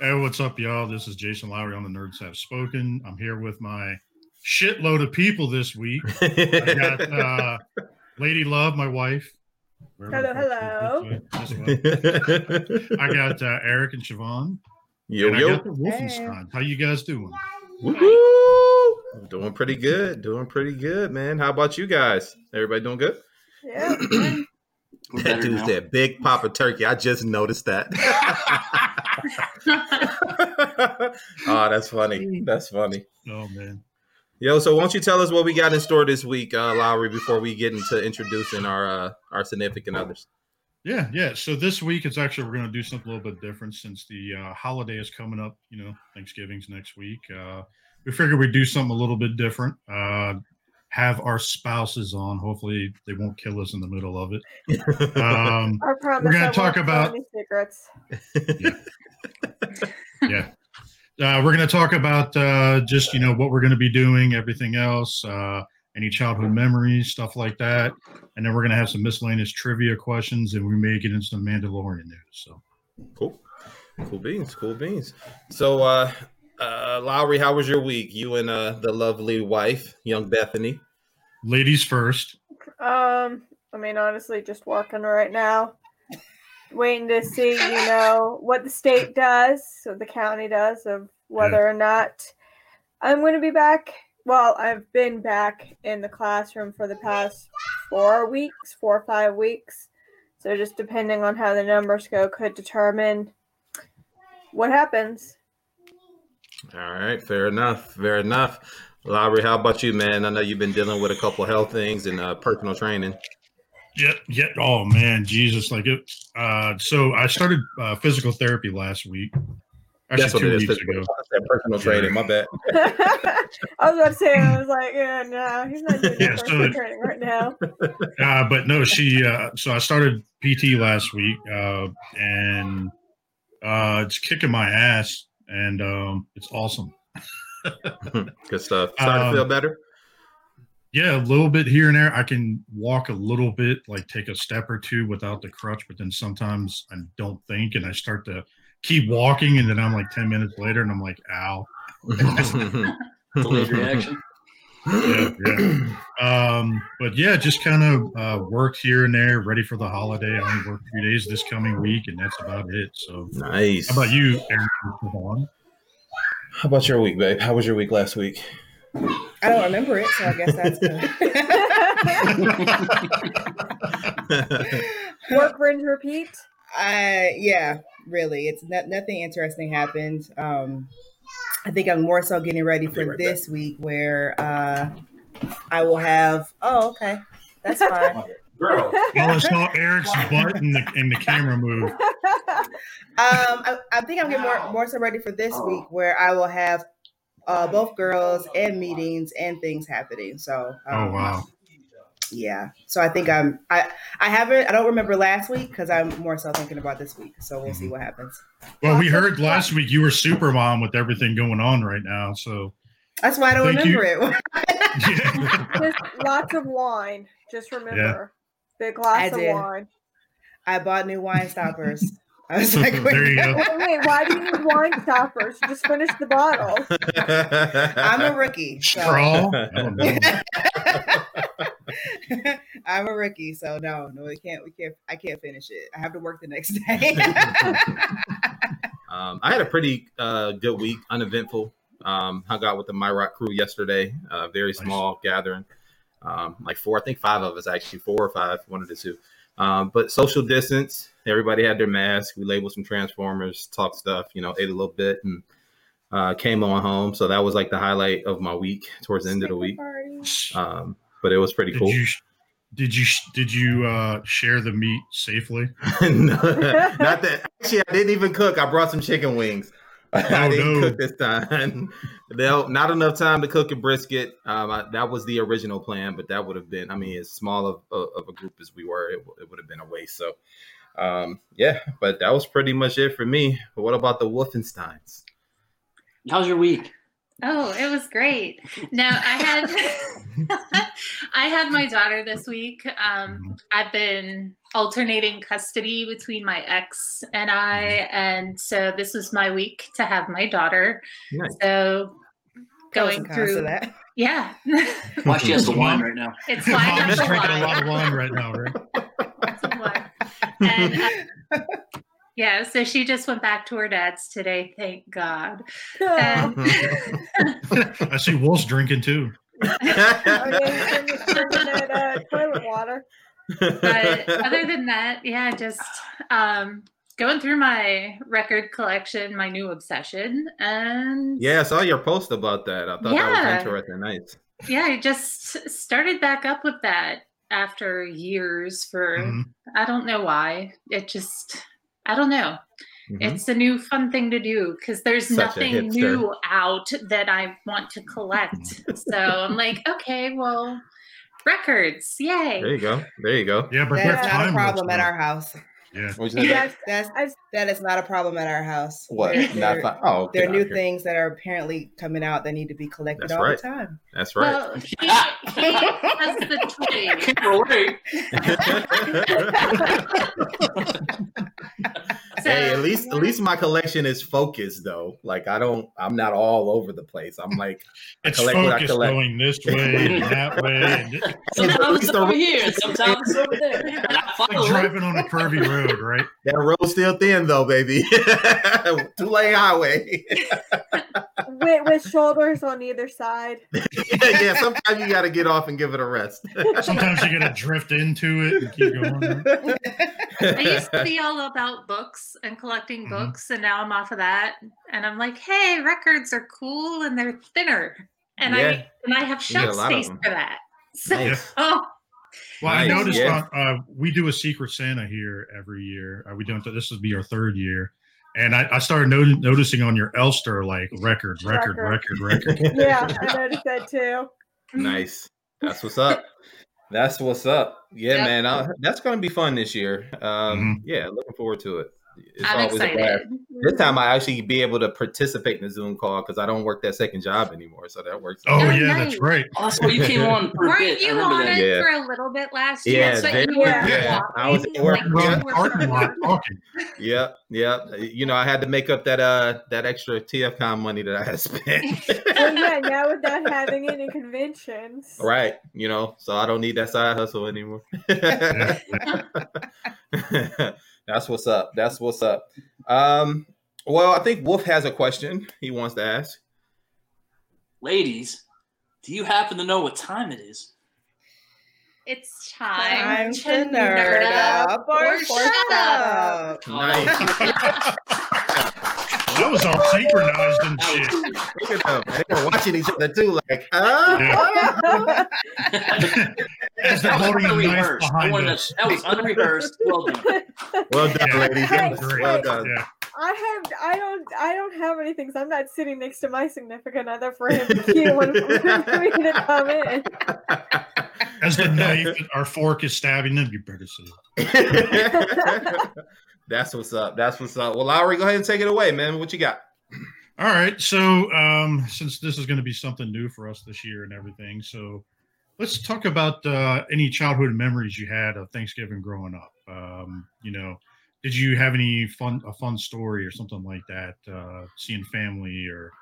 Hey, what's up, y'all? This is Jason Lowery on the Nerds Have Spoken. I'm here with my shitload of people this week. I got uh, Lady Love, my wife. Hello, hello. I got uh, Eric and Shavonn. Yo and I yo, got the Wolfenstein. How you guys doing? Woo-hoo! doing pretty good, doing pretty good, man. How about you guys? Everybody doing good? Yeah. We're That better dude now. said big papa turkey. I just noticed that. oh, that's funny. That's funny. Oh man. Yo, so why don't you tell us what we got in store this week, uh, Lowery, before we get into introducing our uh, our significant others? Yeah, yeah. So this week it's actually we're going to do something a little bit different since the uh, holiday is coming up. You know, Thanksgiving's next week. Uh, we figured we'd do something a little bit different. Uh, have our spouses on. Hopefully, they won't kill us in the middle of it. Um, I promise. We're gonna talk about- any secrets. yeah. Uh, we're going to talk about uh, just you know what we're going to be doing, everything else, uh, any childhood memories, stuff like that, and then we're going to have some miscellaneous trivia questions, and we may get into some Mandalorian news. So. Cool. Cool beans. Cool beans. So, uh, Lowery, how was your week? You and uh, the lovely wife, young Bethany. Ladies first. Um, I mean, honestly, just working right now, waiting to see, you know, what the state does, so the county does, of whether or not I'm going to be back. Well, I've been back in the classroom for the past four weeks, four or five weeks. So just depending on how the numbers go, could determine what happens. All right, fair enough. Fair enough. Lowery, how about you, man? I know you've been dealing with a couple health things and uh, personal training. Yeah, yeah. Oh man, Jesus! Like it. Uh, so I started uh, physical therapy last week. Actually, That's what two it is. weeks ago. I said personal training. My bad. I was about to say, I was like, yeah, no, he's not doing Yeah, yeah, so- training right now. Uh, but no, she. Uh, so I started PT last week, uh, and uh, it's kicking my ass, and um, it's awesome. Good stuff. Starting Um, to feel better. Yeah, a little bit here and there. I can walk a little bit, like take a step or two without the crutch, but then sometimes I don't think, and I start to keep walking, and then I'm like ten minutes later, and I'm like, ow. Delayed reaction. Yeah, yeah. Um, but yeah, just kind of uh, worked here and there, ready for the holiday. I only work two days this coming week, and that's about it. So, nice. how about you, Aaron? How about your week, babe? How was your week last week? I don't remember it, so I guess that's good. Work, rinse, repeat. I yeah, really, it's not, nothing interesting happened. Um, I think I'm more so getting ready for right this week where uh, I will have. Oh, okay, that's fine. Girl. Oh, I saw Eric's butt in the in the camera move. Um, I, I think I'm getting more more so ready for this week where I will have uh, both girls and meetings and things happening. So Oh um, wow! Yeah. So I think I'm I I haven't I don't remember last week because I'm more so thinking about this week. So we'll see mm-hmm. what happens. Well, we heard last week you were super mom with everything going on right now. So That's why I don't Thank you. remember it. Just lots of wine. Just remember, big glass I of did. wine. I bought new wine stoppers. I was like, There you go. Wait, wait, why do you need wine stoppers? Just finish the bottle. I'm a rookie. So. straw. I don't know. I'm a rookie, so no, no, we can't. We can't. I can't finish it. I have to work the next day. Um, I had a pretty uh, good week, uneventful. Um, hung out with the My Rock crew yesterday. Uh, very small gathering, um, like four, I think five of us actually, four or five, one of the two. Um, but social distance. Everybody had their mask. We labeled some transformers, talked stuff. You know, ate a little bit and uh, came on home. So that was like the highlight of my week towards the end of the week. Um, but it was pretty Did cool. you did you did you uh, share the meat safely? No, not that. Actually, I didn't even cook. I brought some chicken wings. I Oh, didn't no. cook this time. There- not enough time to cook a brisket. Um, I, that was the original plan, but that would have been. I mean, as small of, of, of a group as we were, it, it would have been a waste. So, um, yeah. But that was pretty much it for me. But what about the Wolfensteins? How's your week? Oh, it was great. No, I had I had my daughter this week. Um, I've been alternating custody between my ex and I, and so this was my week to have my daughter. Nice. So going through that. yeah, Why she has the wine right now? it's Your wine mom's after drinking a lot of wine right now, right? Lots of wine. And, uh, yeah, so she just went back to her dad's today. Thank God. And- I see Wolf's drinking too. Yeah, he's drinking- drinking that, toilet water. but other than that, yeah, just um, going through my record collection, my new obsession, and yeah, I saw your post about that. I thought that Yeah. was interesting. Nice. yeah, I just started back up with that after years. For Mhm. I don't know why. It just I don't know. Mhm. It's a new fun thing to do because there's Such nothing new out that I want to collect. so I'm like, okay, well, records, yay! There you go. There you go. Yeah, but That they're not a problem at our house. Yeah. What'd you say? Yes, That's I've- that is not a problem at our house. What? There, Not there- fun. Oh, there are new here. things that are apparently coming out that need to be collected That's all right. the time. That's right. Well, he, he has the toy. Can't relate. hey, at So, least at least my collection is focused though. Like I don't, I'm not all over the place. I'm like, It's collect what I focused collect. going this way and that way. And Sometimes least it's the over here, sometimes over there. I like driving on a curvy road, right? that road's still thin though, baby. Two lane highway. with, with shoulders on either side. yeah, sometimes you got to get off and give it a rest. Sometimes you got to drift into it and keep going. right? I used to be all about books and collecting Mhm. books, and now I'm off of that. And I'm like, hey, records are cool and they're thinner, and Yeah. I and I have You get a shelf space for that. So, Nice. oh, Well, I noticed yeah. on, uh, we do a Secret Santa here every year. Uh, we don't. This would be our third year, and I, I started no- noticing on your Elfster like record, record, record, Record. record. Yeah, I noticed that too. nice. That's what's up. That's what's up. Yeah, Yep. man. Uh, that's gonna be fun this year. Um, Mhm. Yeah, looking forward to it. It's I'm always a excited. This time I actually be able to participate in the Zoom call because I don't work that second job anymore, so that works. Oh Oh, yeah, nice. that's right. Oh, that's why you came on for a Weren't bit. You on that. it Yeah. for a little bit last Yeah, year? So very- you were yeah. I was walking, at work. like, We're you in the were parking lot prepared. talking. Yep, yep. You know, I had to make up that uh that extra TFCon money that I had spent. Well, yeah, now without having any conventions. right. You know, so I don't need that side hustle anymore. That's what's up. That's what's up. Um, well, I think Wolf has a question he wants to ask. Ladies, do you happen to know what time it is? It's time, Time to nerd up or shut up. Nice. That was all synchronized and shit. Look at them. They were watching each other too, like, uh, As they're holding a knife Unrehearsed. Behind us. that was unrehearsed. Well done. well done, Yeah. ladies. Hey, Great. Well done. Yeah. I have I don't I don't have anything, so I'm not sitting next to my significant other for him to cue when for me to come in. As the knife our fork is stabbing them, you better see. That's what's up. That's what's up. Well, Lowery, go ahead and take it away, man. What you got? All right. So, um, since this is going to be something new for us this year and everything, so let's talk about uh, any childhood memories you had of Thanksgiving growing up. Um, you know, did you have any fun, a fun story or something like that? Uh, seeing family or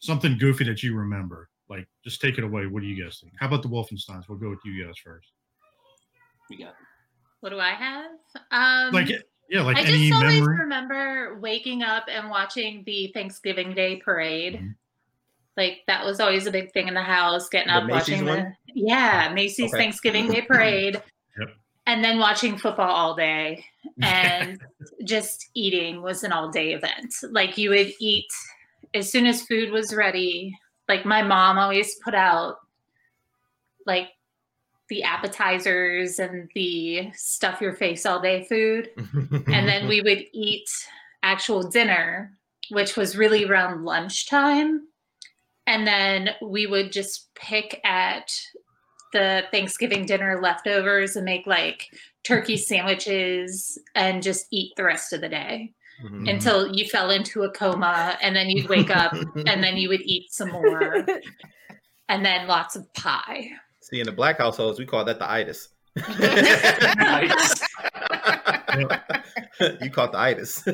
something goofy that you remember? Like, just take it away. What do you guys think? How about the Wolfensteins? We'll go with you guys first. We got What do I have? Um, Like, yeah, like I any just always memory. remember waking up and watching the Thanksgiving Day parade. Mhm. Like that was always a big thing in the house. Getting The up, Macy's watching one? the yeah Macy's Okay. Thanksgiving Day parade, Yep. and then watching football all day, and just eating was an all day event. Like you would eat as soon as food was ready. Like my mom always put out like the appetizers and the stuff your face all day food and then we would eat actual dinner which was really around lunchtime. And then we would just pick at the Thanksgiving dinner leftovers and make like turkey sandwiches and just eat the rest of the day Mhm. until you fell into a coma and then you'd wake up and then you would eat some more and then lots of pie. See, in the black households, we call that the itis. Nice. you caught the itis.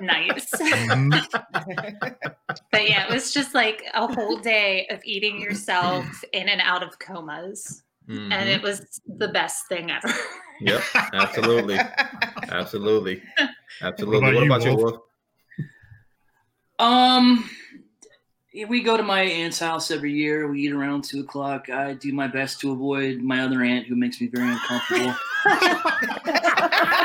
Nice. But yeah, it was just like a whole day of eating yourself in and out of comas. And Mhm. it was the best thing ever. Yep, absolutely, absolutely, absolutely. about What you, about you, Wolf? Wolf? Um, yeah, we go to my aunt's house every year. We eat around two o'clock. I do my best to avoid my other aunt, who makes me very uncomfortable.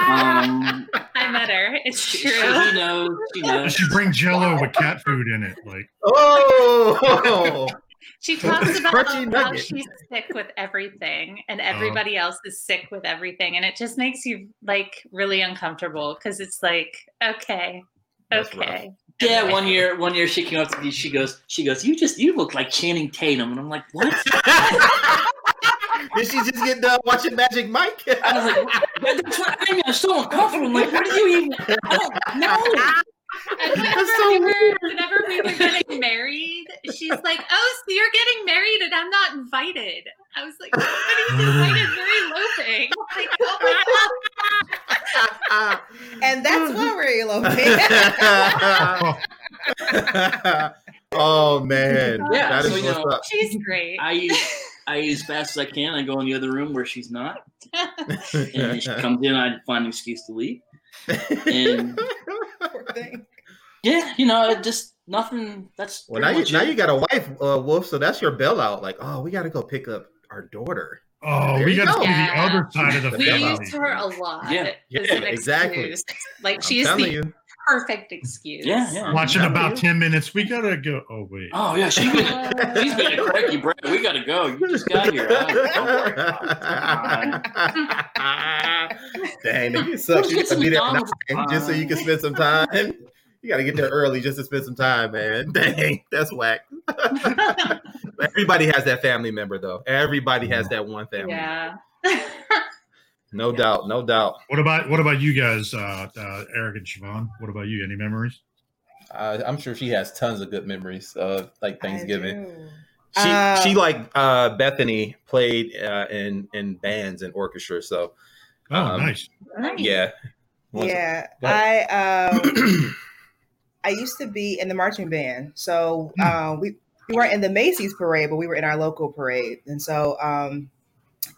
um, I met her. It's she, true. she knows. She knows. She bring Jello with cat food in it? Like, Oh, She talks about how nugget. she's sick with everything and everybody else is sick with everything. And it just makes you like really uncomfortable because it's like, okay, okay. Yeah, one year, one year she came up to me. She goes, she goes, you just, you look like Channing Tatum, and I'm like, what? Did she just get done watching Magic Mike? I was like, "That- that's what I mean. I'm so uncomfortable. I'm like, what are you even? I don't know. And whenever, so we were, whenever we were getting married, she's like, "Oh, so you're getting married and I'm not invited." I was like, "Nobody's invited, very eloping." Like, oh my god! And that's why we're eloping. oh man, Yeah, that is so, you what's know, up. She's great. I eat, I eat as fast as I can. I go in the other room where she's not, and when she comes in. I find an excuse to leave. And Poor thing. yeah, you know, just nothing. That's well, now you much now you got a wife, uh, Wolf. So that's your bailout. Like, oh, we got to go pick up our daughter. Oh, There we got to go. see the Yeah. other side of the we family. use her a lot. Yeah. as Yeah, an exactly. excuse. Like I'm she's the you. perfect excuse. Yeah, yeah. Watching about you. 10 minutes. We got to go. Oh, wait. Oh yeah, she been, she's been a cranky Brad. We gotta go. You just got here. Don't worry. Dang, it sucks. You Get got to some be there at McDonald's. nine just so you can spend some time. You got to get there early just to spend some time, man. Dang, that's whack. Everybody has that family member, though. Everybody has that one family. yeah. No doubt, no doubt. What about what about you guys, uh, uh, Eric and Shavonn? What about you? Any memories? Uh, I'm sure she has tons of good memories of like Thanksgiving. She Uh, she like uh, Bethany played uh, in in bands and orchestra. So Oh, Um, nice. Nice. yeah, Once- Yeah, I um, I used to be in the marching band, so Hmm. um, we we weren't in the Macy's parade, but we were in our local parade, and so um,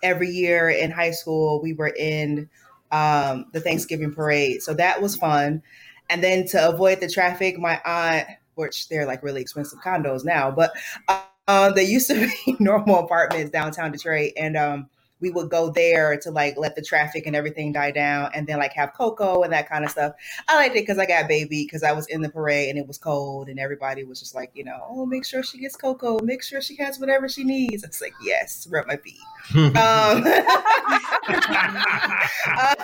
every year in high school we were in um, the Thanksgiving parade, so that was fun. And then to avoid the traffic, my aunt, which they're like really expensive condos now, but uh, they used to be normal apartments downtown Detroit, and um, we would go there to like let the traffic and everything die down and then like have cocoa and that kind of stuff. I liked it because I got baby because I was in the parade and it was cold and everybody was just like, you know, oh, make sure she gets cocoa, make sure she has whatever she needs. It's like, yes, rub my feet. Um, uh,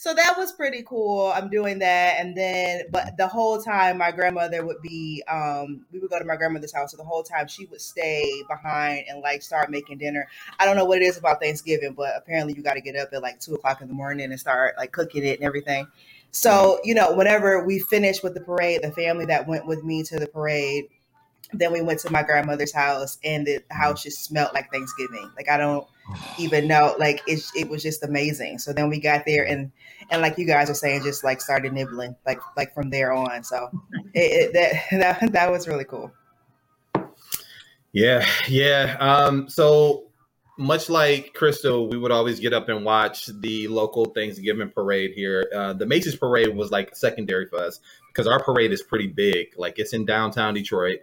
so that was pretty cool. I'm doing that, and then, but the whole time, my grandmother would be. Um, we would go to my grandmother's house, so the whole time she would stay behind and like start making dinner. I don't know what it is about Thanksgiving, but apparently you got to get up at like two o'clock in the morning and start like cooking it and everything. So you know, whenever we finished with the parade, the family that went with me to the parade then we went to my grandmother's house and the house just smelled like Thanksgiving. Like I don't even know, like it, it was just amazing. So then we got there and and like you guys are saying, just like started nibbling, like like from there on. So it, it, that, that that was really cool. Yeah, yeah. Um, so much like Crystal, we would always get up and watch the local Thanksgiving parade here. Uh, the Macy's parade was like secondary for us because our parade is pretty big. Like it's in downtown Detroit.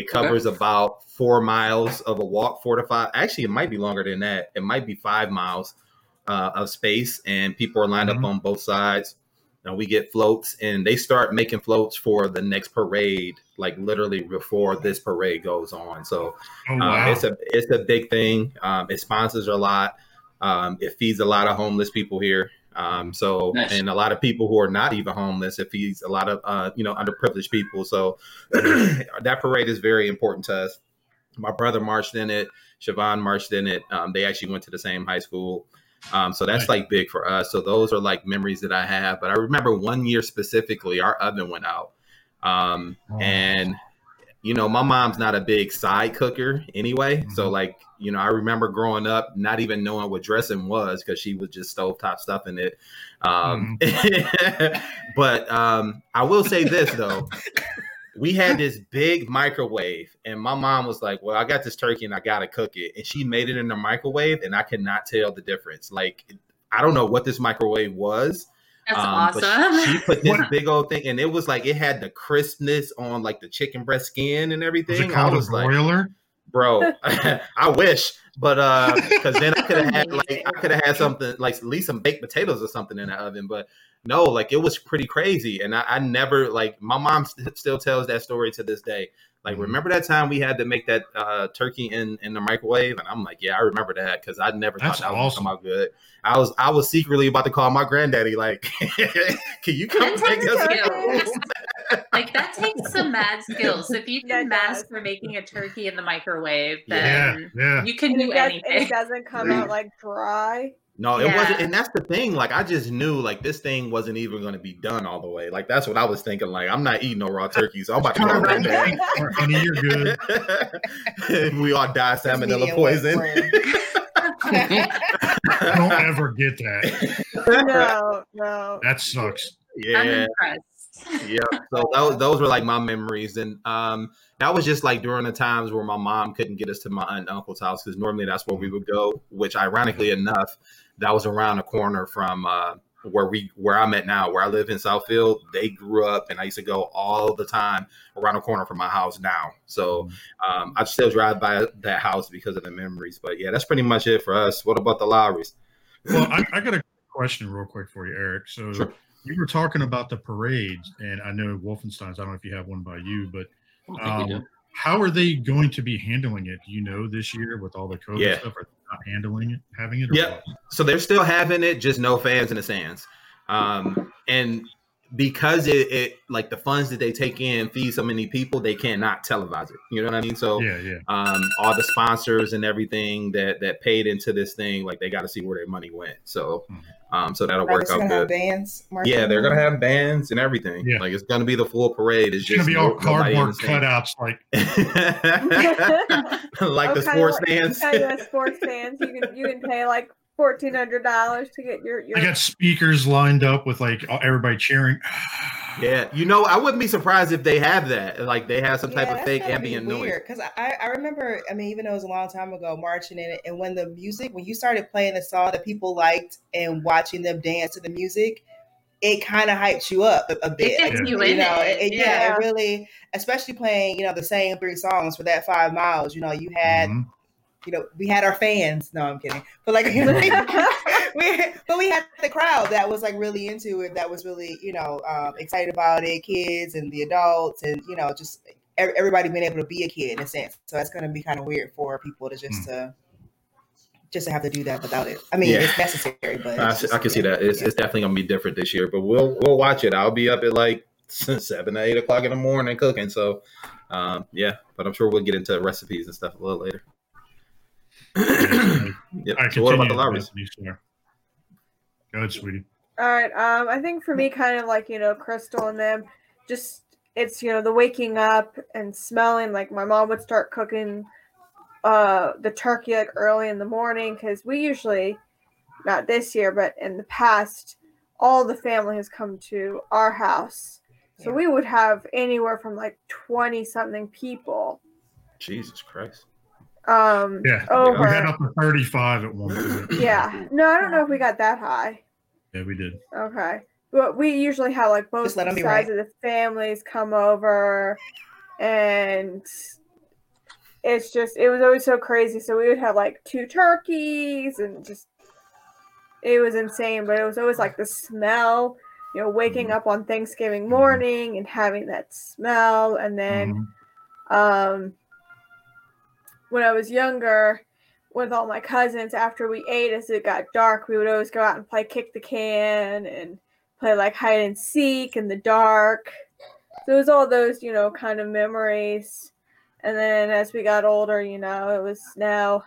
It covers about four miles of a walk, four to five. Actually, it might be longer than that. It might be five miles uh, of space, and people are lined Mhm. up on both sides. And we get floats, and they start making floats for the next parade, like literally before this parade goes on. So Oh, uh, wow. it's a it's a big thing. Um, it sponsors a lot. Um, it feeds a lot of homeless people here. Um, so Nice. and a lot of people who are not even homeless, it feeds a lot of uh, you know underprivileged people. So that parade is very important to us. My brother marched in it. Shavonn marched in it. Um, they actually went to the same high school. Um, so that's Nice. like big for us. So those are like memories that I have. But I remember one year specifically, our oven went out. Um, Oh. and you know, my mom's not a big side cooker anyway. So Mhm. like, you know, I remember growing up not even knowing what dressing was because she was just stovetop stuff in it. Um, but um, I will say this though. We had this big microwave, and my mom was like, Well, I got this turkey and I gotta cook it. And she made it in the microwave, and I could not tell the difference. Like, I don't know what this microwave was, That's um, awesome. She put this big old thing, and it was like it had the crispness on like the chicken breast skin and Was everything. it I was a like, bro, I wish, but uh, because then I could have had like I could have had something like at least some baked potatoes or something in the oven. But no, like it was pretty crazy, and I, I never like my mom st- still tells that story to this day. Like, Mhm. remember that time we had to make that uh, turkey in in the microwave? And I'm like, yeah, I remember that because I never That's thought that awesome. was gonna come out good. I was I was secretly about to call my granddaddy, like, can you come That make takes us? a skills. room?" like that takes some mad skills. So if you can That does. master making a turkey in the microwave, then yeah. yeah. you can And do it, does, anything. it doesn't come out like dry. No, it wasn't, and that's the thing. Like, I just knew like this thing wasn't even going to be done all the way. Like, that's what I was thinking. Like, I'm not eating no raw turkey, so I'm about to go right there. Or, honey, you're good. we all die salmonella Medium poison. Don't ever get that. No, no. That sucks. I'm yeah, impressed. yeah. So those those were like my memories, and um, that was just like during the times where my mom couldn't get us to my aunt and uncle's house because normally that's where we would go. Which, ironically enough, that was around the corner from uh, where we where I'm at now, where I live in Southfield. They grew up, and I used to go all the time around the corner from my house now. So um, I still drive by that house because of the memories. But yeah, that's pretty much it for us. What about the Lowerys? Well, I, I got a question real quick for you, Eric. So Sure. you were talking about the parades, and I know Wolfenstein's. I don't know if you have one by you, but I don't think we um, how are they going to be handling it? Do you know this year with all the COVID Yeah. stuff? Are they not handling it, having it? Or Yeah. what? so they're still having it, just no fans in the stands. Um, and because it, it like the funds that they take in feed so many people, they cannot televise it. You know what I mean? So Yeah, yeah. um, all the sponsors and everything that that paid into this thing, like they got to see where their money went. So Mhm. um, so that'll Right, work out good. bands. marching Yeah, they're gonna have bands and everything. Yeah. Like it's gonna be the full parade. It's It's gonna be no- all cardboard cutouts, like like the sports fans stands. Kind of sports fans. You can you can pay like fourteen hundred dollars to get your your. I got speakers lined up with like everybody cheering. Yeah, you know, I wouldn't be surprised if they have that. Like they have some type Yeah, of fake gotta be ambient noise. Because I, I remember, I mean, even though it was a long time ago, marching in it, and when the music, when you started playing the song that people liked and watching them dance to the music, it kind of hypes you up a, a bit. gets Yeah. you you in know, it. it, yeah. Yeah. it really, especially playing, you know, the same three songs for that five miles. You know, you had, Mhm. You know, we had our fans. No, I'm kidding, but like, we, but we had the crowd that was like really into it. That was really, you know, um, excited about it. Kids and the adults, and you know, just everybody being able to be a kid in a sense. So that's going to be kind of weird for people to just to just to have to do that without it. I mean, Yeah. it's necessary, but I, it's just- I can see that. It's, yeah. it's definitely gonna be different this year, but we'll we'll watch it. I'll be up at like seven to eight o'clock in the morning cooking. So, um, yeah, but I'm sure we'll get into recipes and stuff a little later. yep. I So what about the continue, Lowerys? Anthony. Go ahead, sweetie. All right. Um, I think for me, kind of like you know, Crystal and them, just it's you know the waking up and smelling. Like my mom would start cooking uh the turkey like early in the morning because we usually, not this year, but in the past, all the family has come to our house, so Yeah. we would have anywhere from like twenty something people. Jesus Christ. Um, Yeah, over. we had up to 35 at one point. yeah. No, I don't know if we got that high. Yeah, we did. Okay. But we usually have like both Just let 'em be sides right. of the families come over and it's just it was always so crazy. So we would have like two turkeys and just it was insane, but it was always like the smell, you know, waking Mhm. up on Thanksgiving morning and having that smell and then Mhm. um when I was younger, with all my cousins after we ate as it got dark we would always go out and play kick the can and play like hide and seek in the dark. So it was all those you know kind of memories. And then as we got older you know it was now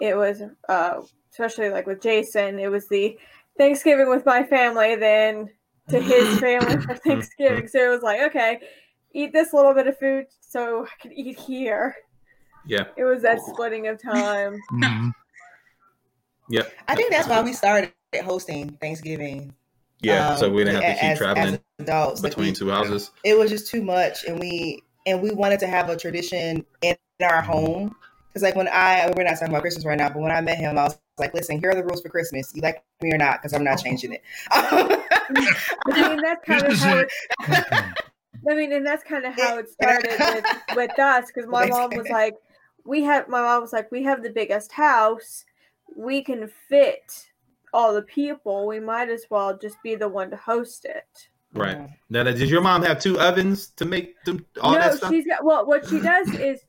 it was uh especially like with jason it was the thanksgiving with my family then to his family for thanksgiving. So it was like okay eat this little bit of food so i could eat here Yeah. it was that splitting of time Mhm. I think that's why we started hosting Thanksgiving. Yeah. so um, we didn't have to keep as- traveling as adults. Like, between we- two houses. it was just too much, and we and we wanted to have a tradition in our home. Because like when I we're not talking about Christmas right now, but when I met him, I was like, "Listen, here are the rules for Christmas. You like me or not? Because I'm not changing it." I mean, that's kind of how it. it. I mean, and that's kind of how it started with, with us because my mom was like, we have. My mom was like, we have the biggest house. We can fit all the people. We might as well just be the one to host it. Right. Now, does your mom have two ovens to make them, all no, that stuff? she's got. Well, what she does is,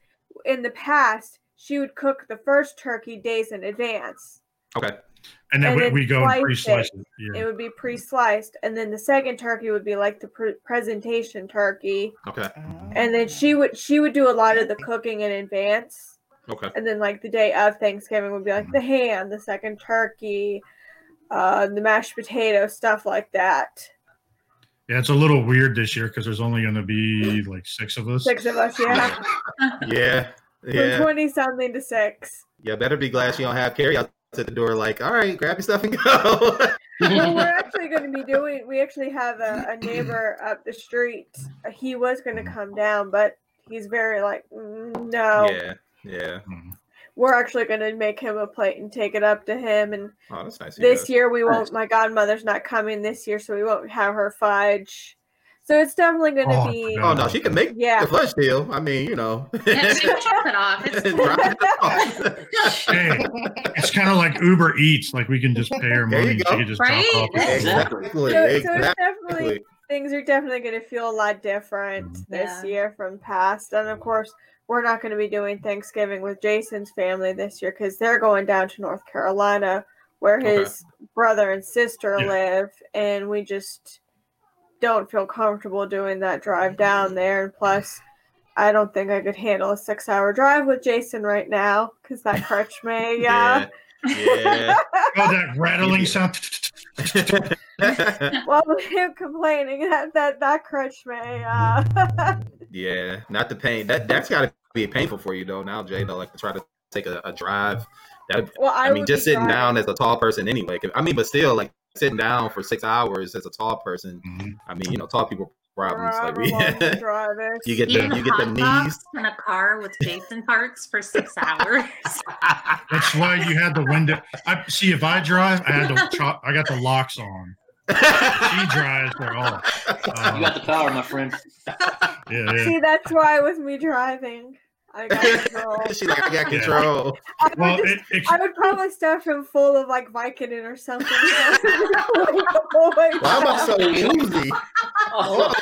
in the past, she would cook the first turkey days in advance. Okay. And then And we, then we go and pre-slice it. it. Yeah. It would be pre-sliced, and then the second turkey would be like the pre- presentation turkey. Okay. and then she would she would do a lot of the cooking in advance Okay. and then like the day of thanksgiving would be like the ham the second turkey uh the mashed potato stuff like that Yeah, it's a little weird this year because there's only going to be like six of us. six of us yeah Yeah. from Yeah. 20 something to six Yeah. Better be glad she don't have Carrie out at the door. Like, all right, grab your stuff and go. well we're actually going to be doing we actually have a, a neighbor up the street he was going to come down but he's very like "Mm, no yeah. Yeah. Mm. we're actually going to make him a plate and take it up to him and Oh, that's nice. this year we won't my godmother's not coming this year so we won't have her fudge so it's definitely going to Oh, be forgot. Oh no, she can make yeah the flush deal. I mean, you know. Yeah, she can drop it off. It's Drop it off. Hey, it's kind of like Uber Eats. Like we can just pay her money. and She can just Right? drop off. Exactly. so, Exactly. so it's definitely things are definitely going to feel a lot different Mhm. this Yeah. year from past and of course we're not going to be doing thanksgiving with jason's family this year because they're going down to north carolina where Okay. his brother and sister Yeah. live and we just don't feel comfortable doing that drive down there and plus i don't think i could handle a six hour drive with jason right now because that crutch may Yeah. Yeah. Oh, that rattling sound. well with him complaining that that that crutch may uh yeah. Not the pain. That that's got to be painful for you though. Now, Jay, though, like to try to take a, a drive. That well i, I, mean, just sitting driving- down as a tall person anyway. I mean, but still, like sitting down for six hours as a tall person. Mhm. I mean, you know, tall people problems. Like we, long to drive it. you get Eating the you get the knees. in a car with Jason parts for six hours. That's why you had the window. I see. If I drive, I had the cho- I got the locks on. She drives, they're off. You got the power, my friend. Yeah, yeah. See, that's why with me driving, I got control. She's like, I got control. I would, Well, just, it, it, I would probably stuff him full of like Vicodin or something. Why am I so woozy? Oh,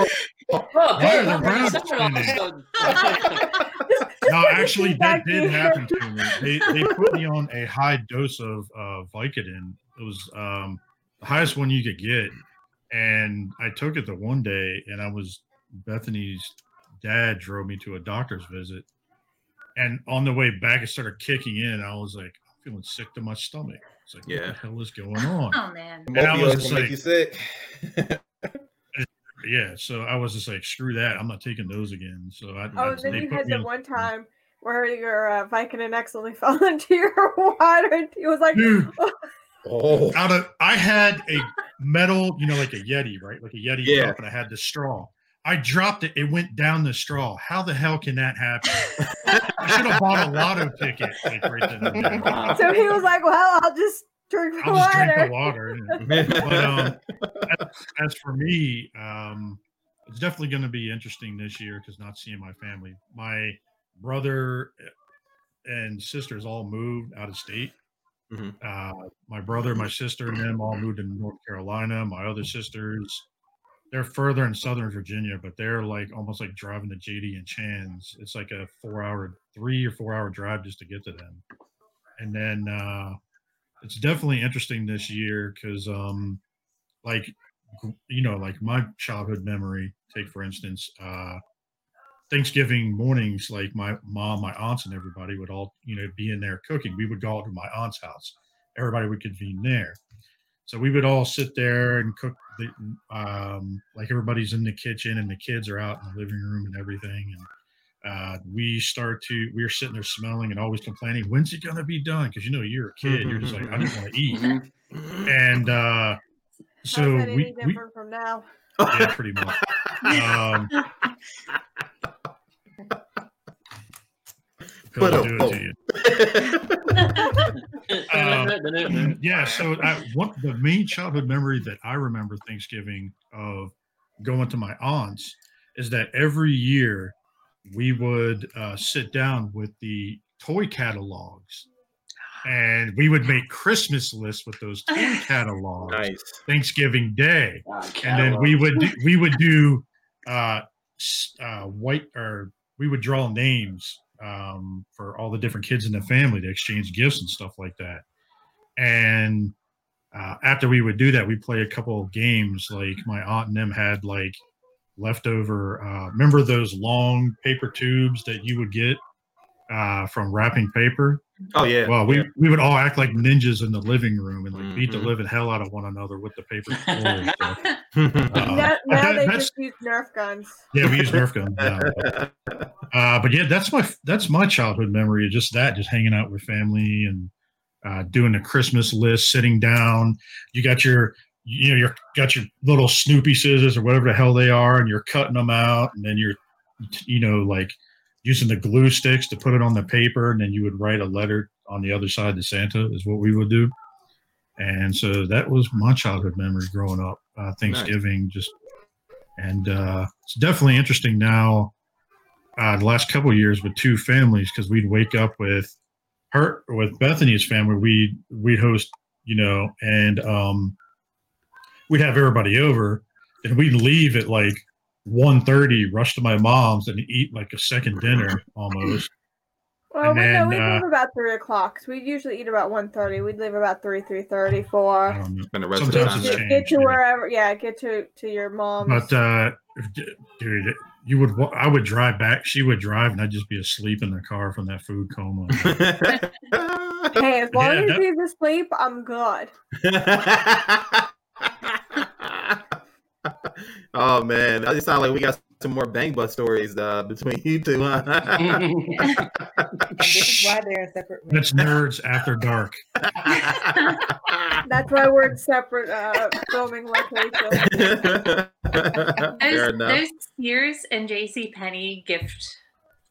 oh, Why babe, are the I'm roads sorry, all of a spinning? sudden. no, actually, that did happen to me. They, they put me on a high dose of uh, Vicodin. It was um, the highest one you could get, and I took it the one day, and I was Bethany's dad drove me to a doctor's visit, and on the way back, it started kicking in. I was like, I'm feeling sick to my stomach. It's like, Yeah. what the hell is going on? Oh man. And I was just like- you sick. Yeah, so I was just like, screw that. I'm not taking those again. So I, Oh, I then they you put had the one time where your uh, Vicodin accidentally fell into your water, and he was like, Dude, Oh, out of I had a metal, you know, like a Yeti, right? Like a Yeti Yeah. cup, and I had the straw. I dropped it, it went down the straw. How the hell can that happen? I should have bought a lotto ticket like right then and there. Wow. so he was like, well, I'll just drink the I'll just drink the water. water. But um, as, as for me, um, it's definitely going to be interesting this year because not seeing my family. My brother and sisters all moved out of state. Mhm. Uh, my brother, my sister, and them all moved to North Carolina. My other sisters, they're further in Southern Virginia, but they're like almost like driving to JD and Chan's. It's like a four-hour, three or four-hour drive just to get to them. and then uh, it's definitely interesting this year because, um, like, you know, like my childhood memory. Take for instance, uh, Thanksgiving mornings, like my mom, my aunts, and everybody would all, you know, be in there cooking. We would go out to my aunt's house. Everybody would convene there. So we would all sit there and cook. The, um, like everybody's in the kitchen and the kids are out in the living room and everything. And uh, we start to, we are sitting there smelling and always complaining, when's it going to be done? Because, you know, you're a kid. You're just like, I just want to eat. And uh, so we, we, from now? yeah, pretty much. Um, But, I'll uh, do it to you. Um, yeah so I, what the main childhood memory that i remember thanksgiving of going to my aunt's is that every year we would uh, sit down with the toy catalogs and we would make christmas lists with those toy catalogs nice. thanksgiving day and then we would do, we would do uh, uh, white or we would draw names um, for all the different kids in the family to exchange gifts and stuff like that. And uh, after we would do that, we play a couple of games. Like my aunt and them had like leftover. Uh, remember those long paper tubes that you would get uh, from wrapping paper? Oh yeah. Well, we, we would all act like ninjas in the living room and like beat the Mhm. living hell out of one another with the paper. towels. So, yeah. uh, now now that- they just use Nerf guns. yeah, we use Nerf guns now. but- Uh, but yeah, that's my that's my childhood memory. Just that, just hanging out with family and uh, doing the Christmas list, sitting down. You got your you know you got your little Snoopy scissors or whatever the hell they are, and you're cutting them out, and then you're you know like using the glue sticks to put it on the paper, and then you would write a letter on the other side to Santa is what we would do. And so that was my childhood memory growing up. Uh, Thanksgiving, just and uh, it's definitely interesting now. Uh, the last couple of years with two families because we'd wake up with her with Bethany's family. We we'd host, you know, and um, we'd have everybody over, and we'd leave at like 1.30, rush to my mom's, and eat like a second dinner almost. Well, And we, no, then, we uh, leave about three o'clock. So we usually eat about 1.30. We'd leave about three, three thirty, I four. don't know. And the rest of the Sometimes time. it's Get, there. get changed, to yeah. wherever, yeah, get to to your mom's. But uh, dude, you would I would drive back. She would drive, and I'd just be asleep in the car from that food coma. hey, as long Yeah, as that- he's asleep, I'm good. oh man, that just sound like we got some more bang bus stories uh, between you two. Huh? And this is why they're in separate rooms. That's nerds after dark. That's why we're in separate uh, filming locations. Fair Those, enough. those Sears and JC Penney gift,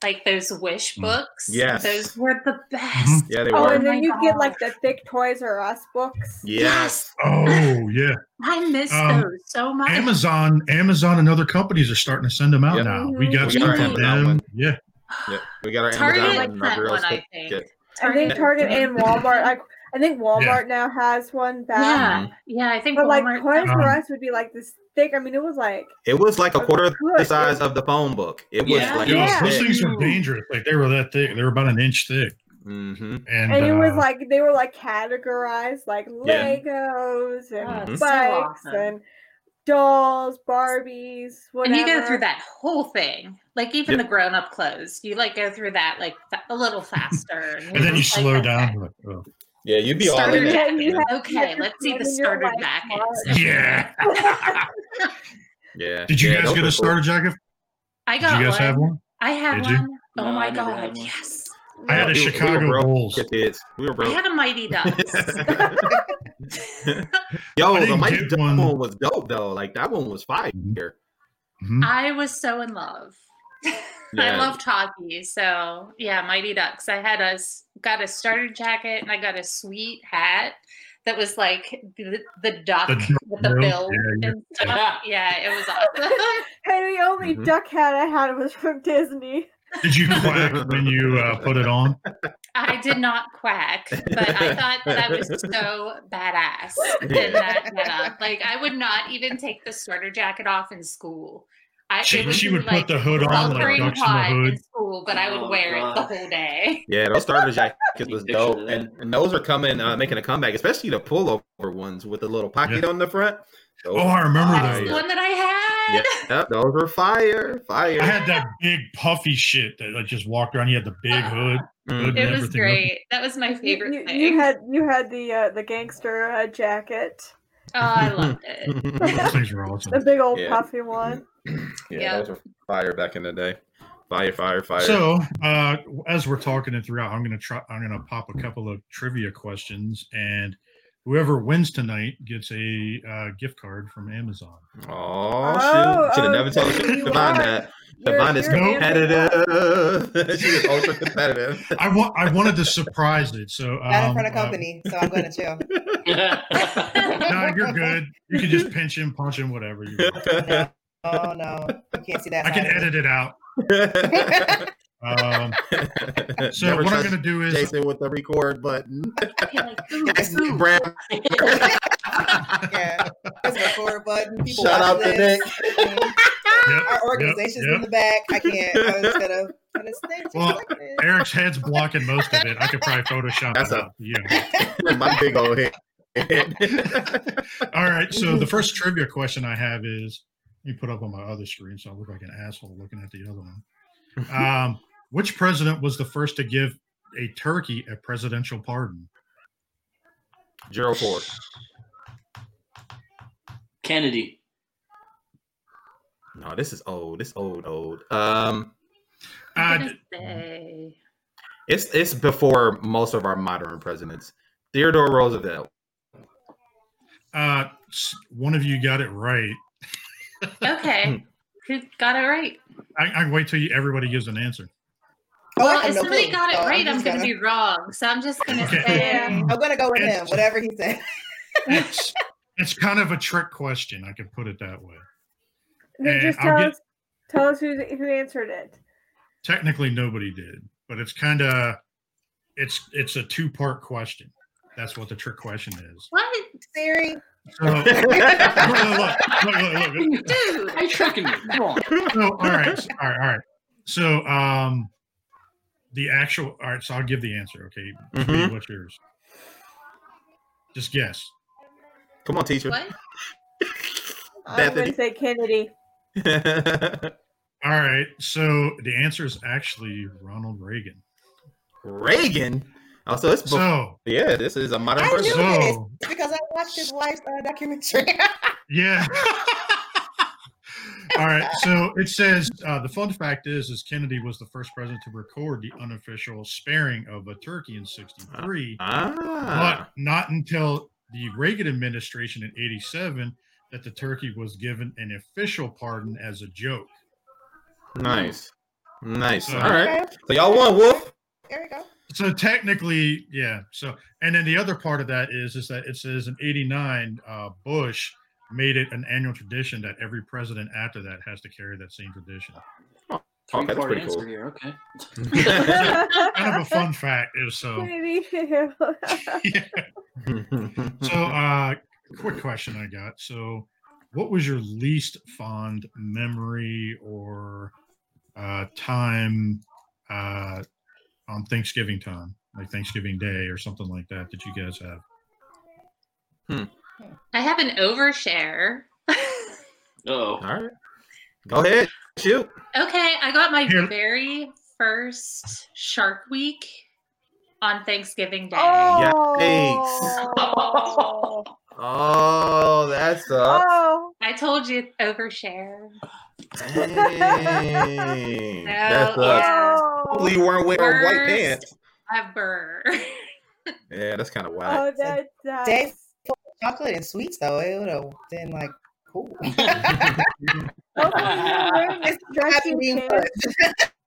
like those wish Mm. books. Yes. Those were the best. Yeah, they Oh, were. and then my you get like the thick Toys R Us books. Yes. Oh yeah, I miss Um, those so much. Amazon, Amazon, and other companies are starting to send them out Yep. now. We Mhm. got We some got our for Amazon them. one. Yeah, Yeah, we got our Target Amazon like one and our one, I cook think. kit. I think Target and Walmart. Like I think Walmart now has one back. Yeah, yeah. I think But like Toys sent R Um, Us would be like this thick. I mean, it was like It was like a quarter good. the size of the phone book. It was Yeah. like Yo, Yeah. those things were dangerous. Like they were that thick. They were about an inch thick, hmm and, and it was uh, like they were like categorized like Yeah. Legos and Oh, Mhm. so bikes awesome. and dolls, Barbies, whatever. And you go through that whole thing, like even Yep. the grown-up clothes. You like go through that like a little faster, and then you like, slow okay. down. like, oh. Yeah, you'd be all Starter in it. You have- Okay, let's see the starter jacket. Yeah. Yeah. Did you Yeah, guys get were a cool. starter jacket? I Did got you guys one. have one? I had Did you? one. Oh No, my god, one. yes. I had a We were- we were Chicago broke Bulls. Kids. We were I had a Mighty Ducks. Yo, the Mighty get Duck one. one was dope though. Like that one was fire. Mhm. I was so in love. I Yeah. loved hockey, so yeah, Mighty Ducks. I had a got a starter jacket and I got a sweet hat that was like the, the duck The with the bill, bill yeah, yeah. and stuff. Yeah, it was awesome. Hey, the only Mhm. duck hat I had was from Disney. Did you quack when you uh, put it on? I did not quack, but I thought that I was so badass in that getup. Like I would not even take the starter jacket off in school. I, She, it would she be would like put the hood on, like sweltering ducks in the hood. in school, but I would Oh, wear it the God. whole day. Yeah, those starter jackets You was dope, and, and those are coming, uh, making a comeback, especially the pullover ones with the little pocket on the front. Those Oh, I remember that. That's the one that I had. Yeah, yep, those were fire, fire. I had that big puffy shit that like, just walked around. You had the big hood. Mhm. Hood It was everything. great. That was my You, favorite you, thing. you had you had the uh, the gangster uh, jacket, oh, I loved it. Those things were awesome. the big old Yeah. puffy one. yeah, Yeah. those were fire back in the day. Fire, fire, fire. So, uh, as we're talking it throughout, I'm gonna try. I'm gonna pop a couple of trivia questions, and whoever wins tonight gets a uh, gift card from Amazon. oh, Oh, shoot. Should have oh, never told you Devon are. that. You're- Devon is competitive. she is ultra competitive. I want. I wanted to surprise it, so um, Not in front of uh, company, so I'm going to chill. no, you're good. You can just pinch him, punch him, whatever. You want. Oh no, you can't see that. I can side edit it out. Um, so Never what I'm gonna do is Jason with the record button. You're like, "Ooh, Yes, ooh." Brown. me. Yeah, there's a record button. People Shout out watching to this. Yep, Our organization's yep. in the back. I can't. I was gonna, gonna Well. Eric's head's blocking most of it. I could probably Photoshop That's it a- out. Yeah. My big old head. All right. So the first trivia question I have is let me put up on my other screen so I look like an asshole looking at the other one. Um, which president was the first to give a turkey a presidential pardon? Gerald Ford. Kennedy. No, this is old. This old, old. Um, I'm Uh, say it's it's before most of our modern presidents. Theodore Roosevelt. uh, one of you got it right. okay. Who got it right? I, I wait till you, everybody gives an answer. Oh, I well, have if no somebody clue, got it so right, I'm just gonna be wrong. So I'm just gonna Okay. say I'm gonna go with him. Whatever he said. It's it's kind of a trick question. I could put it that way. Then And just tell get- us tell us who who answered it. Technically, nobody did, but it's kind of it's it's a two part question. That's what the trick question is. what, Siri. So, look, look, look, look, look, look. dude? Are you tricking me? Come on. So, all right, so- all right, all right. So, um, the actual. All right, so I'll give the answer. Okay, Tweety, Mhm. what's yours? Just guess. Come on, teacher. What? I'm going to say Kennedy. All right, so the answer is actually Ronald Reagan. Reagan. Oh, so it's before, So, yeah. This is a modern I knew this so because I watched his wife's uh, documentary. yeah. All right, so it says uh, the fun fact is, is Kennedy was the first president to record the unofficial sparing of a turkey in '63. Ah, but not until the Reagan administration in 87 that the turkey was given an official pardon as a joke. nice, nice. So- All right. Okay, So y'all won, Wolf. there we go. So technically, yeah. So and then the other part of that is is that it says in 89 uh, Bush made it an annual tradition that every president after that has to carry that same tradition. Okay, that's pretty cool. here. Okay. Kind of a fun fact is so Maybe. so uh quick question I got. So what was your least fond memory or uh time uh on Thanksgiving time, like Thanksgiving Day or something like that that you guys have? I have an overshare. Oh. All right. Go ahead. Shoot. Okay, I got my Here. very first Shark Week on Thanksgiving Day. oh. Oh, Oh, that sucks. oh. I told you overshare. Dang. That No, sucks. yeah. Hopefully you weren't wearing white pants. Ever. Yeah, that's kind of wild. Oh, that, that's Dave chocolate and sweets though, it would have been like cool. Hopefully you're wearing this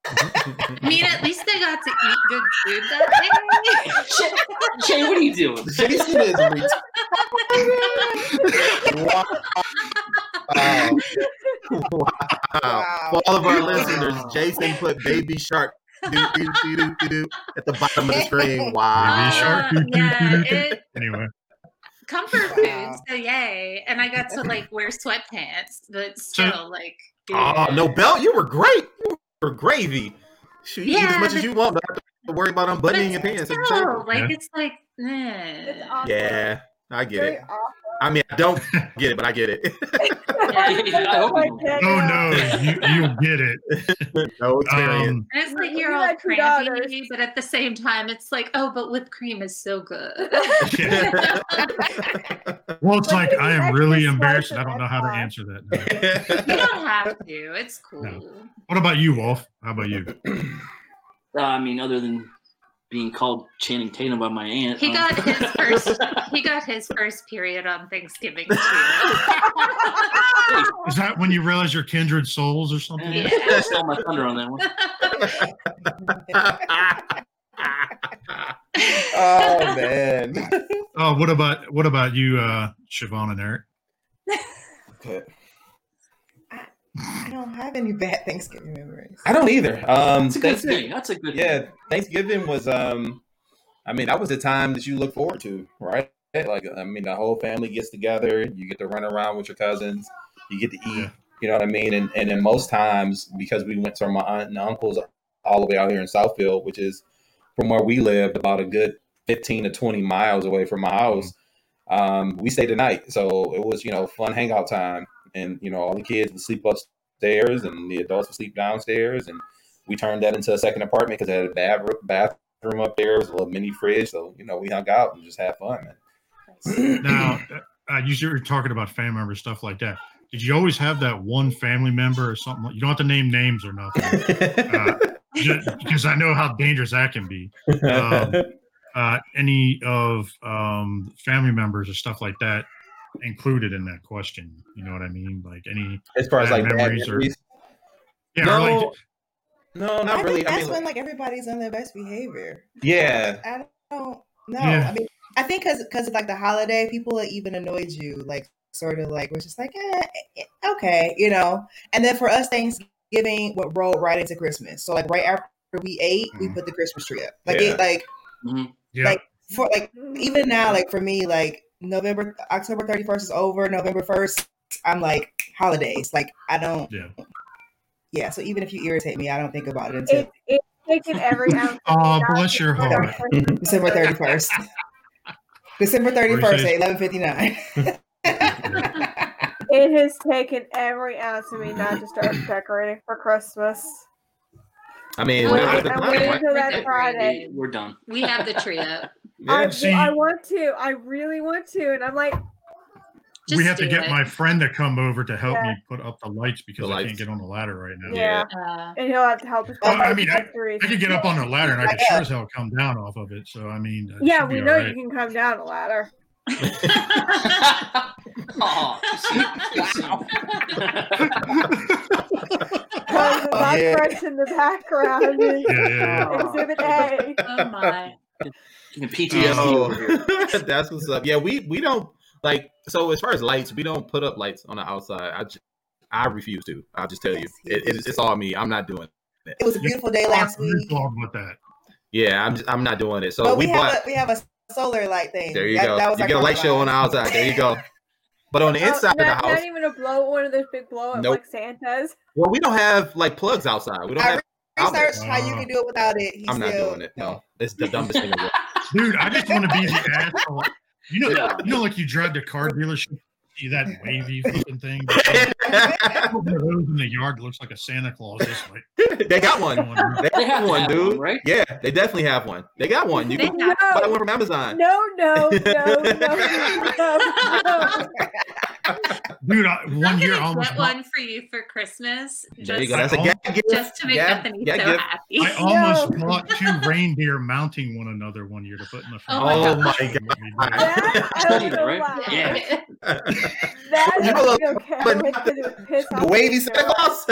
Happy dressing being pants. I mean, at least I got to eat good food that day. Jay, what are you doing? Jason is retarded. wow. Wow. Wow. For all of our listeners, Jason put baby shark doo, doo, doo, doo, doo, doo, at the bottom of the screen. Wow. Baby shark. Uh, yeah, it, Anyway, comfort Wow. food. So yay. And I got to like wear sweatpants, but still like Oh, no belt. You were great. You were gravy. Shoot, you eat as Yeah, much as you want. Don't have to worry about but unbuttoning your pants. at still, like Yeah. it's like It's eh. awkward. Yeah, I get Very it. awkward. I mean, I don't get it, but I get it. I hope Like you that, Oh no, you you get it. no experience. Um, And it's like You you're all two crampy, daughters. but at the same time, it's like, oh, but whipped cream is so good. well, it's Like, like I am really embarrassed. of I don't know how to answer that. now. you don't have to. It's cool. No. What about you, Wolf? How about you? Uh, I mean, other than being called Channing Tatum by my aunt. He um, got his first. He got his first period on Thanksgiving too. Is that when you realize you're kindred souls or something? Yeah, Yeah. stole my thunder on that one. oh man. Oh, what about what about you, uh, Shavonn and Eric? I don't have any bad Thanksgiving memories. I don't either. Um, That's a good Thanksgiving- thing. That's a good Yeah, thing. Thanksgiving was um I mean, that was the time that you look forward to, right? Like I mean, the whole family gets together, you get to run around with your cousins, you get to eat, you know what I mean? And and then most times because we went to my aunt and uncles all the way out here in Southfield, which is from where we lived about a good 15 to 20 miles away from my house. Um, we stayed the night. So it was, you know, fun hangout time. And, you know, all the kids would sleep upstairs and the adults would sleep downstairs. And we turned that into a second apartment because it had a bath- bathroom up there, it was a little mini fridge. So, you know, we hung out and just had fun, man. Now, uh, you were talking about family members, stuff like that. Did you always have that one family member or something? You don't have to name names or nothing, uh, because I know how dangerous that can be. Um, uh, any of um, family members or stuff like that included in that question? You know what I mean? Like any, as far as like bad memories or- memories, yeah, or no, like, no, I not think really. I that's mean, when like everybody's on their best behavior. yeah, I don't know. Yeah. I mean, I think because because like the holiday, people that even annoyed you, like sort of like was just like, eh, eh, okay, you know. And then for us, Thanksgiving would roll right into Christmas. So like right after we ate, we Mhm. put the Christmas tree up. Like Yeah. it, like Mhm. yeah, like for like even now, like for me, like November, October thirty first is over. November first, I'm like holidays. Like I don't, yeah. yeah. So even if you irritate me, I don't think about it until It, it's taken every ounce. of Oh, bless your heart. December thirty first. December 31st at 11:59. It has taken every ounce of me not to start decorating for Christmas. I mean, Wait, now I'm the waiting until that We're Friday. We're done. We have the tree up. I, See- I want to. I really want to, and I'm like, we have to get it. my friend to come over to help Yeah. me put up the lights because The I lights. can't get on the ladder right now. yeah, Uh, and he'll have to help us. Well, I mean, I- I could get up on the ladder and I could Yeah. sure as hell come down off of it. So I mean, it Yeah, we know right. you can come down a ladder. oh, Because my yeah. friends in the background Yeah, yeah, yeah. Exhibit A. oh my. PTSD Oh, over here. that's what's up. Yeah, we we don't like so as far as lights, we don't put up lights on the outside. I just, I refuse to. I'll just tell you, it, it, it's all me. I'm not doing. it. It was a beautiful day last week. Talk about that. Yeah, I'm just, I'm not doing it. So But we, we, bought. have a we have a solar light thing. there you That- go. that was you get a light show on the outside. There you go. But on the Oh, inside of not, the house, not even a blow, one of those big blow up Nope. like Santa's. well, we don't have like plugs outside. We don't I have. outlets. Researched how you ah. can do it without it. He I'm not doing it. No, it's the dumbest thing. in the world. Dude, I just want to be the asshole. You know, Yeah. you know, like you drive to car dealership, see that wavy fucking thing. Those in the yard looks like a Santa Claus. Just like they got one. going, They They have have one, dude. one, right? Yeah, they definitely have one. They got one. You They can have- buy one from Amazon. no, no, no, no, no, no. dude, I, I'm one year almost get bought, one for you for Christmas. Just, go. That's a I gag gift. just to make Gag- Bethany gag so gift. happy. I almost No. bought two reindeer mounting one another one year to put in the oh front. Oh Oh my god! That I don't know why. Yeah. That You I know, would be okay but- with because it would piss off the wavy the Santa Claus.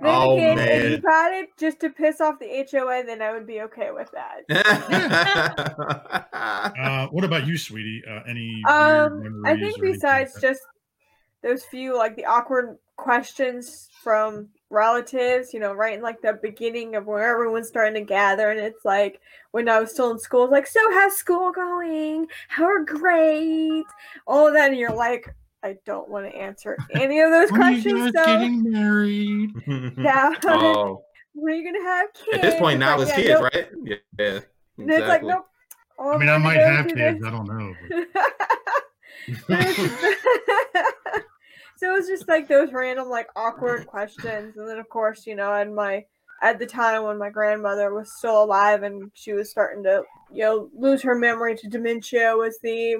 Then Oh, again, if you man. got it just to piss off the HOA, then I would be okay with that. Uh, what about you, sweetie? Uh, any? Um, I think or anything like besides just those few like the awkward questions from relatives, you know, right in like the beginning of where everyone's starting to gather. And it's like when I was still in school, it's like, so how's school going? How are grades? All of that. And you're like, I don't want to answer any of those When are you questions. guys So, getting married? yeah. oh, when are you going to have kids? at this point now It's it's like, kids, nope. right? Yeah. yeah And it's like, exactly. nope. All I mean, I might gonna have kids. this- I don't know. But But it's just- so it was just like those random like awkward questions and then of course you know and my at the time when my grandmother was still alive and she was starting to you know lose her memory to dementia was the.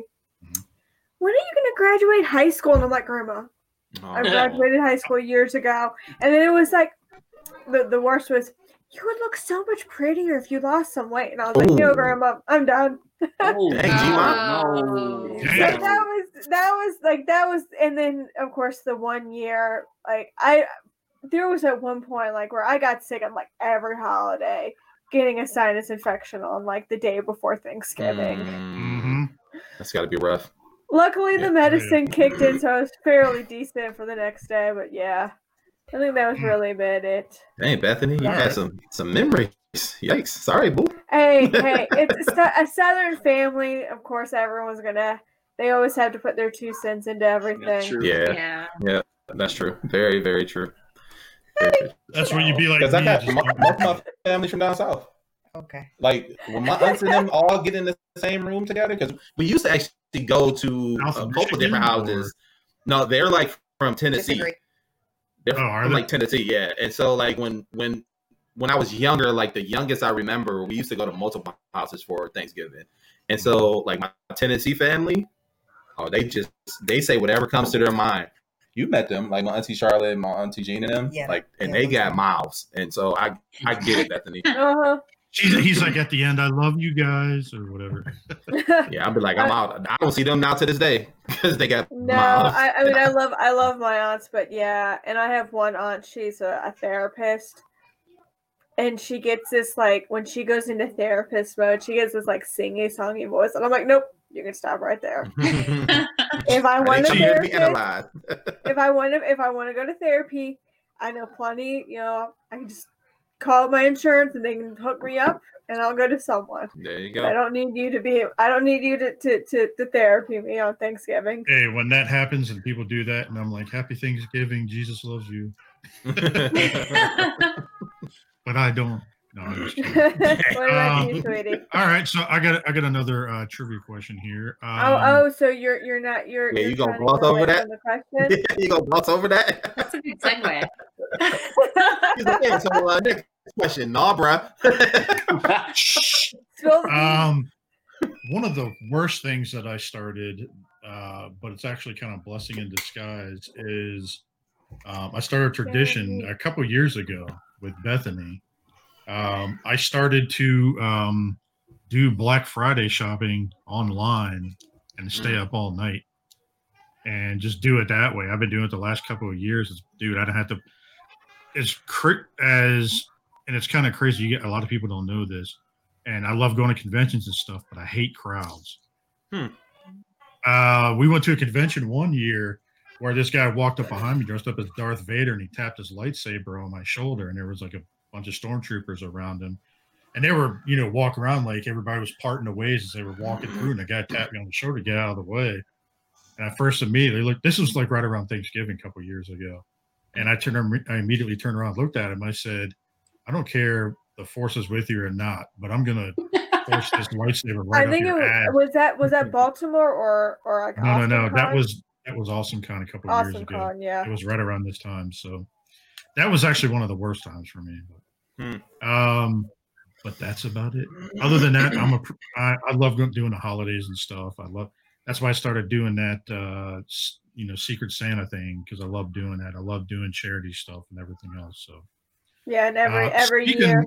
When are you going to graduate high school? And i'm like grandma i Oh, graduated high school years ago. And then it was like the, the worst was you would look so much prettier if you lost some weight. And i was like no grandma i'm done. Oh, Dang, no. G-Mom. so that was that was like that was and then of course the one year like i there was at one point like where i got sick on like every holiday getting a sinus infection on like the day before thanksgiving. Mm, hmm That's got to be rough. Luckily Yeah. the medicine kicked in so i was fairly decent for the next day but yeah i think that was hmm. really about it Hey, Bethany, you Yeah. had some some memories. Yikes! Sorry, boo. hey hey it's a, a southern family of course everyone's gonna they always have to put their two cents into everything That's true. Yeah, Yeah. that's true. Very, very true. Very true. That's where you'd be like, Because I got just mo- don't- most of my families from down south. Okay. Like when my aunts and them all get in the same room together, because we used to actually go to South a couple Michigan, different or- houses. No, they're like from Tennessee. Disagree. They're Oh, from they? like Tennessee, yeah. And so like when when when I was younger, like the youngest I remember, we used to go to multiple houses for Thanksgiving. And so like my Tennessee family, oh, they just they say whatever comes to their mind. You met them, like my auntie Charlotte, my auntie Jean and them, Yeah. like, and Yeah, they got ones. mouths, and so I I get it, Bethany. uh-huh She's, he's like at the end, I love you guys, or whatever. Yeah, I'll be like, I'm out. I don't see them now to this day because they got No. I, I mean I love I love my aunts, but yeah, and I have one aunt. She's a, a therapist, and she gets this like when she goes into therapist mode, she gets this like singy songy voice, and I'm like, nope, you can stop right there. If I I want think she had to be therapist, analyzed. if I want to if I want to go to therapy, I know plenty. You know, I can just call my insurance and they can hook me up, and I'll go to someone. There you go. I don't need you to be. I don't need you to to to, to therapy me on Thanksgiving. Hey, when that happens and people do that, and I'm like, Happy Thanksgiving, Jesus loves you, but I don't. No, I'm just what about you, Um, sweetie? All right, so I got I got another uh, trivia question here. Um, oh, oh, so you're you're not you're. Yeah, you're you gonna gloss over that? from question. you gonna gloss over that? That's a good segue. He's like, yeah, so uh, next question, nah, bruh. Spill the beans. um, one of the worst things that I started, uh, but it's actually kind of blessing in disguise, is um, I started a tradition a couple years ago with Bethany. Um, I started to um, do Black Friday shopping online and stay up all night and just do it that way. I've been doing it the last couple of years. It's, dude, I don't have to. As cr- as and it's kind of crazy. You get a lot of people don't know this, and I love going to conventions and stuff, but I hate crowds. Hmm. Uh, we went to a convention one year where this guy walked up behind me dressed up as Darth Vader, and he tapped his lightsaber on my shoulder, and there was like a bunch of stormtroopers around him. And they were, you know, walk around like everybody was parting the ways as they were walking through, and the guy tapped me on the shoulder, to get out of the way. And I first immediately looked. This was like right around Thanksgiving a couple years ago, and I turned. I immediately turned around, looked at him. I said, "I don't care the force is with you or not, but I'm gonna force this lightsaber right I up think it was, ass." was that was that Baltimore or or like No, no, no. Austin That was that was awesome. Kind of a couple years awesome ago. con. Yeah. It was right around this time, so that was actually one of the worst times for me. Hmm. But, um, but that's about it. Other than that, I'm a pr- I, I love doing the holidays and stuff. I love that's why I started doing that. Uh, you know, Secret Santa thing because I love doing that. I love doing charity stuff and everything else. So Yeah, and every uh, every speaking, year.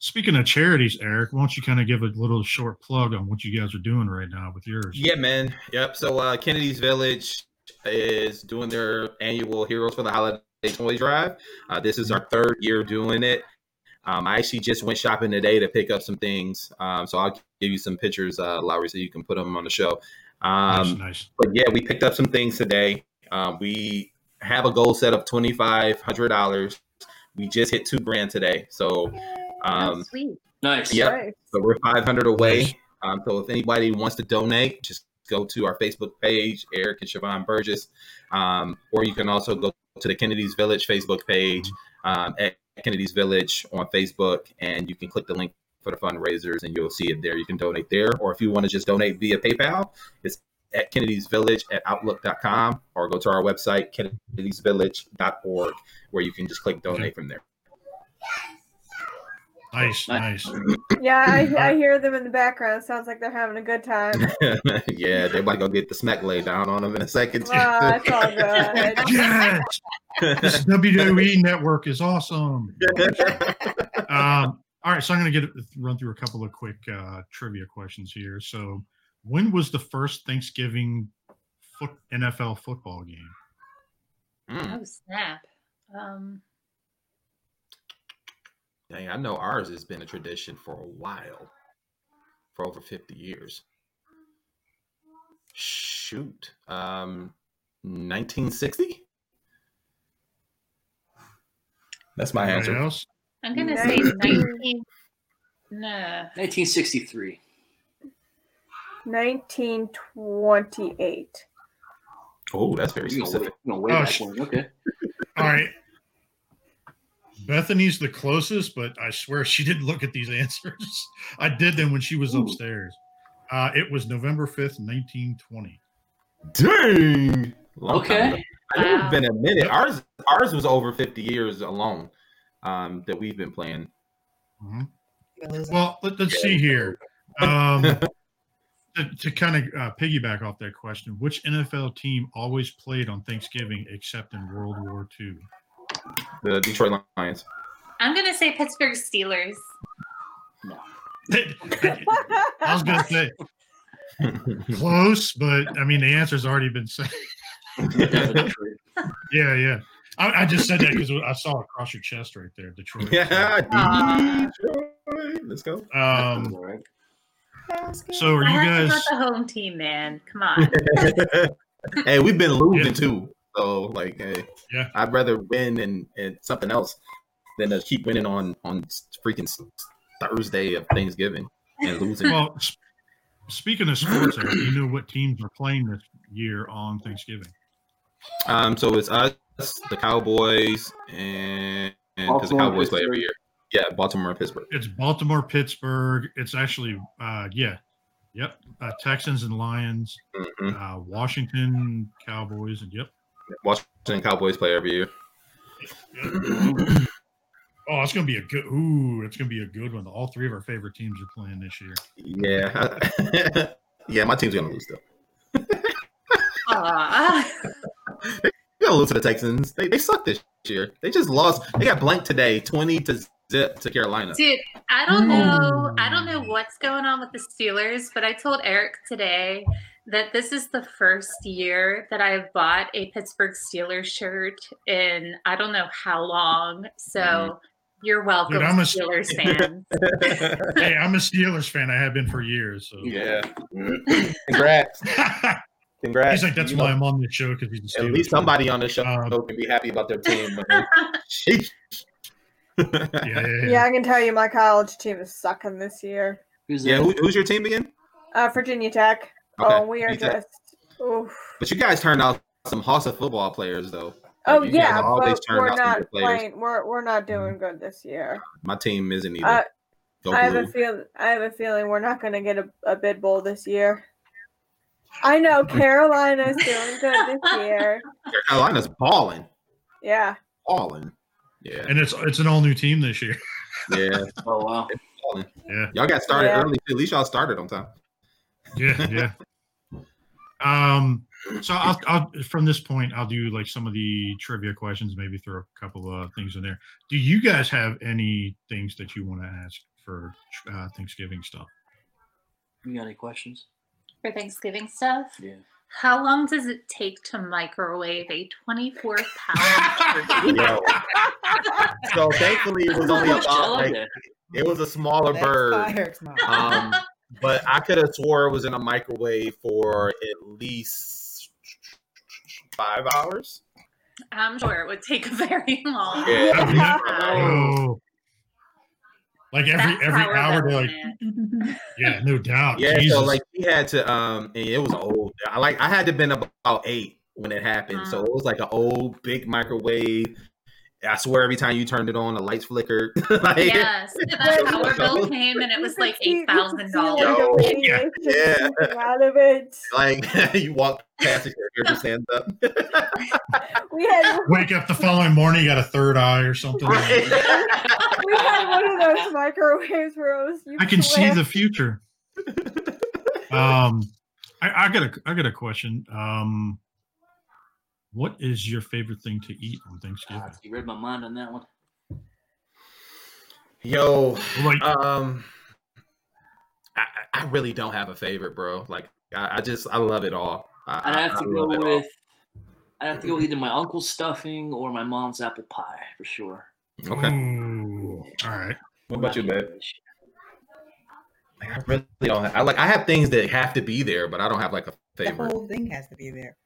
Speaking of charities, Eric, why don't you kind of give a little short plug on what you guys are doing right now with yours? Yeah, man. Yep. So uh, Kennedy's Village is doing their annual Heroes for the Holiday Toy Drive. Uh, this is our third year doing it. Um, I actually just went shopping today to pick up some things. Um, so I'll give you some pictures, uh, Lowery, so you can put them on the show. Um, nice. but yeah, we picked up some things today. Um, we have a goal set of twenty five hundred dollars. We just hit two grand today, so um, sweet. Nice. Yep. Nice. so we're five hundred away. Um, so if anybody wants to donate, just go to our Facebook page, Eric and Shavonn Burgess, um, or you can also go to the Kennedy's Village Facebook page um, at Kennedy's Village on Facebook, and you can click the link for the fundraisers, and you'll see it there. You can donate there, or if you want to just donate via PayPal, it's at Kennedy's Village at Outlook.com, or go to our website Kennedy'sVillage.org, where you can just click donate from there. Nice, Nice. nice. Yeah, I, I hear them in the background. Sounds like they're having a good time. yeah, they might go get the smack laid down on them in a second. too. Oh, it's all good. Yes, this WWE network is awesome. Um, all right, so I'm going to get run through a couple of quick uh, trivia questions here. So, when was the first Thanksgiving foot, NFL football game? Mm, Oh snap. Um, dang, I know ours has been a tradition for a while, for over 50 years. Shoot, um, 1960. That's my Anybody answer. else? I'm gonna say 19. No. 1963. 1928. Oh, that's very specific. wait- you're gonna Oh, back sh- Okay. All right. Bethany's the closest, but I swear she didn't look at these answers. I did them when she was Ooh. upstairs. Uh, it was November 5th, 1920. Dang. Long. Okay. I know it's been a minute. Ours, ours was over 50 years alone um, that we've been playing. Mhm. Well, let, us see here. Um, to to kind of uh, piggyback off that question, which NFL team always played on Thanksgiving except in World War II? The Detroit Lions. I'm gonna say Pittsburgh Steelers. I was going to say close, but I mean, the answer's already been said. Yeah, yeah. I, I just said that because I saw it across your chest right there, Detroit. yeah, Aw. Detroit. Let's go. Um, so are I you guys? put the home team, man. Come on. hey, we've been losing Yeah. too. So like, hey, Yeah. I'd rather win and, and something else than to keep winning on on freaking Thursday of Thanksgiving and losing. Well, s- speaking of sports, Eric, do you know what teams are playing this year on Thanksgiving? Um, so it's us, the Cowboys, and because the Cowboys play every year. Yeah, Baltimore and Pittsburgh. It's Baltimore, Pittsburgh. It's actually, uh, yeah, yep, uh, Texans and Lions, hmm uh, Washington Cowboys, and yep. Washington Cowboys play every year. Oh, it's gonna be a good. Ooh, it's gonna be a good one. All three of our favorite teams are playing this year. Yeah, yeah. My team's gonna lose though. Aw. They're gonna lose to the Texans. They they suck this year. They just lost. They got blanked today, twenty to zip to Carolina. Dude, I don't know. I don't know what's going on with the Steelers, but I told Eric today that this is the first year that I've bought a Pittsburgh Steelers shirt in I don't know how long. So you're welcome, Dude, I'm a- Steelers fan. hey, I'm a Steelers fan. I have been for years. So. Yeah. Congrats. Congrats. He's like, that's You why know, I'm on this show because he's a At Steelers least fan." somebody on the show Um, can be happy about their team. Yeah, yeah, yeah. Yeah, I can tell you my college team is sucking this year. Who's yeah, who, who's your team again? Uh, Virginia Tech. Okay, Oh, we are Virginia just. Oof. But you guys turned out some Hossa football players, though. Oh you guys yeah, always but we're out not good players. Mm-hmm. playing. We're we're not doing good this year. My team isn't either. Uh, Go I have a feel. I have a feeling we're not going to get a, a bid bowl this year. I know Carolina's doing good this year. Carolina's balling, Yeah. balling. Yeah, and it's it's an all new team this year. yeah, Oh wow. Yeah, Y'all got started Yeah. early. At least y'all started on time. yeah, yeah. Um, so I'll, I'll from this point I'll do like some of the trivia questions, maybe throw a couple of things in there. Do you guys have any things that you want to ask for uh, Thanksgiving stuff? You got any questions? For Thanksgiving stuff. Yeah. How long does it take to microwave a 24 pound so thankfully, it was only I about like like it was a smaller That's bird. by Eric's mom. Um, but I could have swore it was in a microwave for at least five hours. I'm sure it would take very long. Yeah. Oh. Like every That's every hour, they're like, yeah, no doubt. Yeah, Jesus. so like he had to um it was old. I like I had to been about eight when it happened. So it was like an old big microwave. I swear every time you turned it on, the lights flickered. like, Yes, the power bill came and it was like eight thousand dollars. Yeah, yeah. Out of it. like you walk past it, your character stands up. We had Wake up the following morning, you got a third eye or something. we had one of those microwaves where it was. I can see the future. Um, I, I got a I got a question. Um, what is your favorite thing to eat on Thanksgiving? God, you read my mind on that one. Yo, Like, um, I, I I really don't have a favorite, bro. Like I, I just I love it all. I, I'd I- have I to go love it all. with. I'd have to go with either my uncle's stuffing or my mom's apple pie for sure. Okay. ooh, all right. What about you, babe? Like, I really don't. Have, I like. I have things that have to be there, but I don't have like a The favorite. whole thing has to be there.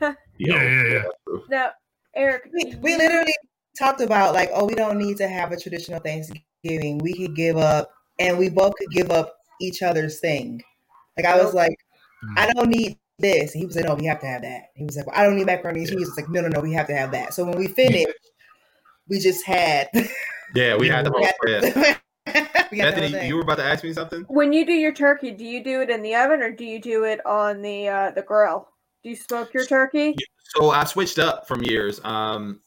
Yeah, yeah, yeah. Now, Eric, We, we literally talked about like, oh, we don't need to have a traditional Thanksgiving. We could give up, and we both could give up each other's thing. Like I was like, I don't need this. And he was like, no, we have to have that. He was like, well, I don't need macaroni and cheese. He was like, no, no, no, we have to have that. So when we finished, we just had. Yeah, we had the whole spread. we the whole Anthony, you were about to ask me something. when you do your turkey, do you do it in the oven or do you do it on the uh, the grill? Do you smoke your turkey? So I switched up from years. Um,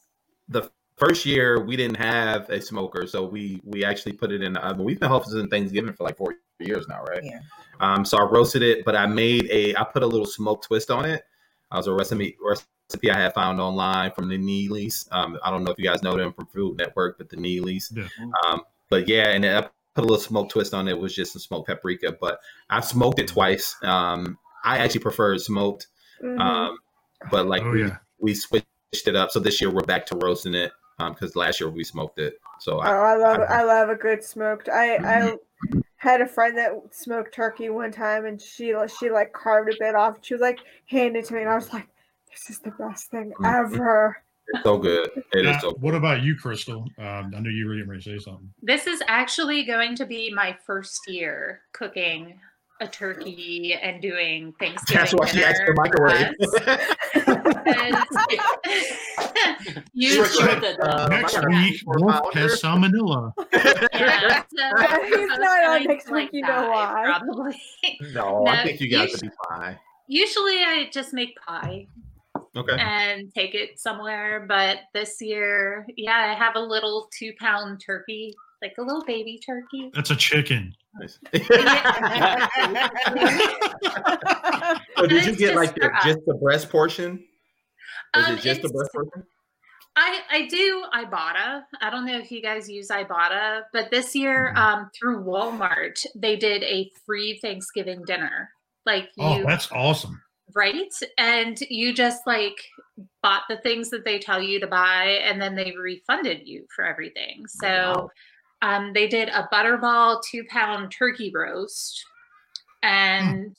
the first year we didn't have a smoker, so we we actually put it in the oven. We've been hosting Thanksgiving for like four years now, right? Yeah. Um, so I roasted it, but I made a I put a little smoke twist on it. I was a recipe recipe I had found online from the Neelys. Um, I don't know if you guys know them from Food Network, but the Neelys. Yeah. Um, but yeah, and I put a little smoke twist on it. It was just some smoked paprika, but I've smoked it twice. Um, I actually prefer smoked, Mhm. um, but like Oh we, yeah. we switched it up. So this year we're back to roasting it because last year we smoked it. So Oh, I, I love I- I love a good smoked. I I Mm-hmm. had a friend that smoked turkey one time, and she she like carved a bit off. She was like, hand it to me, and I was like, this is the best thing Mhm. ever. it's so good. It is Uh, so. what about you, Crystal? Um, I know you were getting ready to say something. This is actually going to be my first year cooking a turkey and doing Thanksgiving That's why she asked dinner for for microwave. us. Sure, sure. That. Uh, Next week, Four Wolf pounder. has salmonella. yeah, so He's not on next week, you know why. Probably. no, I think you guys you would be fine. Usually, I just make pie Okay. and take it somewhere. But this year, yeah, I have a little two pound turkey, like a little baby turkey. That's a chicken. Nice. So did you get like the, just the breast portion? Is Um, it just the breast portion? I, I do Ibotta. I don't know if you guys use Ibotta, but this year Mhm. um, through Walmart, they did a free Thanksgiving dinner. Like Oh, you, that's awesome. right? And you just like bought the things that they tell you to buy, and then they refunded you for everything. So wow. Um, they did a butterball two pound turkey roast, and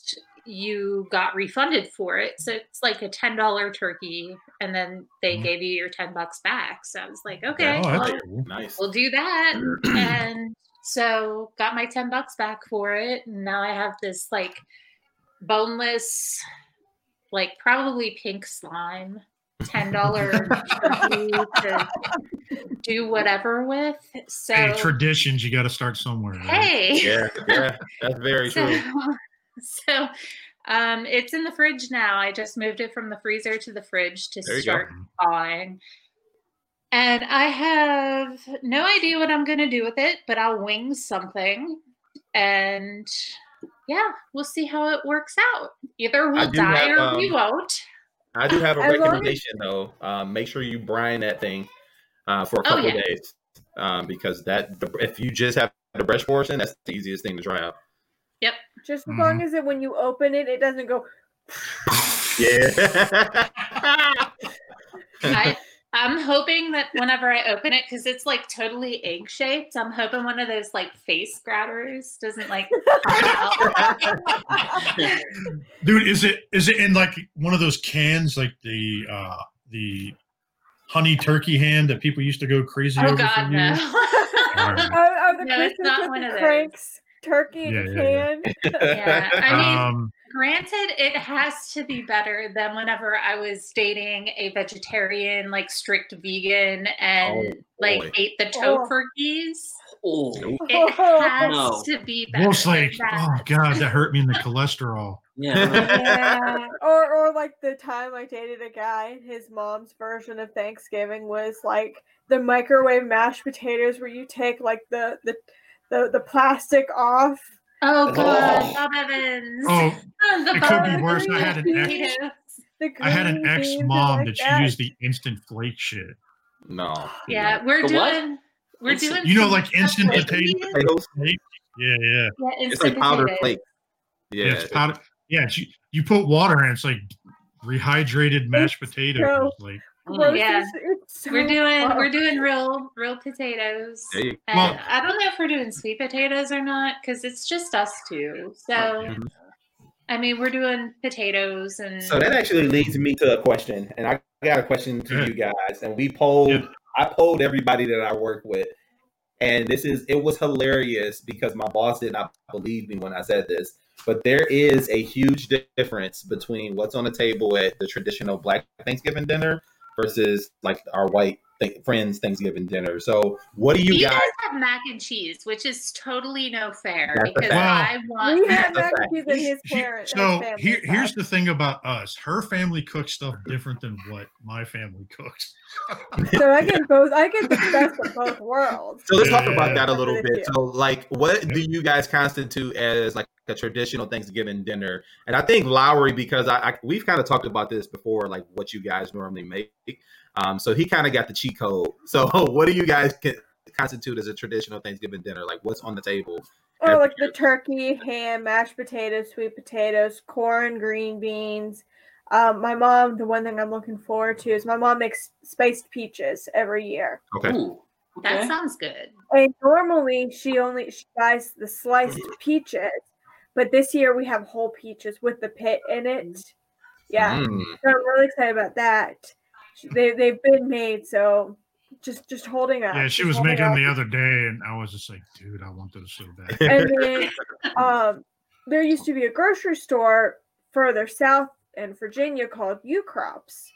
you got refunded for it. So it's like a ten dollar turkey, and then they Mhm. gave you your ten bucks back. So I was like, okay, Oh, well, cool. Nice. we'll do that. and so got my 10 bucks back for it. And now I have this like boneless, like probably pink slime, $10 turkey to do whatever with. So, Hey, traditions, you got to start somewhere. right? hey. Yeah, yeah, that's very So, true. so um, it's in the fridge now. I just moved it from the freezer to the fridge to There you go. start thawing. And I have no idea what I'm going to do with it, but I'll wing something. And yeah, we'll see how it works out. Either we'll die have, or we um, won't. I do have a As long as- recommendation though. Um, make sure you brine that thing uh, for a Oh, couple yeah. days um, because that if you just have the breast portion, that's the easiest thing to dry out. Yep. Just as long as it when you open it, it doesn't go. Yeah. I, I'm hoping that whenever I open it, because it's like totally egg shaped, I'm hoping one of those like face grabbers doesn't like. Dude, is it is it in like one of those cans, like the uh the honey turkey hand that people used to go crazy Oh over God, for no. years? Oh, oh, the No, it's Christmas not with one the of those. cranks turkey in Yeah, a yeah, yeah. can. yeah, I mean, Um, granted, it has to be better than whenever I was dating a vegetarian, like strict vegan, and Oh, like boy. ate the Oh. tofurkeys. Oh, It has No. to be better. Wolf's like, than oh god, that hurt me in the cholesterol. Yeah. yeah. Or or like the time I dated a guy, his mom's version of Thanksgiving was like the microwave mashed potatoes where you take like the the the, the plastic off. Oh God, Oh. Bob Evans. Oh, the it could be worse. I had an ex. I had an ex mom like that she used the instant flake shit. No. Yeah, we're The what? doing. We're Instant- doing. You know, like instant potatoes? beans. Potatoes? Yeah, yeah. Yeah, It's instant like powdered potatoes. flake. Yeah, Yeah. it's powder. Yeah, you, you put water in. It's like rehydrated mashed It's potatoes. so- Like, gross. Yeah. It's- it's so We're doing fun. we're doing real real potatoes. There you And Well- I don't know if we're doing sweet potatoes or not because it's just us two. So Mhm. I mean, we're doing potatoes and So that actually leads me to a question, and I got a question to Yeah. you guys. And we polled, Yeah. I polled everybody that I work with, and this is it was hilarious because my boss did not believe me when I said this. But there is a huge difference between what's on the table at the traditional Black Thanksgiving dinner versus like our white th- friends Thanksgiving dinner. So, what do you you guys? guys have mac and cheese, which is totally no fair That's because fact. I want We had That's a mac and cheese at his parents. so here, here's the thing about us. Her family cooks stuff different than what my family cooks. so I get both. I get the best of both worlds. So let's talk about that a little bit. So, like, what do you guys constitute as like a traditional Thanksgiving dinner? And I think Lowery, because I, I we've kind of talked about this before, like what you guys normally make. Um, so he kind of got the cheat code. So, what do you guys constitute as a traditional Thanksgiving dinner? Like, what's on the table? Oh, like the turkey, ham, mashed potatoes, sweet potatoes, corn, green beans. Um, my mom, the one thing I'm looking forward to is my mom makes spiced peaches every year. Okay. Ooh, that okay. sounds good. And normally she only she buys the sliced peaches, but this year we have whole peaches with the pit in it. Yeah, Mm. so I'm really excited about that. They they've been made, so just just holding up. Yeah, she was making them the other day, and I was just like, dude, I want those so bad. and then um, there used to be a grocery store further south in Virginia called Ukrop's,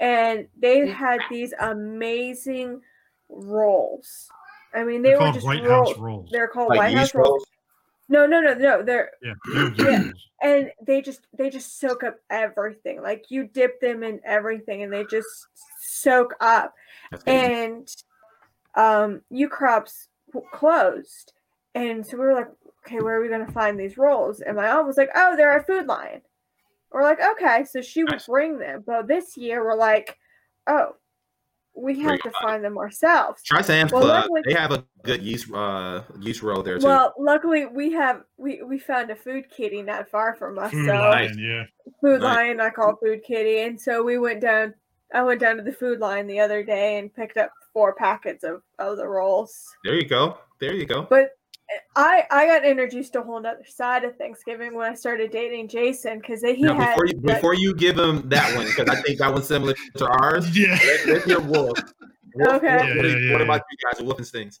and they had these amazing rolls. I mean, they They're were just White rolls. House rolls. They're called Like White House rolls. rolls? No, no, no, no. They're Yeah, Yeah. and they just they just soak up everything. Like you dip them in everything, and they just soak up and um Ukrop's closed. And so we were like, okay, where are we gonna find these rolls? And my mom was like, oh, they're at Food Lion. We're like, okay, so she would Nice. bring them. But this year we're like, oh, we have to find them ourselves. Try Sam's Well, Club. luckily- They have a good yeast uh yeast roll there too. Well, luckily we have we we found a food kitty not far from us. Food so Lion, yeah. Food Nice. Lion, I call Food Kitty, and so we went down. I went down to the Food Lion the other day and picked up four packets of, of the rolls. there you go. There you go. But I I got introduced to a whole other side of Thanksgiving when I started dating Jason because he Now, had before you like- before you give him that one, because I think that one's similar to ours. Yeah. Let's, let's Wolf. Wolf, Okay. Wolf, Yeah, what, yeah, what yeah, about you guys? Wolf instincts.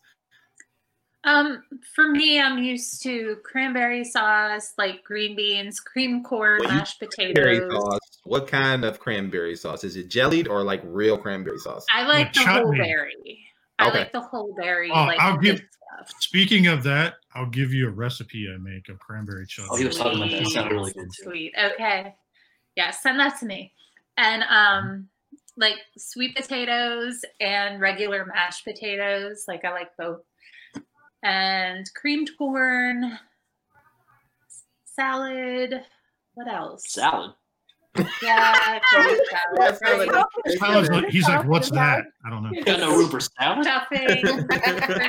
Um, for me, I'm used to cranberry sauce, like green beans, cream corn, Well, you- mashed Cranberry potatoes. sauce. What kind of cranberry sauce? Is it jellied or like real cranberry sauce? I like the whole berry. I Okay. like the whole berry. Oh, like I'll give- good stuff. Speaking of that, I'll give you a recipe I make of cranberry chutney. Oh, he was talking about that. It sounded really good, too. Sweet. Okay. Yeah, send that to me. And um like sweet potatoes and regular mashed potatoes. Like I like both. And creamed corn, salad. What else? Salad. Yeah, creamed salad, salad. Tyler's like, he's like, what's that? I don't know. You got no room for salad? Stuffing.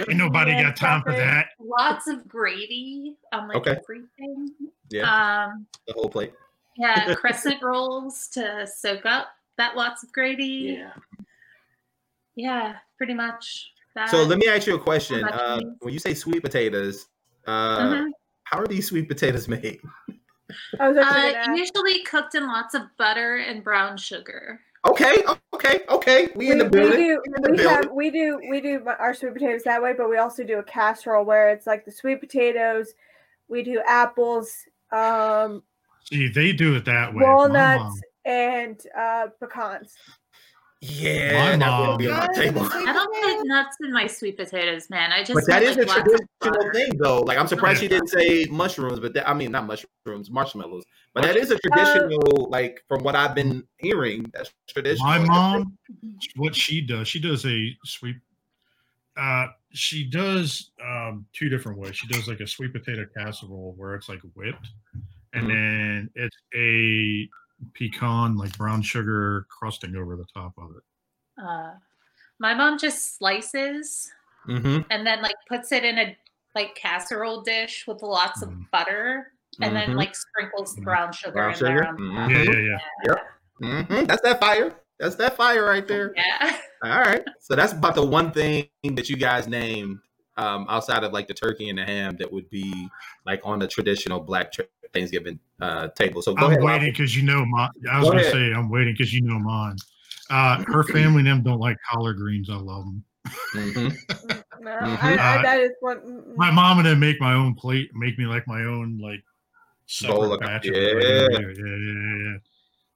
Ain't nobody got time for that. Lots of gravy on like Okay. everything. Yeah, Um the whole plate. Yeah, crescent rolls to soak up that lots of gravy. Yeah. Yeah, pretty much. That. So let me ask you a question. Uh, when you say sweet potatoes, uh, Mhm. how are these sweet potatoes made? I was Uh, usually cooked in lots of butter and brown sugar. Okay, okay, okay. We, We, in the we building. do We in the we building. have we do we do our sweet potatoes that way, but we also do a casserole where it's like the sweet potatoes. We do apples, um, See, they do it that way. Walnuts, and uh, pecans. Yeah, My that would mom- be on my table. I don't potatoes. put nuts in my sweet potatoes, man. I just But that put, is like, a traditional thing, though. Like I'm surprised she didn't say mushrooms, but that, I mean not mushrooms, marshmallows. But that is a traditional, like from what I've been hearing, that's traditional. My mom, what she does, she does a sweet. Uh, she does um two different ways. She does like a sweet potato casserole where it's like whipped, and Mhm. then it's a pecan like brown sugar crusting over the top of it. Uh, my mom just slices hmm and then like puts it in a like casserole dish with lots of Mhm. butter and then Mhm. like sprinkles the Mhm. brown sugar Brown in there. sugar? on Mhm. top. Yeah, yeah, yeah. hmm That's that fire. That's that fire right there. Yeah. All right. So that's about the one thing that you guys named um, outside of like the turkey and the ham that would be like on the traditional black tr- Thanksgiving uh, table. So go I'm ahead. waiting because you know my. I was Go gonna ahead. say I'm waiting because you know mine. Uh, her family and them don't like collard greens. I love them. hmm No, Mhm. I, I, Uh, that is one. mm, My mom and then make my own plate, make me like my own like Bowl of- batch. yeah. it. yeah, yeah, yeah,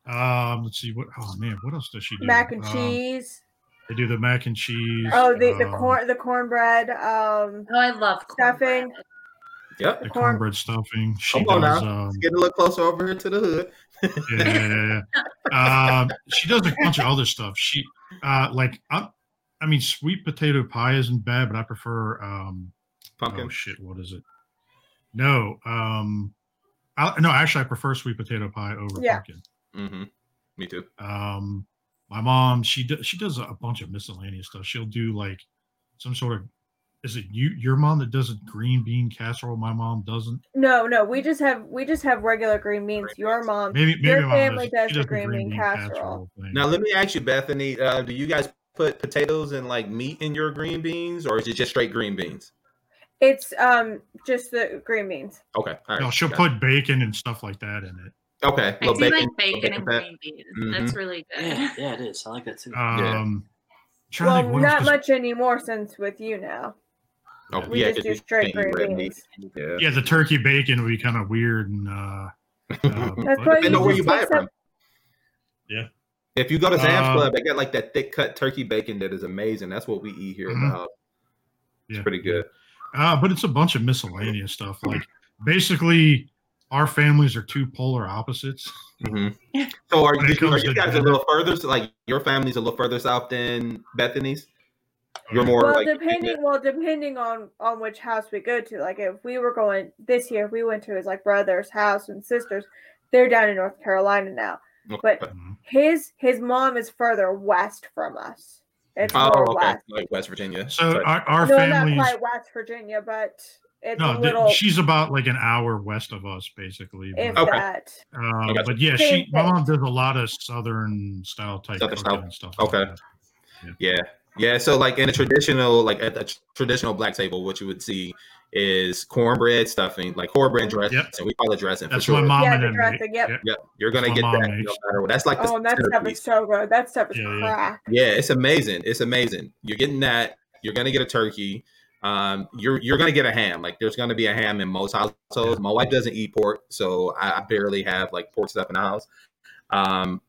yeah. Um, let's see what. Oh man, what else does she do? mac and Um, cheese. They do the mac and cheese. Oh, the the um, corn the cornbread. Um, Oh, I love Stuffing. cornbread. Yep. the corn- cornbread stuffing. She Come on does. now. Um, Let's get a little closer over here to the hood. yeah, yeah, yeah. um, she does a bunch of other stuff. She uh, like i I mean, sweet potato pie isn't bad, but I prefer um, Pumpkin. Oh shit, what is it? No, um, I, no, actually, I prefer sweet potato pie over Yeah. pumpkin. hmm Me too. Um, my mom, she does, she does a bunch of miscellaneous stuff. She'll do like some sort of. Is it you, your mom that does a green bean casserole? My mom doesn't. no, no, we just have we just have regular green beans. Your mom, Maybe maybe your family she does the does green bean casserole. thing. Now let me ask you, Bethany. Uh, do you guys put potatoes and like meat in your green beans, or is it just straight green beans? It's um just the green beans. Okay. All right. no, she'll got put bacon and stuff like that in it. it. Okay. I little do like little bacon and fat. green beans. Mhm. That's really good. Yeah, yeah, it is. I like that too. Um, trying to Well, think what else not much anymore since with you now. Oh, We yeah, just 'cause do straight can't green meat. beans. Yeah. Yeah, the turkey bacon would be kind of weird and uh, uh That's but- why Depending you on where you buy it from. some- If you go to Sam's Um, Club, they got like that thick cut turkey bacon that is amazing. That's what we eat here Mhm. at the house. It's yeah. pretty good. Uh, but it's a bunch of miscellaneous stuff. Like basically, our families are two polar opposites. Mhm. So are you, it are you to guys a little further? So like your family's a little further south than Bethany's. You're more well like depending well depending on on which house we go to like if we were going this year if we went to his like brother's house and sisters they're down in north carolina now but Mhm. his his mom is further west from us it's Oh, more okay, west Uh, like West Virginia. So But- our, our no families, not quite west virginia but it's no, a th- little she's about like an hour west of us, basically. But, Okay. that um, gotcha. but yeah, Same she my thing. mom does a lot of southern style type Southern style. stuff. Okay. that. Yeah, yeah. Yeah, so like in a traditional, like at a traditional black table, what you would see is cornbread stuffing, like cornbread dressing. Yep. We call it dressing That's for my sure. mom Yeah, and the dressing, yep. Yep, you're gonna get mom that no matter what. That's like oh that stuff is so good that stuff is Yeah, yeah. crack Yeah, it's amazing. It's amazing. You're getting that. You're gonna get a turkey. Um, you're you're gonna get a ham. Like there's gonna be a ham in most households. My wife doesn't eat pork, so I, I barely have like pork stuff in the house. Um,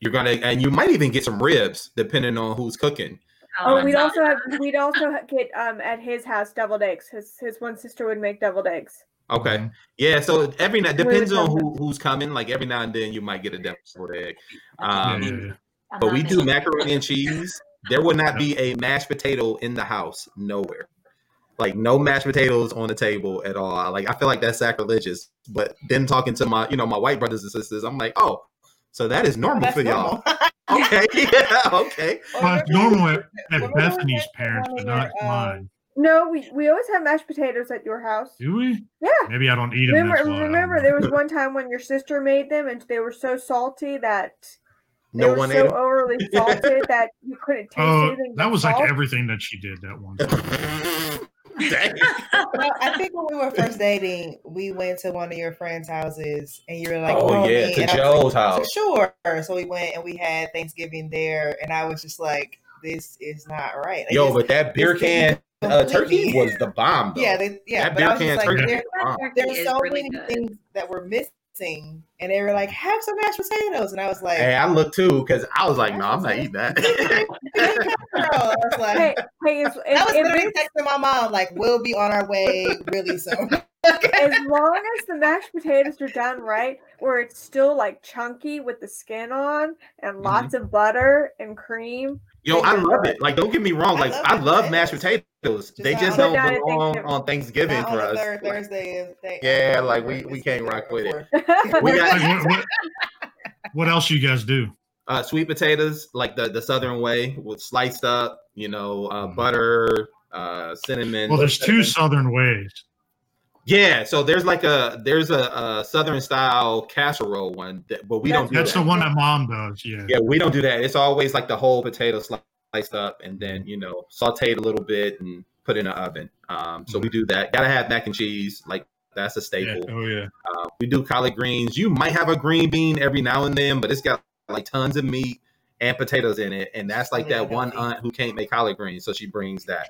you're gonna and you might even get some ribs depending on who's cooking. Oh, we'd also have we'd also get um at his house deviled eggs. His his one sister would make deviled eggs. Okay, yeah. So every night depends on who who's coming. Like every now and then you might get a deviled egg. Um, But we do macaroni and cheese. There will not be a mashed potato in the house nowhere. Like no mashed potatoes on the table at all. Like I feel like that's sacrilegious. But then talking to my, you know, my white brothers and sisters, I'm like, oh, so that is normal That's for y'all. Okay, yeah, okay. Well, it's normal at, at Bethany's parents, but not we um, mine. No, we, we always have mashed potatoes at your house. Do we? Yeah. Maybe I don't eat them. Remember, that's why, I don't remember, there was one time when your sister made them, and they were so salty that they No were one so ate 'em? overly salted that you couldn't taste Oh, anything. that but was like everything that she did that one time. Dang. No, I think when we were first dating, we went to one of your friends' houses, and you were like, oh yeah, me," to and I was like, Joe's house. sure. So we went and we had Thanksgiving there, and I was just like, "This is not right." Like, Yo, this- but that beer can uh, turkey was the bomb. Though. yeah, they, yeah. That but I beer was can like, turkey there, was there were so really many good. things that were missing, and they were like, "Have some mashed potatoes," and I was like, Hey, I looked too because I was like, no, I'm not eating that. Girl, I was like, Hey, hey, as, I was if, literally if, texting my mom like, "We'll be on our way really soon." as long as the mashed potatoes are done right, where it's still like chunky with the skin on Mm-hmm. and lots of butter and cream. Yo, I love it. Like, don't get me wrong. I Like, love I love mashed potatoes. They just don't But not at belong Thanksgiving. on Thanksgiving for on the us. third Thursday. Of th- Yeah, like, we- Christmas we can't rock with it. We got- what, what, what else you guys do? Uh, sweet potatoes, like the the Southern way, with sliced up, you know, uh, Mhm. butter, uh, cinnamon. Well, there's two southern ways. Yeah, so there's like a there's a, a Southern style casserole one, that, but we don't do That's that. the one that mom does. Yeah. Yeah, we don't do that. It's always like the whole potato sliced up and then you know sautéed a little bit and put in the oven. Um, so we do that. Gotta have mac and cheese, like that's a Yeah. staple. Oh yeah. Uh, we do collard greens. You might have a green bean every now and then, but it's got like tons of meat and potatoes in it, and that's like that one aunt who can't make collard greens, so she brings that.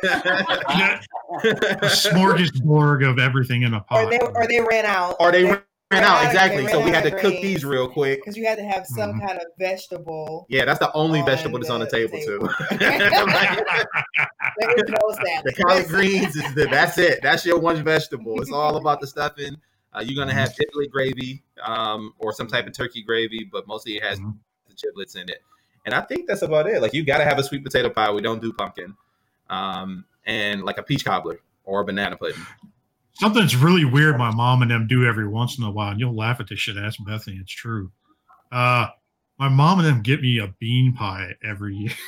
Yeah, a smorgasbord of everything in a pot. or they or they ran out. or they ran ran out out- exactly, they so ran we had to cook these real quick. because you had to have some Mhm. kind of vegetable. Yeah, that's the only On vegetable that's on the the table table. too. Like, There is no salad. the collard greens is the, that's it. That's your one vegetable. It's all about the stuffing. Uh, you're gonna have giblet gravy, um, or some type of turkey gravy, but mostly it has Mhm. The giblets in it. And I think that's about it. Like you gotta have a sweet potato pie. We don't do pumpkin, um, and like a peach cobbler or a banana pudding. Something that's really weird my mom and them do every once in a while, and you'll laugh at this shit. Ask Bethany, it's true. Uh, my mom and them get me a bean pie every year.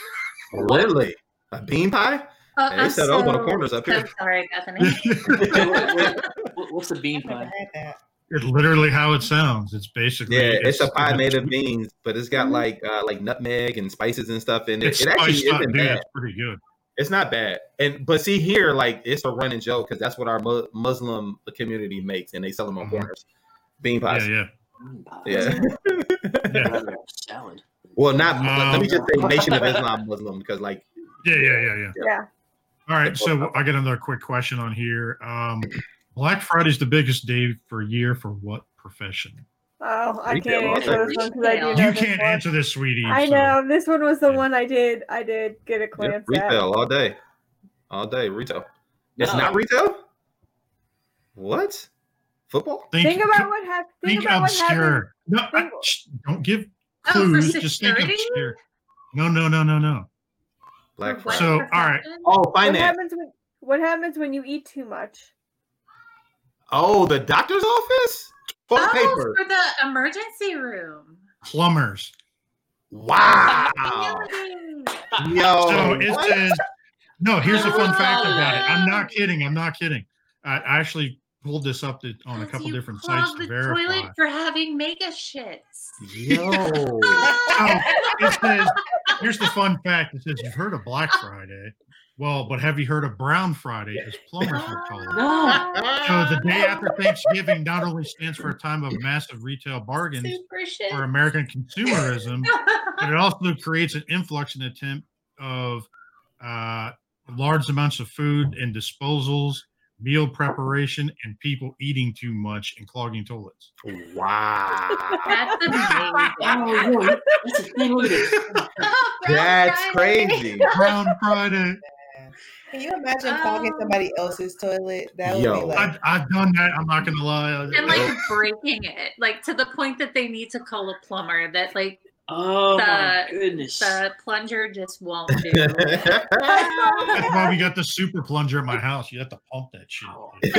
Really, a bean pie? Oh, They I'm set up on the corners up so here. sorry, Bethany. What- What's a bean I've pie? Had that. it's literally how it sounds. It's basically Yeah, it's, a pie made of beans, but it's got like uh, like nutmeg and spices and stuff in it. It's It actually isn't dude. bad. It's pretty good. It's not bad. And but see here, like it's a running joke because that's what our mu- Muslim community makes, and they sell them on Mhm. corners. Bean pies. Yeah, yeah. Pie. Yeah. Yeah. Rather salad. well, not. Um, let me just say Nation of Islam Muslim because like Yeah, yeah, yeah, yeah. Yeah. All right, so I got another quick question on here. Um, Black Friday is the biggest day for year for what profession? Oh, I Retail, can't answer this one because I do retail. know You this can't one. answer this, sweetie. I so- know this one was the Yeah. one I did. I did get a glance at. retail all day, all day retail. It's No. not retail. What? Football? Think, Think about what happened. Think, think about what happened. obscure. No, I, Think- shh, don't give Oh, for clues. just think security? obscure. No, no, no, no, no. Black Friday. So, all right. profession? oh, What finance. happens when What happens when you eat too much? Oh, the doctor's office. Toilet Oh, paper. for the emergency room. Plumbers. Wow. Yo. So it what? says, no, here's a fun fact about it. I'm not kidding. I'm not kidding. I I actually pulled this up to, on a couple you different clog sites to the verify. toilet for having mega shits. Yo. Oh, it says, here's the fun fact. It says, you've heard of Black Friday. Well, but have you heard of Brown Friday, as plumbers would call it? No. So the day after Thanksgiving not only stands for a time of massive retail bargains Super for American consumerism, but it also creates an influx and attempt of uh, large amounts of food and disposals, meal preparation, and people eating too much and clogging toilets. Wow. That's amazing. Yo, that's a thing. Look at this. That's crazy. Brown Friday. Can you imagine clogging Oh. somebody else's toilet? That would Yo. be like I've, I've done that. I'm not gonna lie. And like breaking it, like to the point that they need to call a plumber. That like Oh my goodness. the plunger just won't do. That's why we got the super plunger in my house. You have to pump that shit.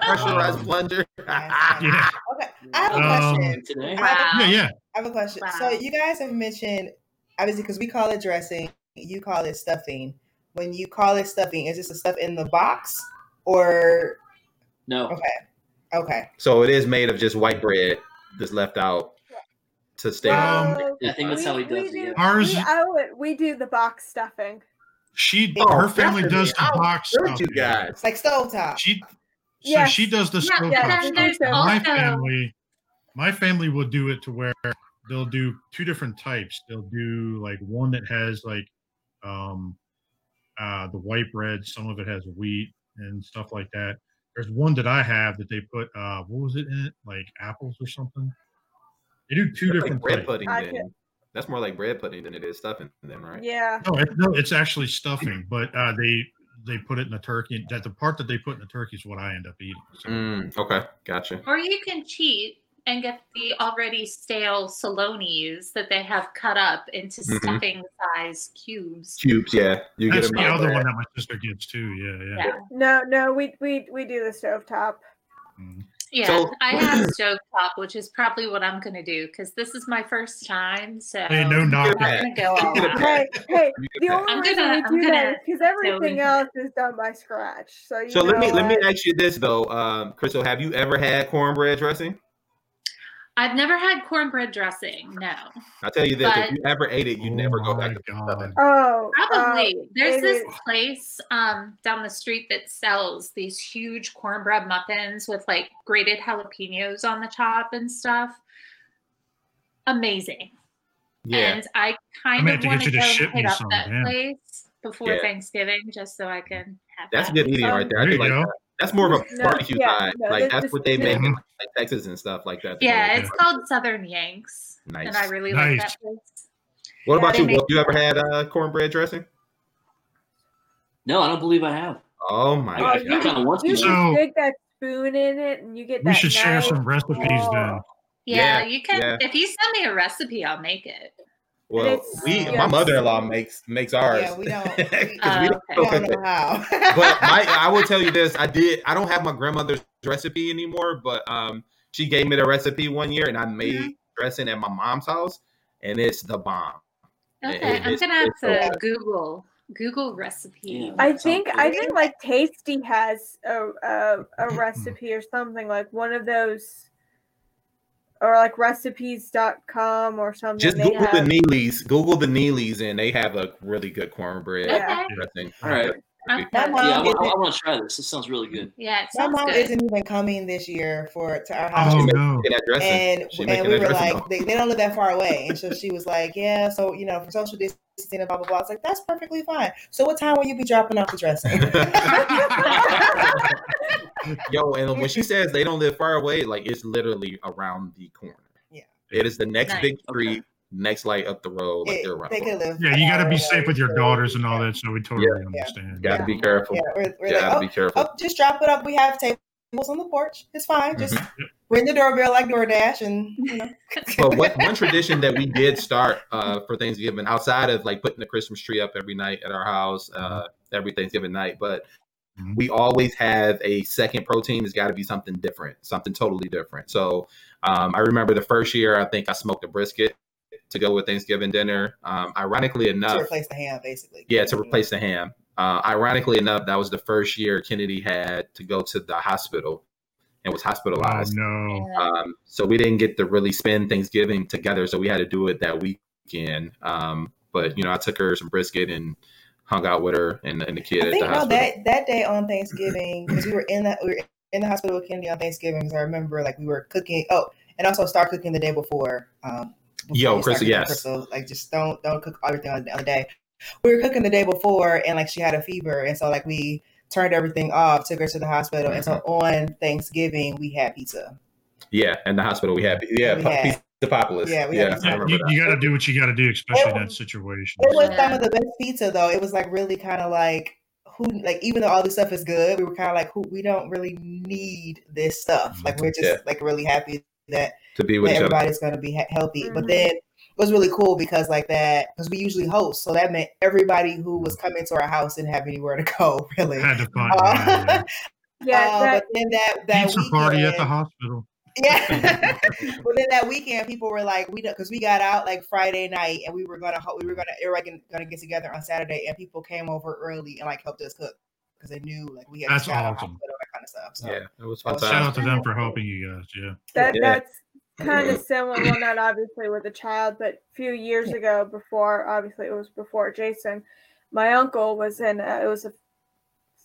Pressurized Um, plunger. Yeah, okay. I have a Um, question. Today. I have a- yeah, yeah. I have a question. So you guys have mentioned obviously because we call it dressing, you call it stuffing. When you call it stuffing, is this the stuff in the box or No. okay? Okay. so it is made of just white bread that's left out to stay. Um, Well, I think that's how he we does it, yeah. Ours- We, I would, we do the box stuffing. She Oh, her family does the how box hurt stuff. you guys. It's like stovetop. She so Yes. she does the Yeah, stovetop yeah, then stuff. there's My family, my family will do it to where they'll do two different types. They'll do like one that has like um uh the white bread, some of it has wheat and stuff like that. There's one that I have that they put uh what was it in it? Like apples or something. They do two That's like different bread types. pudding. Then that's more like bread pudding than it is stuffing. Then right? Yeah. No, it, no, it's actually stuffing, but uh they they put it in the turkey. That the part that they put in the turkey is what I end up eating. So Mm, okay, gotcha. Or you can cheat and get the already stale salonis that they have cut up into Mhm. stuffing size cubes. Cubes, yeah. You that's get the them out other there. one that my sister gets too. Yeah, yeah. Yeah. No, no, we we we do the stovetop. Mm. Yeah, So- I have stovetop, which is probably what I'm going to do because this is my first time. So Hey, no I'm not going to go all out. Hey, hey, the only I'm reason gonna- we I'm do that gonna is because everything into else is done by scratch. So you So let me know let me ask you this though, um, Crystal. Have you ever had cornbread dressing? I've never had cornbread dressing. No, I'll tell you this: But- if you ever ate it, you Oh never go my back to God. stuffing. Oh, probably. There's it this is- place um, down the street that sells these huge cornbread muffins with like grated jalapenos on the top and stuff. Amazing. Yeah, And I I kind of have to want get to you go to ship hit me up some, that yeah. place before Yeah. Thanksgiving just so I can have that's that. good eating Um, right there. I There do you like go. that. That's more of a No, barbecue yeah, side. no, like that's what they make in like, Texas and stuff like that. Yeah, Yeah. it's called Southern Yanks. Nice. And I really like that place. What about you? make- Wolf? You ever had uh, cornbread dressing? No, I don't believe I have. Oh my I, Oh, I, god! you kind of want You to. So- just stick that spoon in it, and you get that. We should share some recipes then. Oh. Yeah, Yeah, you can. yeah. If you send me a recipe, I'll make it. Well, we yeah. my mother-in-law makes makes ours. Yeah, we don't- 'Cause we- we don't okay. Don't know how. but my, I will tell you this: I did. I don't have my grandmother's recipe anymore, but um, she gave me the recipe one year, and I made Mm-hmm. dressing at my mom's house, and it's the bomb. It- Okay, I'm gonna have it's so to. Google Google recipe. Yeah. I think good. I think like Tasty has a, a a recipe or something like one of those, or like recipes.com or something. Just they Google the have- Neelys. Google the Neelys, and they have a really good cornbread Okay. dressing. All right. I'm My good. mom Yeah, I, isn't- want to try this. This sounds really good. Yeah, it My mom good. isn't even coming this year for to our oh, house. Oh no. making that dressing. and and we that were like, they, they don't live that far away, and so she was like, yeah, so you know, for social distancing and blah blah blah. I was like, that's perfectly fine. So what time will you be dropping off the dressing? Yo, and when she says they don't live far away, like it's literally around the corner. Yeah. It is the next Nice. big street, next light up the road. Like It- they're around. they could live. Yeah, you got to be safe away, with your daughters and all that, so we totally Yeah. understand. Gotta Yeah. be careful. Yeah, we're, we're Gotta like, be oh, careful. oh, just drop it up. We have tables on the porch. It's fine. Just Mhm. ring the doorbell like DoorDash, and you know. but what one tradition that we did start uh, for Thanksgiving, outside of like putting the Christmas tree up every night at our house, uh, every Thanksgiving night, but Mhm. we always have a second protein. It's got to be something different, something totally different. So um, I remember the first year, I think I smoked a brisket to go with Thanksgiving dinner. Um, ironically enough, to replace the ham, basically. yeah, to replace the ham. Uh, ironically enough, that was the first year Kennedy had to go to the hospital and was Oh hospitalized. no. Um, so we didn't get to really spend Thanksgiving together. So we had to do it that weekend. Um, but you know, I took her some brisket and hung out with her and, and the kid I at think the no, hospital. that that day on Thanksgiving because we were in that we were in the hospital with Kennedy on Thanksgiving. Because I remember like we were cooking. Oh, and also start cooking the day before. Um, before Yo, Crystal, yes. Crystal, like just don't don't cook everything on the other day. We were cooking the day before, and like she had a fever, and so like we turned everything off, took her to the hospital, and so on Thanksgiving we had pizza. yeah, in the hospital we had yeah, We had- pizza populous. Yeah, we Yeah, had Yeah, remember you, that. you got to do what you got to do, especially in that situation. It was Yeah. some of the best pizza though. It was like really kind of like who like even though all this stuff is good, we were kind of like who we don't really need this stuff. Like we're just Yeah. like really happy that, to be with that everybody's gonna be he- healthy. But Mhm. then it was really cool because like that because we usually host, so that meant everybody who was coming to our house didn't have anywhere to go really. Had to find Uh, yeah, yeah. Yeah, uh, that, but then that that pizza weekend, party at the hospital. Yeah. but then that weekend, people were like, we because we got out like Friday night, and we were gonna ho- we were gonna everybody gonna get together on Saturday, and people came over early and like helped us cook because they knew like we had That's just got out of awesome. hospital, that kind of stuff. So Yeah, it was fun Shout Shout out to them for helping you guys. Yeah. that Yeah. that's kind of similar. Well, not obviously with a child, but a few years ago, before obviously it was before Jason, my uncle was in. A, it was a.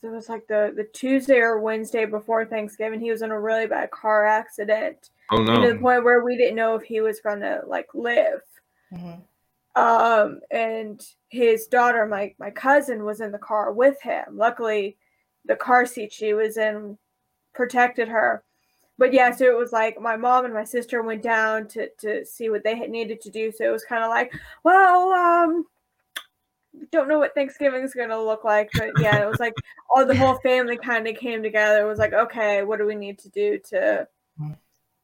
It was like the the Tuesday or Wednesday before Thanksgiving. He was in a really bad car accident Oh to the point where we didn't know if he was gonna like live. Mhm. Um, and his daughter, my my cousin, was in the car with him. Luckily, the car seat she was in protected her. But yeah, so it was like my mom and my sister went down to to see what they had needed to do. So it was kind of like, well, um, don't know what Thanksgiving is gonna look like, but yeah, it was like all the whole family kind of came together. It was like, okay, what do we need to do to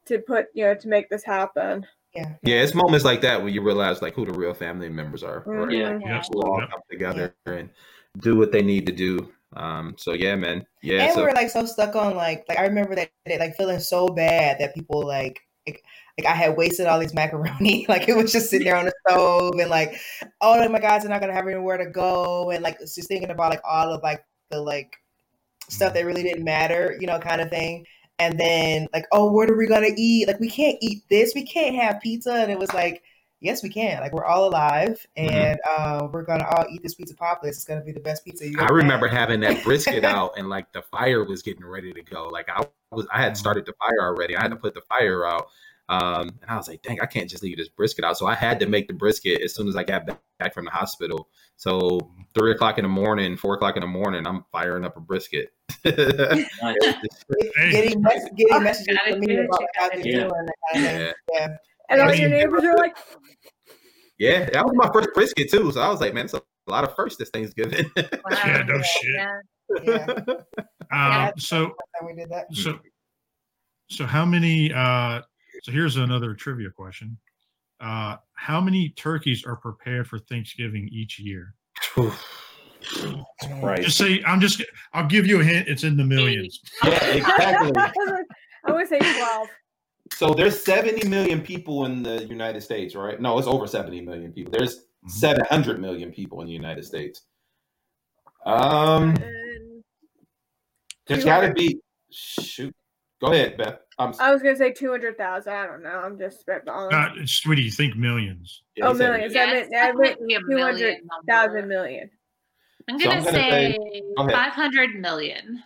to put you know to make this happen? Yeah. Yeah, it's moments like that when you realize like who the real family members are. Right? Yeah. Mhm. Yep. We'll all come together and do what they need to do. Um, so yeah, man. Yeah. and so we were like so stuck on like like I remember that day, like feeling so bad that people like like, like I had wasted all these macaroni like it was just sitting there on the stove and like oh my guys are not gonna have anywhere to go and like just thinking about like all of like the like stuff that really didn't matter you know kind of thing and then like oh what are we gonna eat like we can't eat this we can't have pizza and it was like yes we can like we're all alive Mhm. and uh, we're gonna all eat this pizza poplets it's gonna be the best pizza you I remember had. having that brisket out and like the fire was getting ready to go. Like I was I had started the fire already. I had to put the fire out. Um, and I was like, dang, I can't just leave this brisket out. So I had to make the brisket as soon as I got back- back from the hospital. So three o'clock in the morning, four o'clock in the morning, I'm firing up a brisket. Getting mes- getting messages Gotta from me about you how gotta they're do. doing. that kind of thing. yeah. Yeah. And all your neighbors are like, Yeah, that was my first brisket too. So I was like, man, it's a lot of first this Thanksgiving. Yeah, no shit. Yeah. Yeah. uh, so we did that. so so how many? uh So here's another trivia question. Uh How many turkeys are prepared for Thanksgiving each year? Right. Just say I'm just. I'll give you a hint. It's in the millions. Yeah, exactly. I would say twelve. So there's 70 million people in the United States, right? No, it's over 70 million people. There's Mhm. 700 million people in the United States. Um, there's got to be. Shoot. Go ahead, Beth. I'm. I was gonna say two hundred thousand. I don't know. I'm just spitballing. Uh, sweetie, you think millions? yeah, oh, millions. it. I Yeah, meant, I meant definitely a two hundred million number. thousand million. I'm gonna, I'm gonna say, say- go 500 million.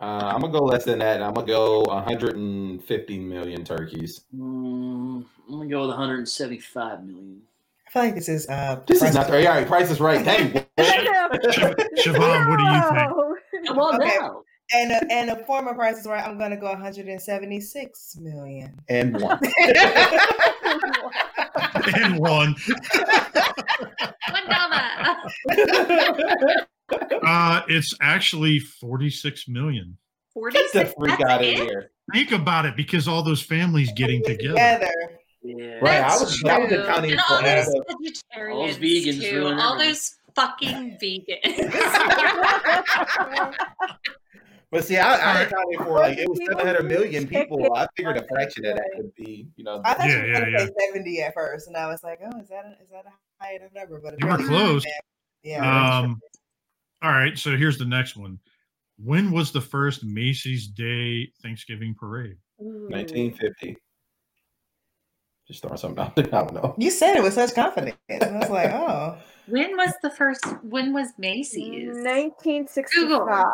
Uh, I'm gonna go less than that. I'm gonna go 150 million turkeys. Mm, I'm gonna go with 175 million. I feel like this is uh This is not. Right. All right, price is right. Dang. Shavonn, what do you think? No. Okay. now. And a, and a former price is right. I'm gonna go 176 million. and one. And one. One dollar. Uh, it's actually 46 million. Get the 46. freak out of it? here. Think about it, because all those families getting together. Together. Yeah. Right, I That's was- I was true. accounting and for all those all vegetarians All those vegans too. ruin All those fucking vegans. But see, I, I Alright. accounted for like it was 700 million people. I figured a fraction of that Thanksgiving. would be, you know. I thought Yeah, you were yeah, gonna yeah. say 70 at first, and I was like, oh, is that a, is that a high enough number? But You were close. Yeah. Um, all right, so here's the next one. When was the first Macy's Day Thanksgiving parade? 1950. Just throwing something out there. I don't know. you said it with such confidence. I was like, oh. when was the first? When was Macy's? 1965.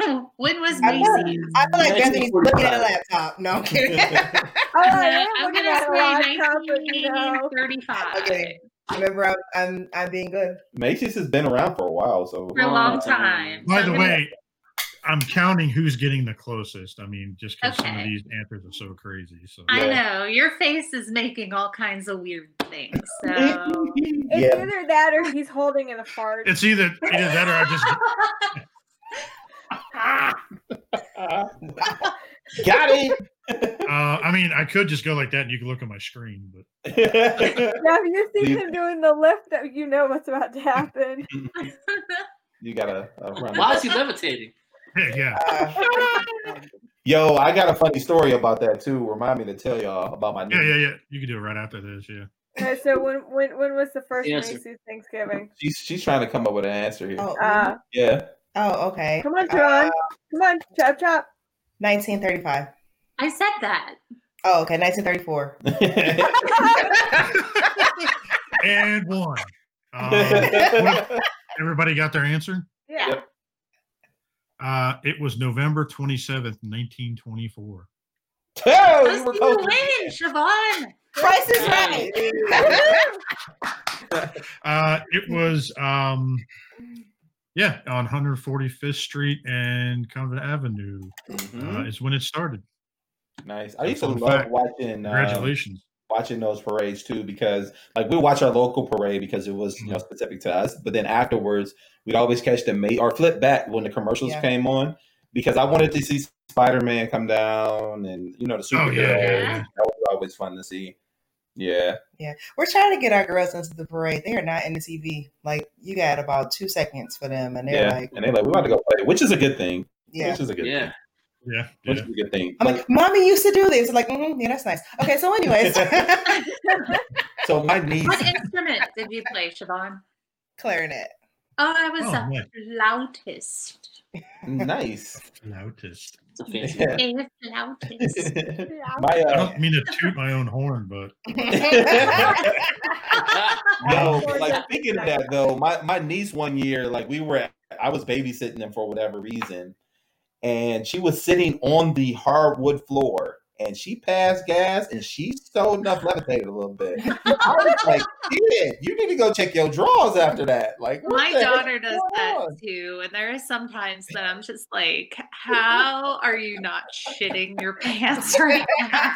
when was I Macy's? I feel like Bethany's looking at a laptop. No, I'm kidding. Oh, I am I'm looking gonna at a say laptop, 1935. Okay. Remember, I'm, I'm I'm being good. Macy's has been around for a while, so For a long time. By So the I'm gonna- way, I'm counting who's getting the closest. I mean, just because some of these answers are so crazy. So I know your face is making all kinds of weird things. So It's yeah. either that or he's holding in a fart. it's either either that or I just got it. uh, I mean I could just go like that and you can look at my screen, but Yeah, if you see him doing the lift, that you know what's about to happen. you gotta uh, run. Why is he levitating? yeah, yeah. Uh, Yo, I got a funny story about that too. Remind me to tell y'all about my. Yeah, yeah, yeah. You can do it right after this, yeah. Okay, so when when when was the first Answer. Macy's Thanksgiving? She's she's trying to come up with an answer here. oh, Uh, Yeah. oh, okay. come on, John. Uh, Come on, chop chop. 1935. I said that. Oh, okay. 1934. And one. Um, everybody got their answer? Yeah. Yep. Uh, it was November 27th, 1924. Oh, Let's you were see close win, Shavonn. Price is right. Uh, it was, um, yeah, on 145th Street and Convent Avenue Mhm. uh, is when it started. Nice. I used to love fact. watching. um, Congratulations. Watching those parades too because like we watch our local parade because it was you know specific to us but then afterwards we'd always catch the mate or flip back when the commercials Yeah. came on because i wanted to see spider-man come down and you know the Oh, superheroes yeah, yeah, yeah. that was always fun to see yeah Yeah. We're trying to get our girls into the parade. They are not in the TV. Like you got about two seconds for them, and they're yeah like, and they're like we want to go play which is a good thing yeah. which is a good Yeah. thing Yeah. which yeah. is a good thing I'm Like, like, mommy used to do this. I'm like, mm yeah, that's nice. Okay, so anyways, so my niece What instrument did you play, Shavonn? clarinet. Oh, I was Oh, a nice. flautist. nice Flautist. It's a fancy. Yeah. A flautist. my I uh, don't mean to toot my own horn, but No, like just- speaking of that though, my, my niece one year, like we were I was babysitting them for whatever reason, and she was sitting on the hardwood floor and she passed gas and she stole enough levitated a little bit. I was like, kid, you need to go check your drawers after that. Like My daughter does that on? too. And there are some times that I'm just like, how are you not shitting your pants right now?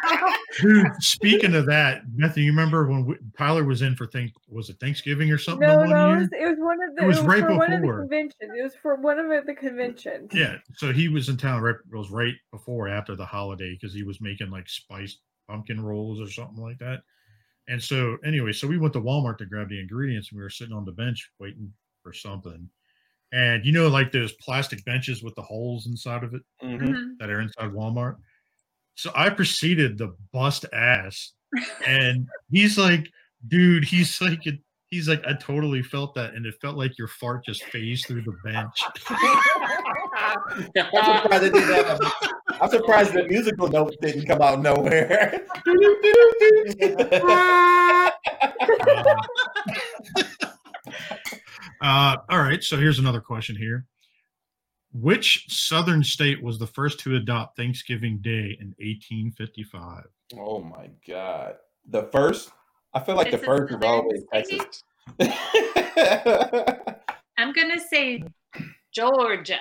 dude, speaking of that, Bethany, you remember when we, Tyler was in for think was it Thanksgiving or something? No, the one no, it was, it was one of the. It was right for one of the before. conventions. It was for one of the conventions. Yeah, so he was in town right it was right before after the holiday because he was making like spiced pumpkin rolls or something like that. And so anyway, so we went to Walmart to grab the ingredients and we were sitting on the bench waiting for something. And you know, like those plastic benches with the holes inside of it Mhm. Mhm. that are inside Walmart. So I proceeded to bust ass, and he's like, dude, he's like, he's like, I totally felt that, and it felt like your fart just phased through the bench. I'm surprised it didn't have- I'm surprised the musical note didn't come out nowhere. Uh, all right, so here's another question here. Which southern state was the first to adopt Thanksgiving Day in 1855? oh my god. The first I feel like It's the first is southern always Texas. I'm going to say Georgia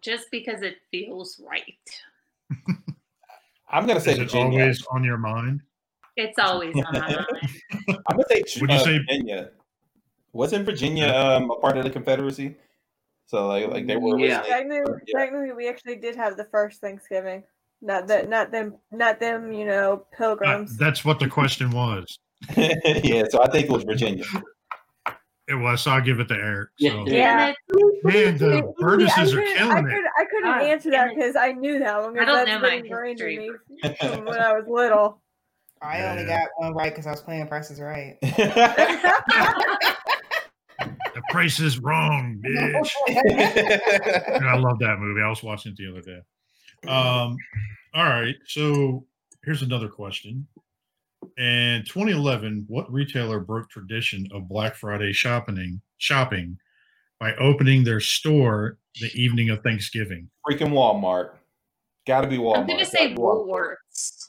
just because it feels right. I'm gonna say Is it Virginia. always on your mind? It's always on my mind. I'm gonna say, Would you uh, say- Virginia. Wasn't Virginia um, a part of the Confederacy? So like, like they were Yeah. Technically, Yeah. technically, we actually did have the first Thanksgiving. Not that, not them, not them. You know, Uh, pilgrims. that's what the question was. yeah, so I think it was Virginia. It was, so I'll give it to Eric. Yeah. So. Yeah. Man, the See, Burgesses I are couldn't- I killing it. couldn't, I couldn't answer that because I knew that one. I don't that's know been my ingrained in history. me from when I was little. I only got one right because I was playing Prices Right. The price is wrong, bitch. I love that movie. I was watching it the other day. Um, all right, so here's another question. In 2011, what retailer broke tradition of Black Friday shopping shopping by opening their store the evening of Thanksgiving? Freaking Walmart. Got to be Walmart. I'm going to say Walmart. Woolworths.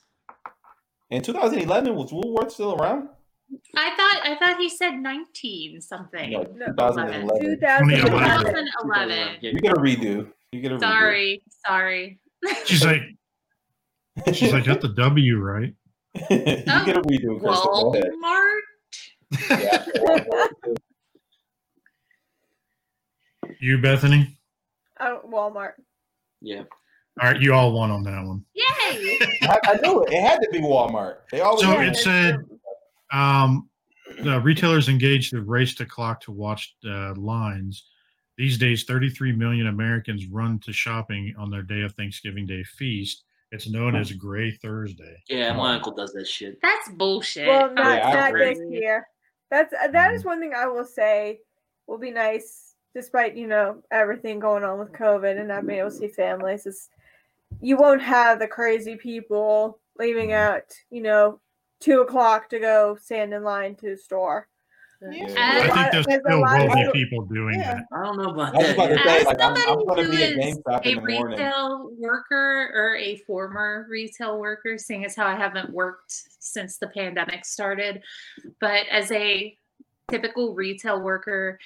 In 2011, was Woolworths still around? I thought I thought he said 19 something. No, No. 2011. 2011. 2011. You get a redo. You get a redo. Sorry, sorry. She's like, she's like, got the W right. You get a redo, Crystal. Walmart. Yeah, Walmart. You, Bethany. Oh, Walmart. Yeah. All right, you all won on that one. Yay! I, I knew it. It had to be Walmart. They always. So do. it said um, the retailers engaged the race to clock to watch uh, lines. These days, 33 million Americans run to shopping on their day of Thanksgiving Day feast. It's known as Gray Thursday. Yeah, my uncle does that shit. That's bullshit. Well, not, Yeah, not this year. That's uh, that is one thing I will say will be nice, despite you know everything going on with COVID and not being able to see families. Is you won't have the crazy people leaving out, you know, two o'clock to go stand in line to the store. Yeah. As- I think there's There's still lot will of- be people doing Yeah. that. I don't know about that. about to say, As like, I'm, I'm somebody going to be at who is GameStop a in the morning. retail worker or a former retail worker, seeing as how I haven't worked since the pandemic started, but as a typical retail worker,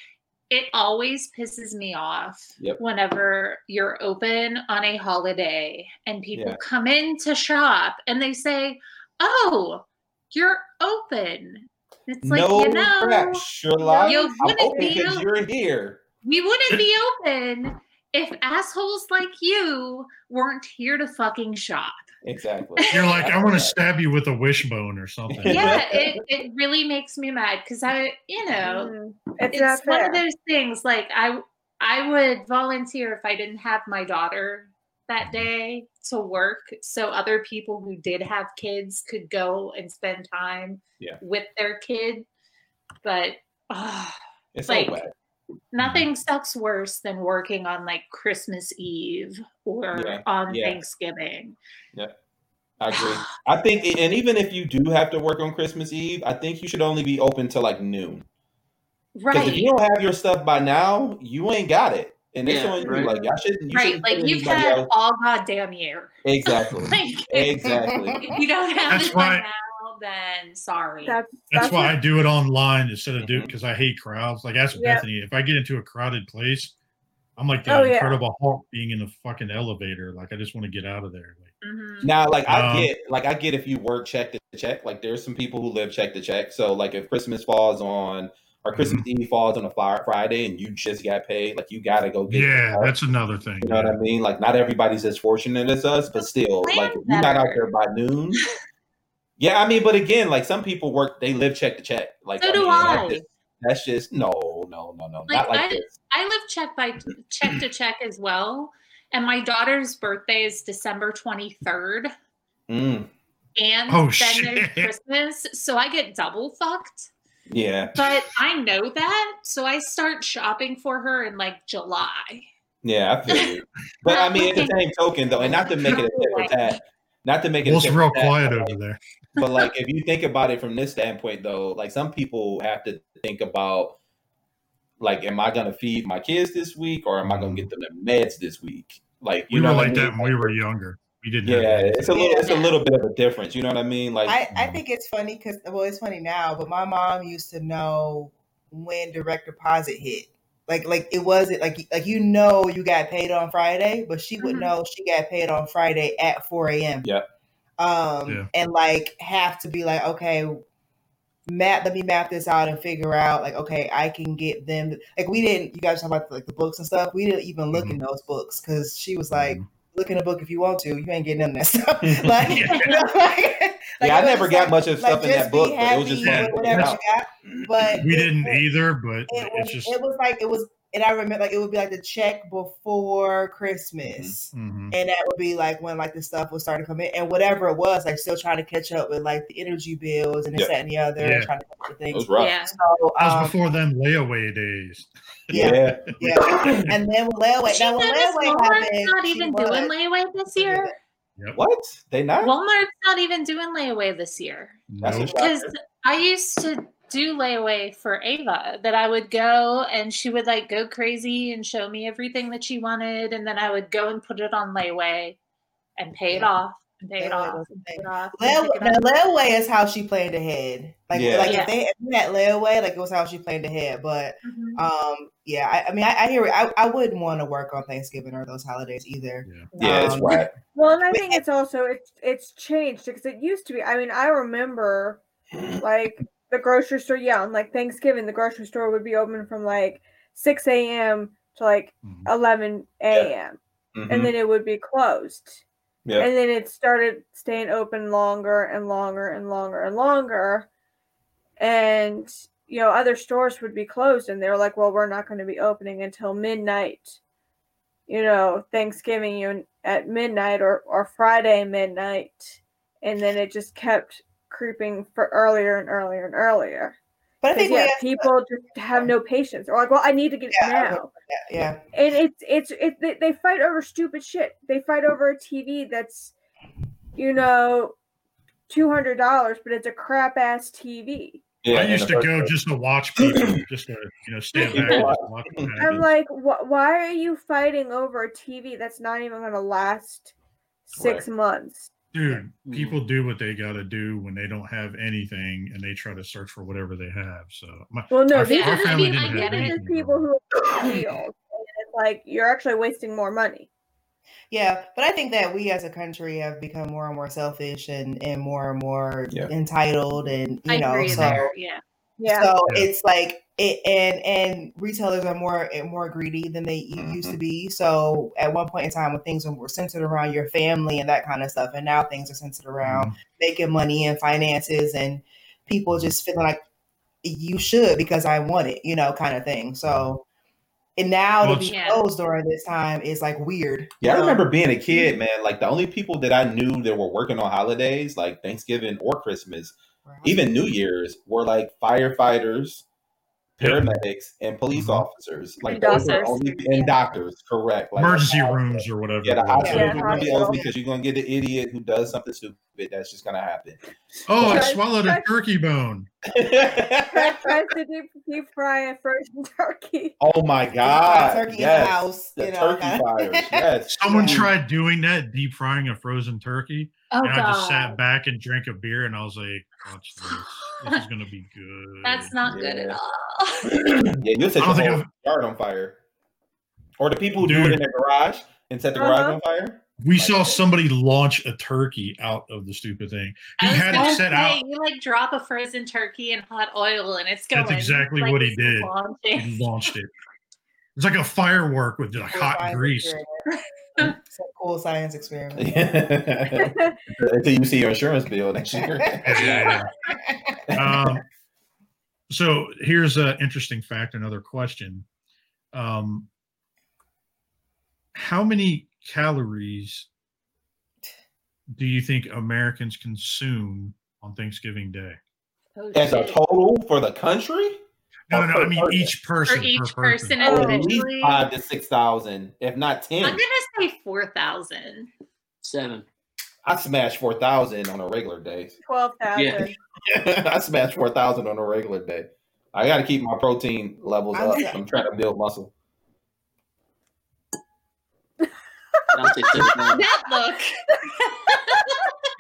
it always pisses me off Yep. whenever you're open on a holiday and people Yeah. come in to shop and they say, "Oh, you're open." It's like no you know, crap, Sherlock. you I'm wouldn't open be because open. you're here. we wouldn't be open if assholes like you weren't here to fucking shop. Exactly. You're like, I want to stab you with a wishbone or something. Yeah, it, it really makes me mad because I, you know, Mhm. It's, it's, one fair. of those things. Like I, I would volunteer if I didn't have my daughter that day to work, so other people who did have kids could go and spend time Yeah. with their kid. But It's like, nothing sucks worse than working on like Christmas Eve or Yeah, on yeah. Thanksgiving. Yeah. I agree. I think, and even if you do have to work on Christmas Eve, I think you should only be open till like noon. Because Right. if you don't have your stuff by now, you ain't got it, and it's Yeah, on you. right. Like y'all shouldn't. You right. Shouldn't like, you've anybody had else- all goddamn year. Exactly. Like, Exactly. if you don't have That's it by why- now, then sorry. That's That's why I do it online instead of do because I hate crowds. Like ask Yeah. Bethany. If I get into a crowded place, I'm like the Oh, yeah. Incredible Hulk being in the fucking elevator. Like I just want to get out of there. Like, Mhm. Now, like I Um, get, like I get if you work check to check. Like there's some people who live check to check. So like if Christmas falls on or Christmas Mm-hmm. Eve falls on a Fri- Friday and you just got paid, like you got to go get. yeah, that's another thing. You know what I mean? Like not everybody's as fortunate as us, but still, Plan like if you're not out there by noon. Yeah, I mean, but again, like some people work, they live check to check. Like So do mean, I. That's just, that's just no, no, no, no, Like, not like I- this. I live check by check to check as well. And my daughter's birthday is December 23rd. Mm, And Oh, then shit. there's Christmas. So I get double fucked. Yeah, But I know that. So I start shopping for her in like July. yeah, I feel you. But I mean, at the same token, though, and not to make it a tit for tat, not to make it. a Well, it's tit for real tat, quiet but, over like, there. but like if you think about it from this standpoint though like some people have to think about like am i going to feed my kids this week or am i going to mm-hmm. get them the meds this week like you We know were what I like mean? that when we were younger. We didn't. yeah have it's a anything. little it's a little bit of a difference you know what i mean like I, I think it's funny because well, it's funny now, but my mom used to know when direct deposit hit. Like like it wasn't like like you know you got paid on Friday, but she would Mhm. know she got paid on Friday at four a.m. Yep. Um Yeah. and like have to be like okay, map let me map this out and figure out like okay I can get them like we didn't you guys talk about like the books and stuff we didn't even look in those books because she was like look in a book if you want to you ain't getting none of that stuff like, you know, like, like, yeah i never got like- much of like, stuff in that book but it was just happy fun with to whatever out. you got. But We it- didn't it- either, but It it's was, just. it was like it was, and I remember like it would be like the check before Christmas, Mhm. and that would be like when like the stuff was starting to come in, and whatever it was, like still trying to catch up with like the energy bills and this Yeah. that and the other, Yeah. trying to catch up with it things. was rough Yeah. So That was um, before them layaway days. yeah, yeah, and then when layaway, Did you now when layaway Walmart's happened, not even was- doing layaway this year? Yep. what they not Walmart's not even doing layaway this year. That's a Because I used to do layaway for Ava, that I would go and she would like go crazy and show me everything that she wanted, and then I would go and put it on layaway and pay it Yeah. off and pay it off was and the pay it off. and Layaway, now layaway is how she planned ahead. Like, Yeah. like Yeah. if they if we had layaway, like it was how she planned ahead. But Mhm. um, yeah, I, I mean, I, I hear it. I, I wouldn't want to work on Thanksgiving or those holidays either. Yeah. yeah it's Um, right Well, and I think it's also it's it's changed because it used to be. I mean, I remember like the grocery store. Yeah, on like Thanksgiving, the grocery store would be open from like six a.m. to like Mhm. eleven a.m. Mhm. and then it would be closed. yeah And then it started staying open longer and longer and longer and longer. And you know, other stores would be closed and they were like, Well, we're not going to be opening until midnight. You know, Thanksgiving you at midnight or, or Friday midnight. And then it just kept creeping for earlier and earlier and earlier. But I 'Cause, think yeah, have- people just have no patience. They're like, Well, I need to get Yeah, I now yeah, yeah. and it's it's it they, they fight over stupid shit. They fight over a TV that's, you know, two hundred dollars, but it's a crap ass TV. Yeah, I used to go place. just to watch people, just to you know stand back and just watch I'm like, wh- why are you fighting over a TV that's not even going to last six months? Dude, people mm. do what they got to do when they don't have anything, and they try to search for whatever they have. So, my, Well, no, our, these our are, family I didn't mean, I have get it. these anything. people who are healed. It's like you're actually wasting more money. Yeah, but I think that we as a country have become more and more selfish and, and more and more Yeah. entitled and you I know agree so there. Yeah. Yeah. so Yeah. it's like it and and retailers are more eh, more greedy than they used Mm-hmm. to be. So at one point in time when things were centered around your family and that kind of stuff, and now things are centered around Mm-hmm. making money and finances and people just feeling like you should because I want it, you know, kind of thing. So and now Well, to be it's- closed during this time is like weird. Yeah, I know? remember being a kid, man. Like the only people that I knew that were working on holidays, like Thanksgiving or Christmas, even New Year's, were like firefighters, Yeah. Paramedics, and police Mhm. officers. Like And those were doctors. only and doctors, correct? Like emergency the- rooms or whatever. Yeah, the hospital Yeah, is gonna be hospital. because you're gonna get the idiot who does something stupid. That's just gonna happen. Oh, I Guys, swallowed a turkey bone. Try- tries to deep, deep fry a frozen turkey. oh my god! turkey in the yes. house, the you know, turkey kinda- fires. Yes, Someone Yeah. tried doing that, deep frying a frozen turkey, Oh and I just sat back and drank a beer, and I was like, "Watch this. This is gonna be good." That's not good at all. yeah, you'll set I your think whole yard on fire. Or the people who do it in their garage and set the garage Uh-huh. on fire. We saw somebody launch a turkey out of the stupid thing. He had it set say, out. You like drop a frozen turkey in hot oil and it's going. That's exactly like what he did. launching. He launched it. It's like a firework with like Cool hot grease. It's a cool science experiment. Until you see your insurance bill next year. Yeah. Um, so here's an interesting fact. Another question: um, How many calories do you think Americans consume on Thanksgiving Day? Oh, As a total for the country, No, Or no, I mean person? each person. For each per person oh, at individually. least five to six thousand, if not ten. I'm gonna say four thousand. Seven. I smash four thousand on a regular day. Twelve thousand. Yeah. I smash four thousand on a regular day. I got to keep my protein levels up. I'm trying to build muscle. I'll say. That look.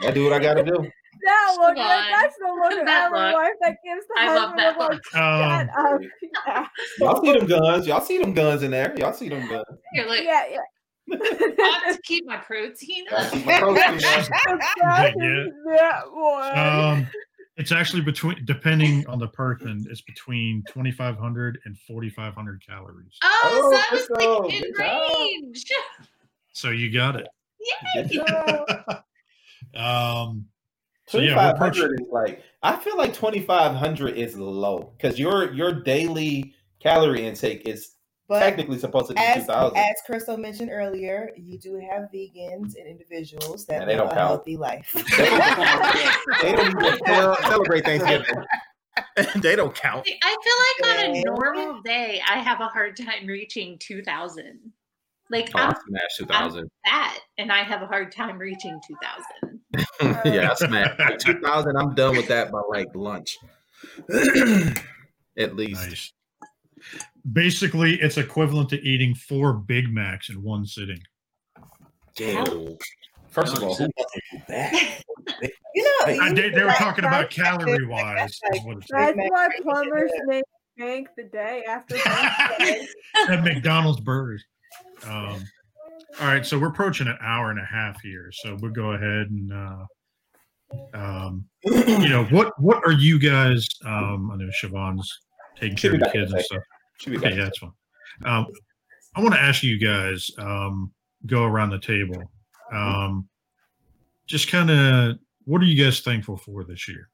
I do what I got to do. That look, Come that, on. that's the look of That every look. wife that gives the I love husband that a look. look. Um, up. Yeah, Y'all see them guns? Y'all see them guns in there? Y'all see them guns? You're like, yeah. yeah. I have to keep my protein keep my protein. That Yeah. that one. Um, it's actually between, depending on the person, it's between 2,500 and 4,500 calories. Oh, Oh, so I was like in Good job. range. So you got it. Yay. Um, so yeah, we're five approaching. hundred is like I feel like twenty five hundred is low because your your daily calorie intake is But technically supposed to be two as thousand. as Crystal mentioned earlier, you do have vegans and individuals that And they live don't a count. healthy life. They don't even celebrate Thanksgiving. they don't count. I feel like on a normal day, I have a hard time reaching 2,000. Like Oh, I I'm smashed two thousand. fat and I have a hard time reaching 2,000. yeah, I smashed two thousand. I'm done with that by like lunch, at least. Nice. Basically, it's equivalent to eating four Big Macs in one sitting. Ew. First of all, who do that? You know, I, they, they were talking about calorie wise. Is That's why crazy, plumbers yeah. make bank the day after Thanksgiving. at McDonald's burgers. Um, all right, so we're approaching an hour and a half here, so we'll go ahead and uh, um, you know what what are you guys? Um, I know Shavonn's taking care of the back in a kids and stuff. Okay, yeah, that's fine. Um, I want to ask you guys um, go around the table. Um, just kind of, what are you guys thankful for this year?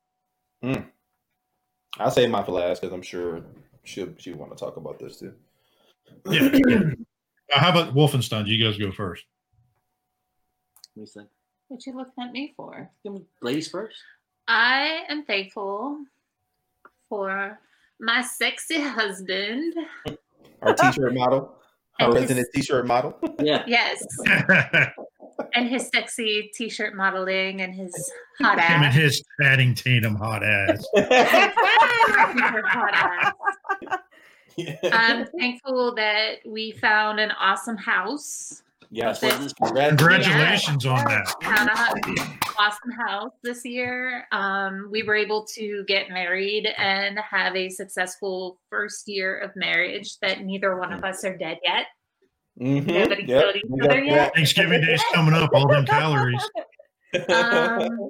I'll save mine for last because I'm sure she'll she want to talk about this too. Yeah. yeah. How about Wolfenstein? Do you guys go first. What do you think? What you looking at me for? Ladies first. I am thankful for my sexy husband. Our t-shirt model, our And his- resident t-shirt model. Yeah. Yes. And and his sexy t-shirt modeling and his hot Him and ass. his Channing Tatum hot ass. Hot ass. I'm thankful that we found an awesome house. yes. That- Congratulations on that. Found an awesome house this year. Um, we were able to get married and have a successful first year of marriage. That neither one of us are dead yet. Mhm. Nobody Yep, killed each other yet. Thanksgiving Day's coming up, all them calories. um,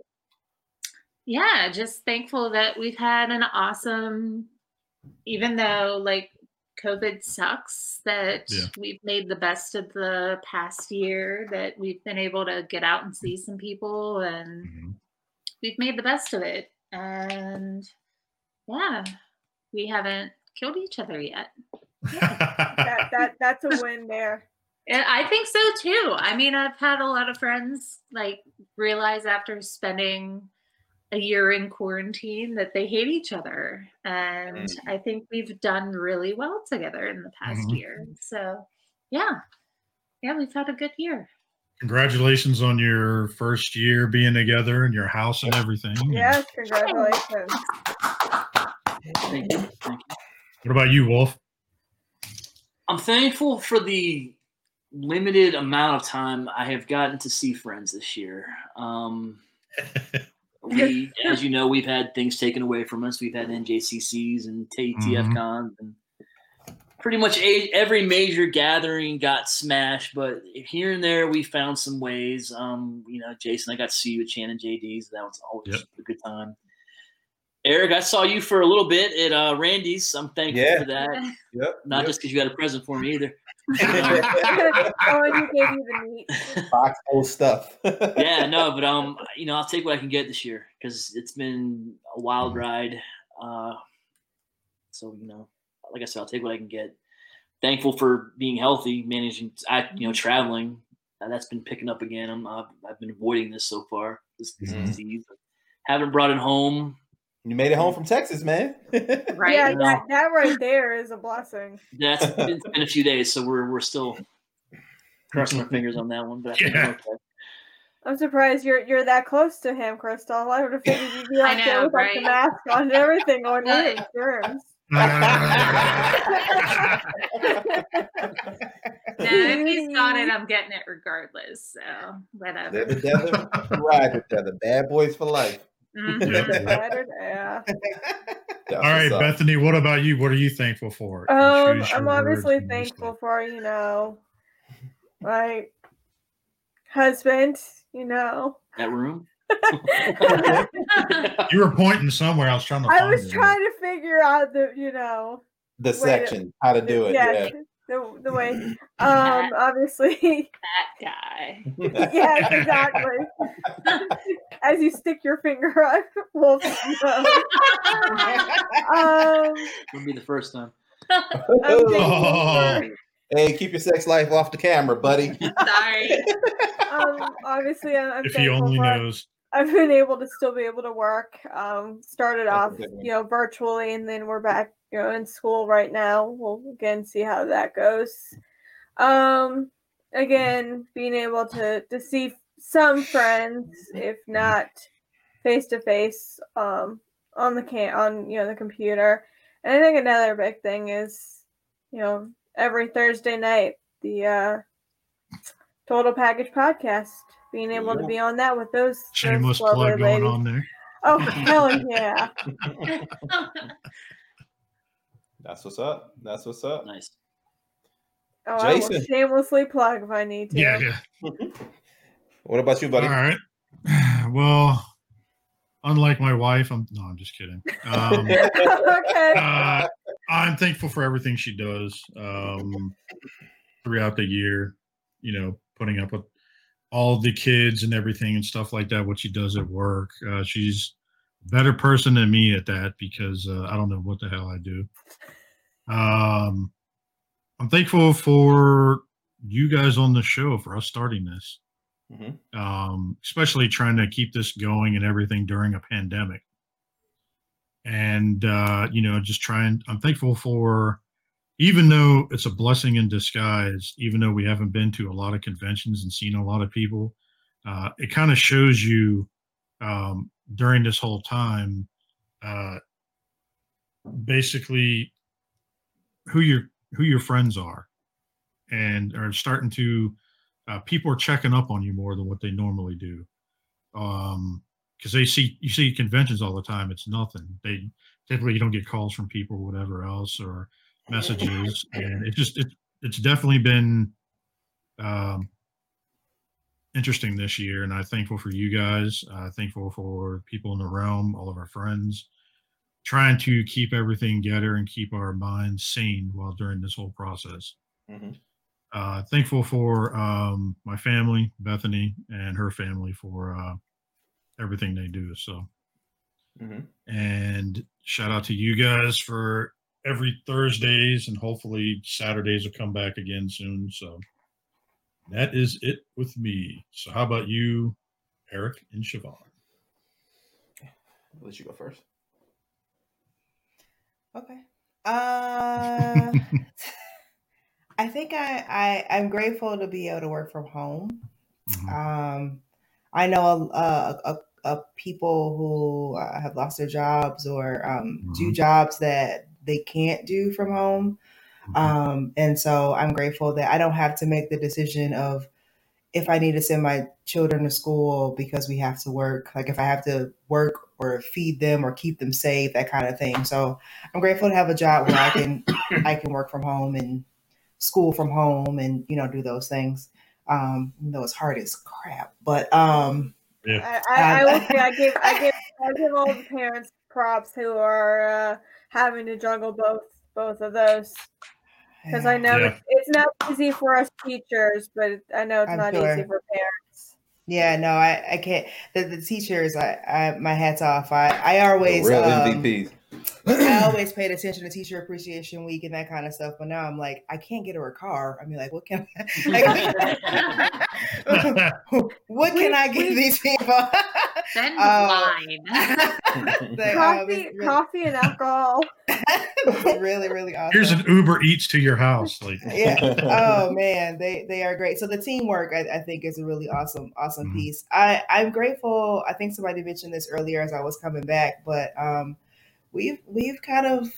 yeah, just thankful that we've had an awesome, even though like COVID sucks, that Yeah. we've made the best of the past year, that we've been able to get out and see some people and Mhm. we've made the best of it. And yeah, we haven't killed each other yet. that, that that's a win there. Yeah, I think so too. I mean, I've had a lot of friends like realize after spending a year in quarantine that they hate each other. And Mm. I think we've done really well together in the past Mhm. year. So, yeah. Yeah, we've had a good year. Congratulations on your first year being together and your house and everything. Yes, congratulations. Thank you. Thank you. What about you, Wolf? I'm thankful for the limited amount of time I have gotten to see friends this year. Um, we, as you know, we've had things taken away from us. We've had NJCCs and TF Mhm. cons, and pretty much a, every major gathering got smashed. But here and there, we found some ways. Um, you know, Jason, I got to see you at Shannon JD's. That was always Yep. a good time. Eric, I saw you for a little bit at uh, Randy's. I'm thankful Yeah. for that. Yep. Not yep. just because you had a present for me either. Oh, and you gave you the meat. Box old stuff. yeah, no, but um, you know, I'll take what I can get this year because it's been a wild ride. Uh, so you know, like I said, I'll take what I can get. Thankful for being healthy, managing, I you know, traveling. Uh, that's been picking up again. I'm, I've, I've been avoiding this so far, this, this Mhm. disease. Haven't brought it home. You made it home mm. from Texas, man. Right. Yeah, that, that right there is a blessing. That's been, it's been a few days, so we're we're still crossing our fingers on that one. But I think I'm Yeah. okay. I'm surprised you're you're that close to him, Crystal. I would have figured you'd be I like there know, with like the mask on and everything on you Right. and germs. No, if he's got it, I'm getting it regardless. So, whatever. Live together, ride together. Bad boys for life. Mhm. Better- yeah. All right. Bethany, what about you? What are you thankful for? Um, I'm obviously and just thankful for you know my husband. You know, That room. You were pointing somewhere. I was trying to. find was it. trying to figure out the you know The section, how to do it. yeah, Yeah. the the way. Um, obviously, that guy. yes, exactly. As you stick your finger on Wolf's nose. Um, Would be the first time. I'm Oh. Hey, keep your sex life off the camera, buddy. Sorry. um, obviously, I'm, I'm If he only for knows. I've been able to still be able to work. Um, started That's off, you know, virtually, and then we're back, you know, in school right now. We'll again see how that goes. Um, again, being able to to see some friends, if not face to face, um, on the can on you know the computer. And I think another big thing is, you know, every Thursday night the uh, Total Package podcast. Being able to be on that with those, those Shameless lovely plug going ladies. on there. Oh hell yeah! That's what's up. That's what's up. Nice. Oh, I will shamelessly plug if I need to. Yeah, yeah. What about you, buddy? All right. Well, unlike my wife, I'm no, I'm just kidding. Um, okay. uh, I'm thankful for everything she does um, throughout the year. You know, putting up with all the kids and everything and stuff like that. What she does at work, uh, she's a better person than me at that because uh, I don't know what the hell I do. Um, I'm thankful for you guys on the show for us starting this Mhm. um, especially trying to keep this going and everything during a pandemic. And uh, you know, just trying. I'm thankful for, even though it's a blessing in disguise. Even though we haven't been to a lot of conventions and seen a lot of people, uh, it kind of shows you um, during this whole time, uh, basically who your who your friends are, and are starting to uh, people are checking up on you more than what they normally do. Um, because they see you see conventions all the time. It's nothing. They typically you don't get calls from people or whatever else or messages, and it just it, it's definitely been um, interesting this year, and I'm thankful for you guys. Uh, thankful for people in the realm, all of our friends, trying to keep everything together and keep our minds sane while during this whole process. Mhm. Uh, thankful for um, my family, Bethany, and her family for uh, everything they do. So, Mhm. and shout out to you guys for every Thursdays, and hopefully Saturdays will come back again soon. So, that is it with me. So, how about you, Eric and Shavonn? Let you go first. Okay. Uh, I think I, I I'm grateful to be able to work from home. Mhm. Um, I know a, a, a, a people who uh, have lost their jobs or um, do Mhm. jobs that they can't do from home. Mhm. Um, and so I'm grateful that I don't have to make the decision of if I need to send my children to school because we have to work, like if I have to work or feed them or keep them safe, that kind of thing. So I'm grateful to have a job where I can I can work from home and school from home and you know do those things. Um, even though it's hard as crap, but um, yeah. I, I, I will say I give I give I give all the parents props who are uh, having to juggle both both of those because I know Yeah. it's, it's not easy for us teachers, but I know it's I'm not sure. easy for parents. Yeah, no, I, I can't. The, the teachers, I, I, my hats off. I, I The always, real um, MVPs. I always paid attention to Teacher Appreciation Week and that kind of stuff. But now I'm like, I can't get her a car. I mean, like, what can, like, what can I give these people? Send wine. They, um, Coffee, it's really, coffee and alcohol. really, really awesome. Here's an Uber Eats to your house. Like, yeah. Oh man, they they are great. So the teamwork, I, I think, is a really awesome, awesome Mhm. piece. I I'm grateful. I think somebody mentioned this earlier as I was coming back, but um, we've we've kind of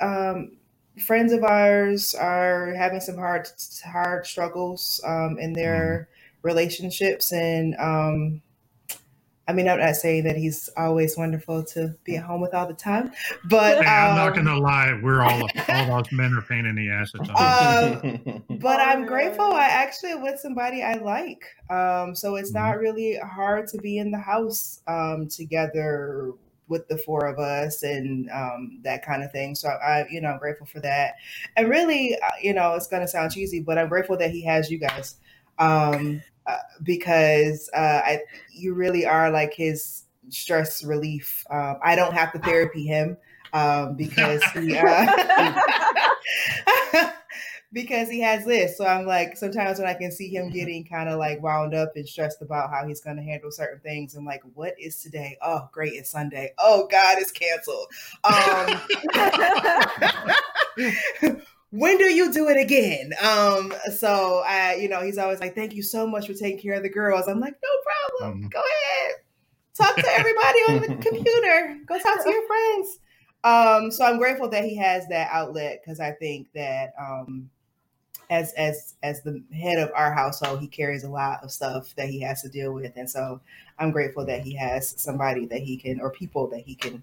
um, friends of ours are having some hard hard struggles um, in their relationships, and um, I mean, I'm not saying that he's always wonderful to be at home with all the time, but Hey, I'm not um, gonna lie, we're all all us men are pain in the ass at times. Um, but Oh, I'm grateful. I actually with somebody I like. Um, so it's not really hard to be in the house um, together with the four of us and um, that kind of thing. So I, you know, I'm grateful for that. And really, uh, you know, it's going to sound cheesy, but I'm grateful that he has you guys um, uh, because uh, I, you really are like his stress relief. Um, I don't have to therapy him um, because he. Uh, because he has this. So I'm like, sometimes when I can see him getting kind of like wound up and stressed about how he's going to handle certain things, I'm like, what is today? Oh, great, it's Sunday. Oh, God, it's canceled. Um, when do you do it again? Um, so I, you know, he's always like, thank you so much for taking care of the girls. I'm like, no problem. Mhm. Go ahead. Talk to everybody on the computer. Go talk to your friends. Um, so I'm grateful that he has that outlet because I think that um, as as as the head of our household, he carries a lot of stuff that he has to deal with, and so I'm grateful that he has somebody that he can or people that he can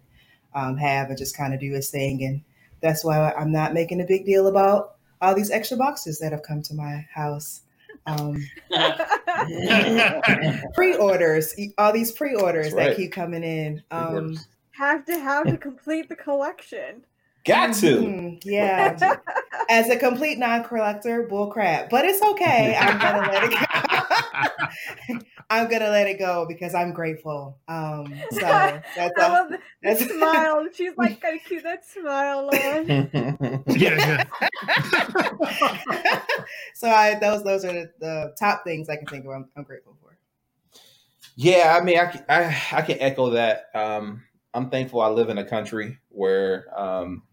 um, have and just kind of do his thing, and that's why I'm not making a big deal about all these extra boxes that have come to my house. Um, pre-orders, all these pre-orders That's that keep coming in. Um, have to have to complete the collection. Got to. mhm, yeah. As a complete non-collector, bull crap. But it's okay. I'm gonna let it go. I'm gonna let it go because I'm grateful. Um, so that's I all. love the, the smile. She's like, gotta keep that smile on. yeah, so I those those are the, the top things I can think of. I'm, I'm grateful for. Yeah, I mean, I, can- I, I can echo that. Um, I'm thankful I live in a country where um,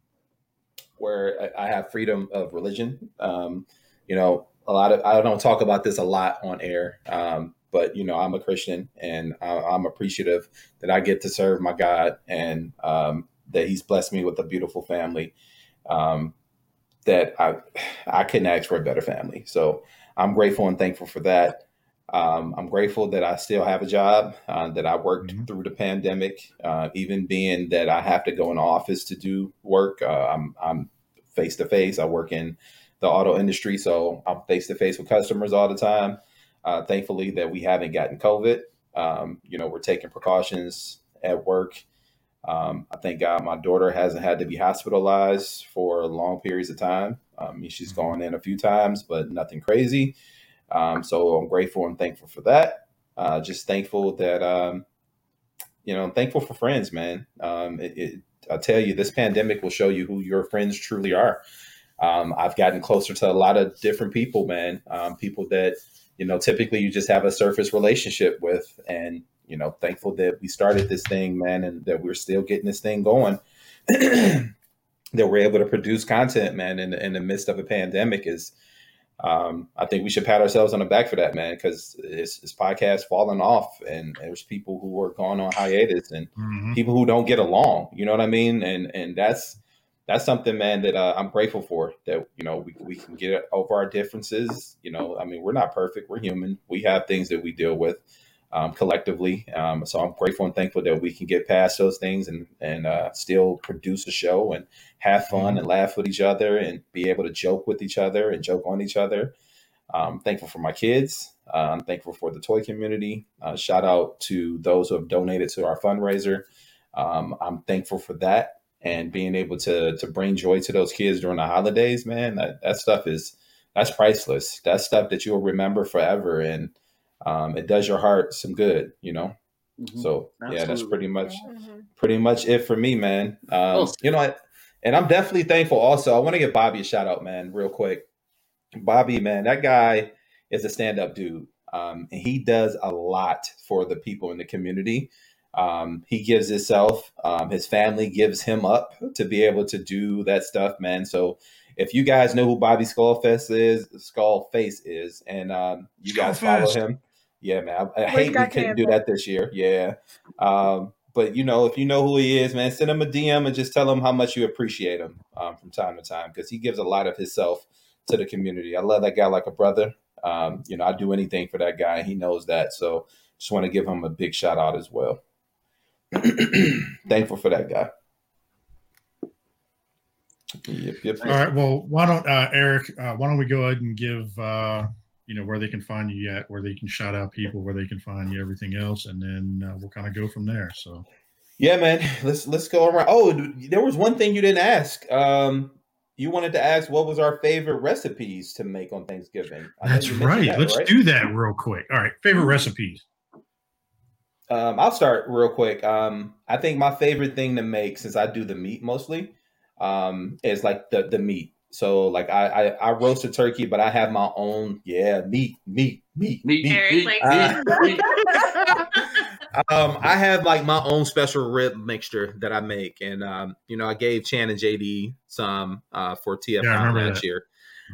where I I have freedom of religion. Um, you know, a lot of I don't talk about this a lot on air, um, but you know, I'm a Christian, and I, I'm appreciative that I get to serve my God, and um, that He's blessed me with a beautiful family. Um, that I I couldn't ask for a better family. So I'm grateful and thankful for that. Um, I'm grateful that I still have a job, uh, that I worked Mhm. through the pandemic, uh, even being that I have to go in the office to do work. Uh, I'm I'm face to face. I work in the auto industry, so I'm face to face with customers all the time. Uh, thankfully, that we haven't gotten COVID. Um, you know, we're taking precautions at work. Um, I thank God my daughter hasn't had to be hospitalized for long periods of time. Um, I mean, she's Mhm. gone in a few times, but nothing crazy. Um, so I'm grateful and thankful for that. Uh, just thankful that, um, you know, I'm thankful for friends, man. Um, it, it, I tell you, this pandemic will show you who your friends truly are. Um, I've gotten closer to a lot of different people, man. Um, people that, you know, typically you just have a surface relationship with. And, you know, thankful that we started this thing, man, and that we're still getting this thing going. that we're able to produce content, man, in, in the midst of a pandemic is, um, I think we should pat ourselves on the back for that, man, because it's, it's podcast falling off, and there's people who are going on hiatus, and Mhm. people who don't get along. You know what I mean? And and that's that's something, man, that uh, I'm grateful for. That you know we we can get over our differences. You know, I mean, we're not perfect. We're human. We have things that we deal with um, collectively. Um, so I'm grateful and thankful that we can get past those things and and uh, still produce a show and have fun and laugh with each other and be able to joke with each other and joke on each other. I'm thankful for my kids. Uh, I'm thankful for the toy community. Uh, shout out to those who have donated to our fundraiser. Um, I'm thankful for that and being able to to bring joy to those kids during the holidays. Man, that that stuff is that's priceless. That's stuff that you'll remember forever, and um, it does your heart some good. You know. Mhm. So yeah, that's pretty much Mhm. pretty much it for me, man. Um, Well- you know, I, and I'm definitely thankful. Also, I want to give Bobby a shout out, man, real quick. Bobby, man, that guy is a stand up dude, um, and he does a lot for the people in the community. Um, he gives himself, um, his family gives him up to be able to do that stuff, man. So if you guys know who Bobby Skullface is, Skullface is, and um, you guys follow him, yeah, man. I, I hate we couldn't do that this year. Yeah. Um, but you know, if you know who he is, man, send him a DM and just tell him how much you appreciate him um, from time to time because he gives a lot of himself to the community. I love that guy like a brother. Um, you know, I do anything for that guy. He knows that. So just want to give him a big shout out as well. Thankful for that guy. Yep, yep. All right. Well, why don't uh, Eric? Uh, why don't we go ahead and give uh, you know where they can find you at, where they can shout out people, where they can find you, everything else, and then uh, we'll kind of go from there. So Yeah, man. Let's let's go around. Oh, there was one thing you didn't ask. Um, you wanted to ask what was our favorite recipes to make on Thanksgiving. I that's right. that, Let's right? do that real quick. All right. Favorite recipes. Um, I'll start real quick. Um, I think my favorite thing to make, since I do the meat mostly, um, is like the the meat. So like I I, I roast a turkey, but I have my own yeah meat meat meat Meat, Eric meat, likes Uh, meat, meat. Um, I have like my own special rib mixture that I make, and um, you know, I gave Chan and JD some uh, for TFCon Yeah, I last that. year.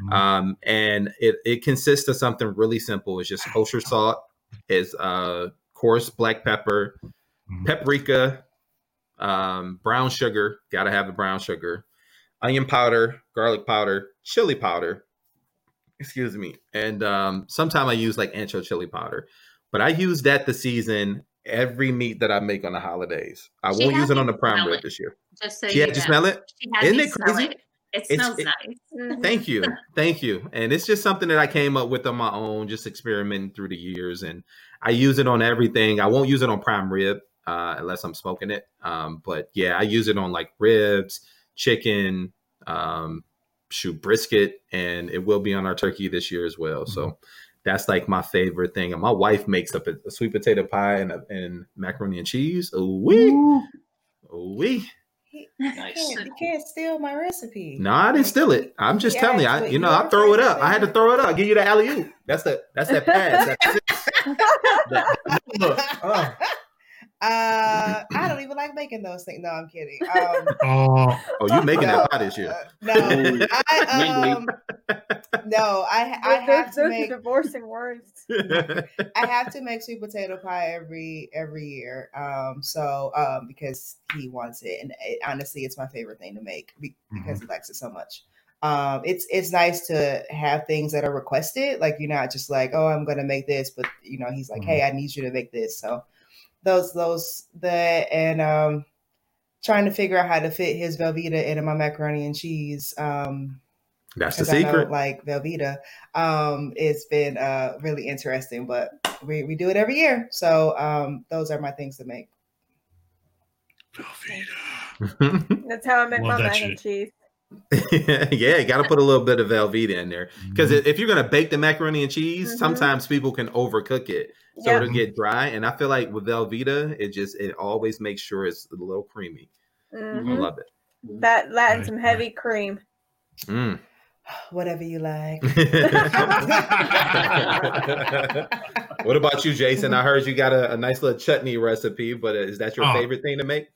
Mhm. Um, and it, it consists of something really simple. It's just kosher salt, is uh, coarse black pepper, Mhm. paprika, um, brown sugar. Got to have the brown sugar, onion powder, garlic powder, chili powder. Excuse me. And um, sometimes I use like ancho chili powder, but I use that to season every meat that I make on the holidays. I She won't use it on the prime rib this year. Just so Yeah, you just know. smell it. She Isn't it crazy? It, it smells it- nice. Mhm. Thank you. Thank you. And it's just something that I came up with on my own, just experimenting through the years. And I use it on everything. I won't use it on prime rib uh, unless I'm smoking it. Um, but yeah, I use it on like ribs, chicken, um, shoot, brisket, and it will be on our turkey this year as well. So that's like my favorite thing. And my wife makes up a, a sweet potato pie and, a, and macaroni and cheese. Ooh wee. Ooh wee. He, Nice. you, can't, you can't steal my recipe. No, I didn't steal it. I'm just Yeah, telling you. I, what you know, I throw it up. I had to throw it up. Give you the alley oop. That's the that's that pass. That- that- look, uh, Uh, I don't even like making those things. No, I'm kidding. Um, Oh, Oh, you making no, that pie this year? uh, no, I um, no, I I have to make divorcing words. I have to make sweet potato pie every every year. Um, so um, because he wants it, and it, honestly, it's my favorite thing to make be- because he likes it so much. Um, it's it's nice to have things that are requested. Like you're not just like, oh, I'm gonna make this, but you know, he's like, hey, I need you to make this. So those those that and um, trying to figure out how to fit his Velveeta into my macaroni and cheese. Um, That's the because I know secret. like Velveeta. Um, it's been uh really interesting, but we, we do it every year. So um those are my things to make. Velveeta. That's how I make Love my that mac and cheese. yeah, got to put a little bit of Velveeta in there because Mhm. if you're gonna bake the macaroni and cheese, Mhm. sometimes people can overcook it, so Yep. it'll get dry. And I feel like with Velveeta, it just it always makes sure it's a little creamy. I Mhm. love it. That that and some heavy cream. Mm. Whatever you like. what about you, Jason? I heard you got a, a nice little chutney recipe, but is that your Oh. favorite thing to make?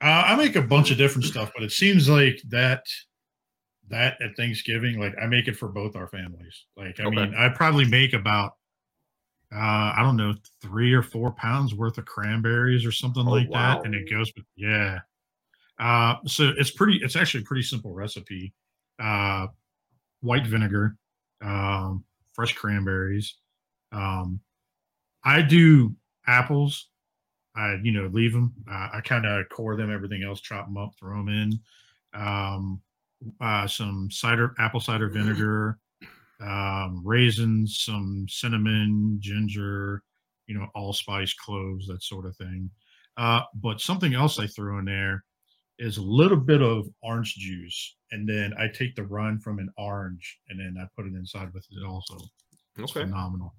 Uh, I make a bunch of different stuff, but it seems like that that at Thanksgiving, like I make it for both our families. Like I Okay. mean, I probably make about uh, I don't know three or four pounds worth of cranberries or something Oh, like wow. that, and it goes with yeah. Uh, so it's pretty. It's actually a pretty simple recipe. Uh, white vinegar, um, fresh cranberries. Um, I do apples. I you know leave them. Uh, I kind of core them. Everything else, chop them up, throw them in. Um, uh, some cider, apple cider vinegar, um, raisins, some cinnamon, ginger, you know, allspice, cloves, that sort of thing. Uh, but something else I throw in there is a little bit of orange juice, and then I take the rind from an orange, and then I put it inside with it also. It's Okay. phenomenal.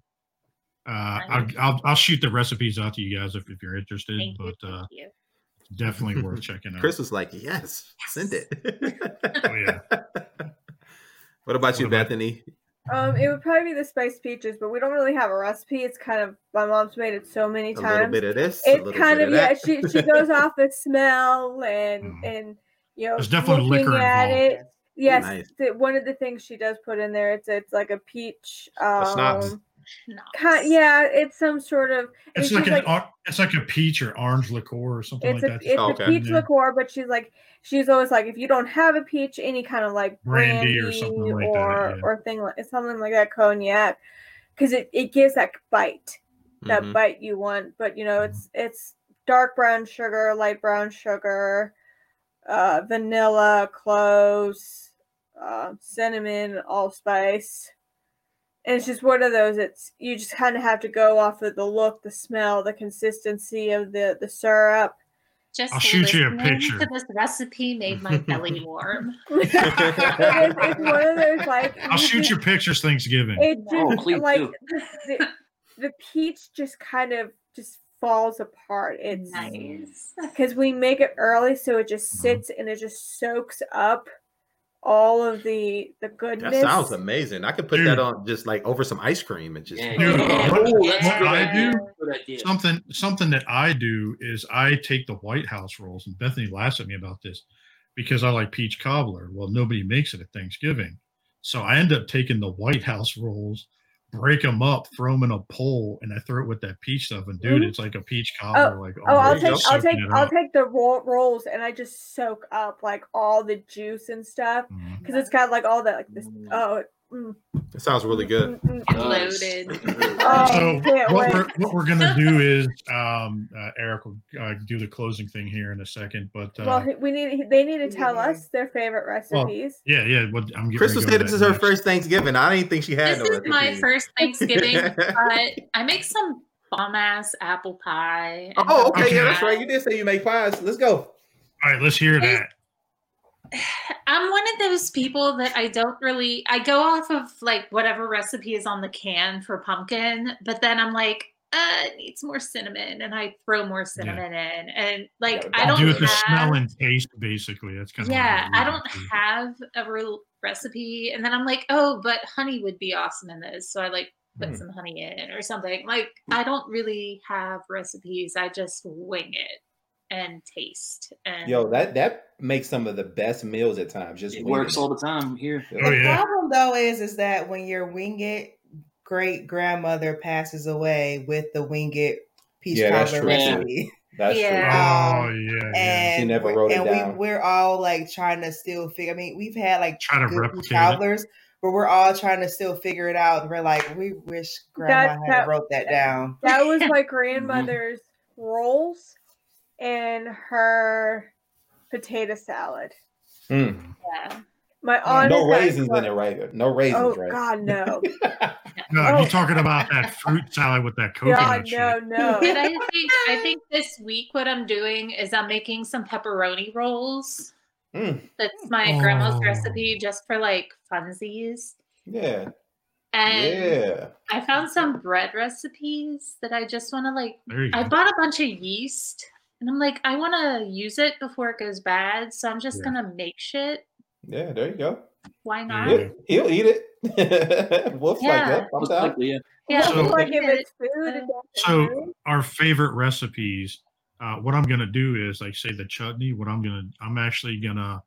Uh, I'll, I'll I'll shoot the recipes out to you guys if, if you're interested, Thank you. but uh, you. definitely worth checking out. Chris was like, "Yes, send it." Oh, yeah. What about you, about- Bethany? Um, it would probably be the spiced peaches, but we don't really have a recipe. It's kind of my mom's made it so many A little times. bit of this. a It's little kind bit of yeah. that. She she goes off the smell and Mm. and you know There's definitely liquor at involved. it. Yes, Nice. the, one of the things she does put in there it's it's like a peach. A schnapps. Um, Nice. yeah, it's some sort of. and It's like an or- it's like a peach or orange liqueur or something it's like a that. it's Okay. a peach Yeah. liqueur, but she's like she's always like if you don't have a peach, any kind of like Brandy brandy, or something like that, or yeah. or thing like something like that cognac, because it it gives that bite that Mhm. bite you want. But you know it's it's dark brown sugar, light brown sugar, uh, vanilla, cloves, uh, cinnamon, allspice. And it's just one of those. It's you just kind of have to go off of the look, the smell, the consistency of the the syrup. Just I'll shoot you a picture. To this recipe made my belly warm. it is, it's one of those like I'll shoot you pictures Thanksgiving. It Oh, just please like do. the, the, the peach just kind of just falls apart. It's nice. because we make it early, so it just Mhm. sits and it just soaks up all of the the goodness. That sounds amazing. I could put Dude. that on just like over some ice cream and just. Yeah, Dude, yeah. what- Oh, that's what I do- Something something that I do is I take the White House rolls, and Bethany laughs at me about this because I like peach cobbler. Well, nobody makes it at Thanksgiving, so I end up taking the White House rolls, break them up, throw them in a pole, and I throw it with that peach stuff. And dude, Mhm. it's like a peach cobbler. like Oh, I'll take. I'll take I'll take the roll, rolls and I just soak up like all the juice and stuff because it's got like all that like this. Mm. Oh, It sounds really good. Nice. Loaded. Oh, So what we're, what we're gonna do is um, uh, Eric will uh, do the closing thing here in a second, but uh, well, we need they need to tell need- us their favorite recipes. yeah, yeah. What I'm getting Crystal said this is her next. first Thanksgiving. I didn't think she had This no is my first Thanksgiving, but I make some bomb ass apple pie. Oh, okay, Okay. yeah, that's right. You did say you make pies. Let's go. All right, let's hear that. I'm one of those people that I don't really I go off of like whatever recipe is on the can for pumpkin, but then I'm like, uh, it needs more cinnamon, and I throw more cinnamon in, and like Yeah, I don't do it the smell and taste, basically. That's kind of yeah, I don't have a real recipe, and then I'm like, oh, but honey would be awesome in this, so I like put Hmm. some honey in or something. Like I don't really have recipes. I just wing it and taste. And Yo, that that makes some of the best meals at times. Just It winging works all the time here. Yeah. Oh the yeah. problem though is is that when your wing it great grandmother passes away with the wing it peach Yeah, that's cobbler true, too. recipe. That's Yeah. Oh yeah. yeah. And She never we- wrote it and down. We, we're all like trying to still figure. I mean, we've had like Try to good replicate peach it. cobblers, but we're all trying to still figure it out. And we're like, we wish grandma That- had that- wrote that down. That was my mm-hmm. grandmother's rolls and her potato salad. Mm. yeah. My aunt No raisins in it, right? No raisins, Oh right? God, no! No, Oh. you're talking about that fruit salad with that coconut God, no, no. And I think I think this week what I'm doing is I'm making some pepperoni rolls. Mm, That's my grandma's Oh. recipe just for like funsies. yeah, And yeah. I found some bread recipes that I just want to like I bought a bunch of yeast and I'm like, I want to use it before it goes bad. So I'm just Yeah. going to make shit. Yeah, there you go. Why not? Yeah. He'll, he'll eat it. Wolf's like, Yeah. yep, I'm Most likely, yeah. Yeah. So- like look if at it's food, it doesn't So our favorite recipes. Uh, what I'm gonna do is like say the chutney. What I'm gonna I'm actually gonna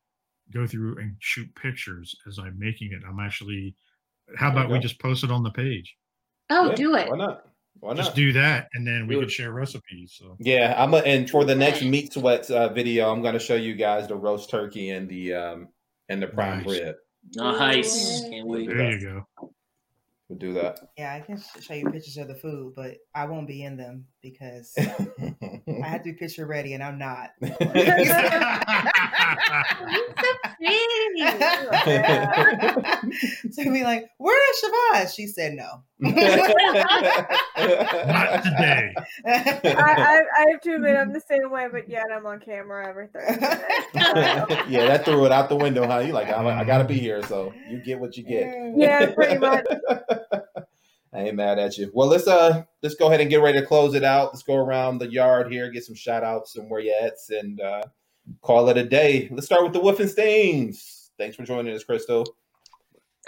go through and shoot pictures as I'm making it. I'm actually. How about we just post it on the page? Oh, Yeah, do it. Why not? Why Just do that, and then we Do can share recipes. So Yeah, I'm a, and for the next meat sweats uh, video, I'm going to show you guys the roast turkey and the um and the prime Nice. rib. Nice. Can't wait. there you go. We'll do that. Yeah, I can show you pictures of the food, but I won't be in them because I have to be picture ready, and I'm not. so be like, "Where is Shabazz?" She said no. Not today. I, I, I have to admit, I'm the same way, but yet I'm on camera every Thursday. yeah, that threw it out the window, huh? You like, I, I got to be here, so you get what you get. yeah, pretty much. I ain't mad at you. Well, let's uh let's go ahead and get ready to close it out. Let's go around the yard here, get some shout outs and where you at, and uh call it a day. Let's start with the Wolfensteins. Thanks for joining us, Crystal.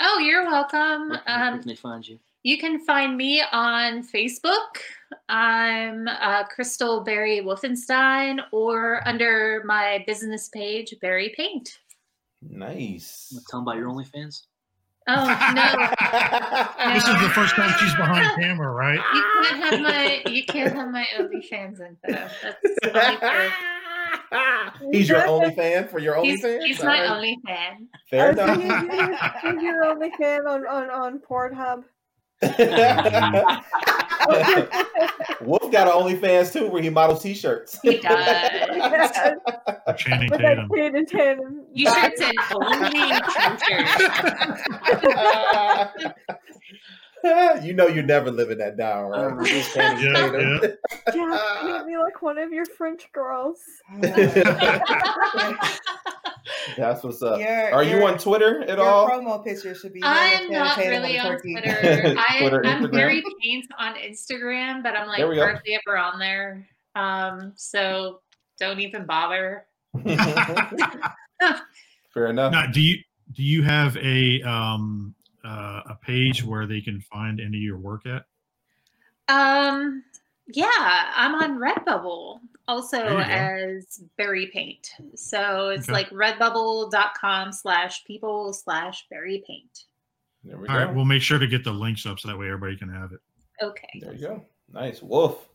Oh, you're welcome. Where can- where Um, can they find you? You can find me on Facebook. I'm uh, Crystal Berry Wolfenstein or under my business page, Berry Paint. Nice. Wanna Tell them about your OnlyFans. Oh, no. This is the first time she's behind camera, right? You can't have my you can't have my OnlyFans info. That's only He's your only fan for your only he's, fan. he's my only fan. Fair enough. thinking Who's your only fan on, on, on Pornhub? Wolf got an OnlyFans too, where he models T-shirts. He does. Channing With that Tatum. Tatum Tatum. You should say only teachers. you know you're never living that down, right? Uh, Just Channing Yeah, Tatum. Jack, paint me like one of your French girls. That's what's up. Your- Are you on Twitter at Your all? promo picture should be. I him am not really with on. Twitter. I, Twitter, I'm Instagram? Berry Paint on Instagram, but I'm like we go. hardly ever on there. Um, so don't even bother. Fair enough. Now, do you do you have a um uh, a page where they can find any of your work at? Um, yeah, I'm on Redbubble also There you go. as Berry Paint. So it's Okay. like redbubble.com slash people slash berry paint. There we All go. right, we'll make sure to get the links up so that way everybody can have it. Okay. there you go. Nice. Wolf.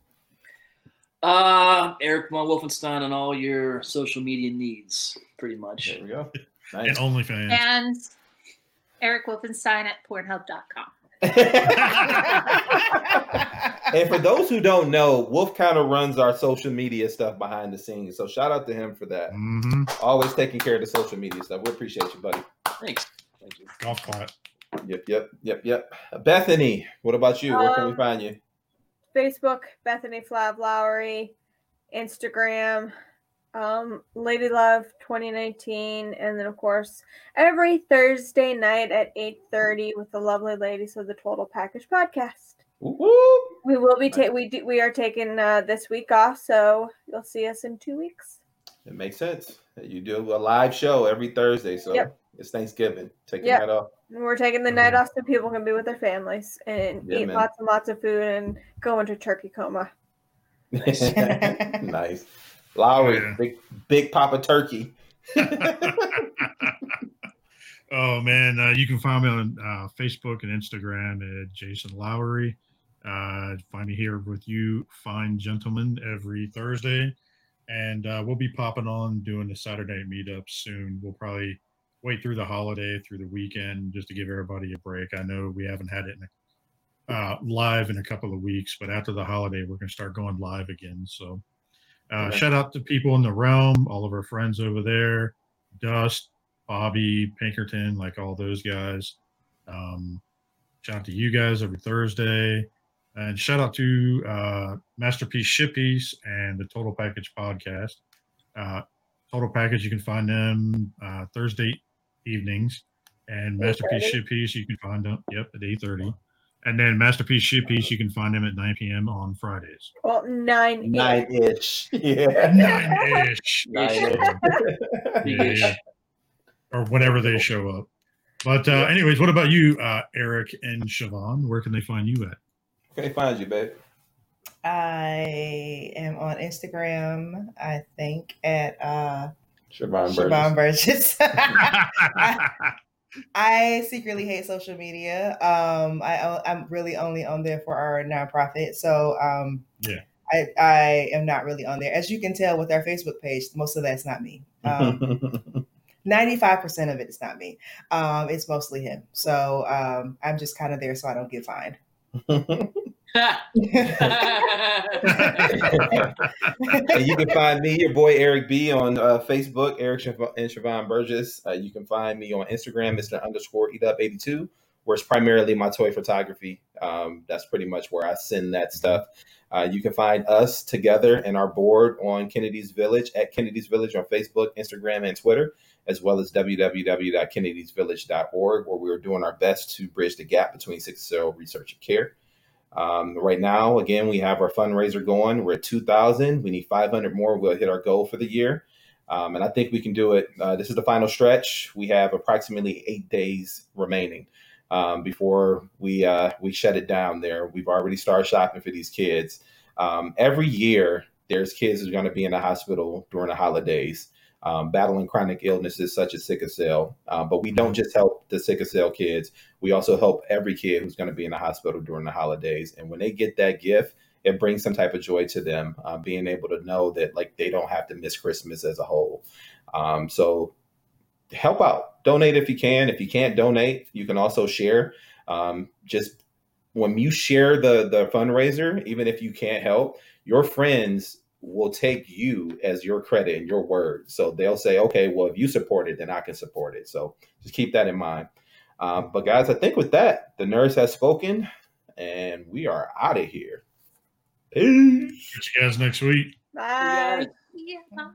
Uh, Eric Von Wolfenstein on all your social media needs, pretty much. There we go. And OnlyFans. And Eric Wolfenstein at pornhub.com. and for those who don't know, Wolf kind of runs our social media stuff behind the scenes. So shout out to him for that. hmm Always taking care of the social media stuff. We appreciate you, buddy. Thanks. Thank you. Golf clap. Yep, yep, yep, yep. Bethany, what about you? Where can we Um, find you? Facebook, Bethany Flahive Lowery, Instagram, um, Lady Love 2019, and then of course every Thursday night at 8:30 with the lovely ladies of the Total Package Podcast. Woo woo. We will be ta- we do- we are taking uh, this week off, so you'll see us in two weeks. It makes sense. You do a live show every Thursday, so Yep. It's Thanksgiving. Take Yeah. the night off. We're taking the night off so people can be with their families and Yeah, eat man. lots and lots of food and go into turkey coma. nice. Lowery, Yeah. big big Papa Turkey. Oh man, uh, you can find me on uh, Facebook and Instagram at Jason Lowery. Uh, find me here with you, fine gentlemen, every Thursday, and uh, we'll be popping on doing the Saturday meetup soon. We'll probably wait through the holiday, through the weekend, just to give everybody a break. I know we haven't had it in a, uh, live in a couple of weeks, but after the holiday, we're going to start going live again. So, uh, Okay. shout out to people in the realm, all of our friends over there, Dust, Bobby, Pinkerton, like all those guys. Um, shout out to you guys every Thursday. And shout out to uh, Masterpiece Shippies and the Total Package podcast. Uh, Total Package, you can find them uh, Thursday evenings. And Masterpiece 8:30. Shippies, you can find them, yep, at 8.30. And then Masterpiece Shippies, you can find them at 9 p.m. on Fridays. Well, nine. Nine ish. Yeah. Nine-ish. Nine-ish. Yeah, yeah. Or whenever they show up. But uh, anyways, what about you, uh, Eric and Shavonn? Where can they find you at? Can they find you, babe? I am on Instagram, I think, at uh Shavonn Shavonn Burgess. Burgess. I, I secretly hate social media. Um, I I'm really only on there for our nonprofit, so um, Yeah. I I am not really on there. As you can tell with our Facebook page, most of that's not me. Um, Ninety-five percent of it is not me. Um, it's mostly him. So um, I'm just kind of there so I don't get fined. you can find me, your boy Eric B, on uh, Facebook, Eric and Shavonn Burgess. Uh, you can find me on Instagram, Mr. Underscore Eat Up 82, where it's primarily my toy photography. Um, that's pretty much where I send that stuff. Uh, you can find us together and our board on Kennedy's Village at Kennedy's Village on Facebook, Instagram, and Twitter, as well as www.kennedysvillage.org, where we are doing our best to bridge the gap between sickle cell research and care. Um, right now, again, we have our fundraiser going. We're at 2,000. We need 500 more. We'll hit our goal for the year. Um, and I think we can do it. Uh, this is the final stretch. We have approximately eight days remaining um, before we uh, we shut it down. There, we've already started shopping for these kids. Um, every year, there's kids who are going to be in the hospital during the holidays, um, battling chronic illnesses such as sickle cell. Uh, but we don't just help the sickle cell kids. We also help every kid who's going to be in the hospital during the holidays. And when they get that gift it brings some type of joy to them uh, being able to know that like they don't have to miss christmas as a whole. Um, so help out. Donate if you can. If you can't donate you can also share. Um, just when you share the the fundraiser even if you can't help your friends will take you as your credit and your word so they'll say okay well if you support it then i can support it so just keep that in mind um, but guys, I think with that, the nerds have spoken, and we are out of here. Peace. Catch you guys next week. Bye. Yeah.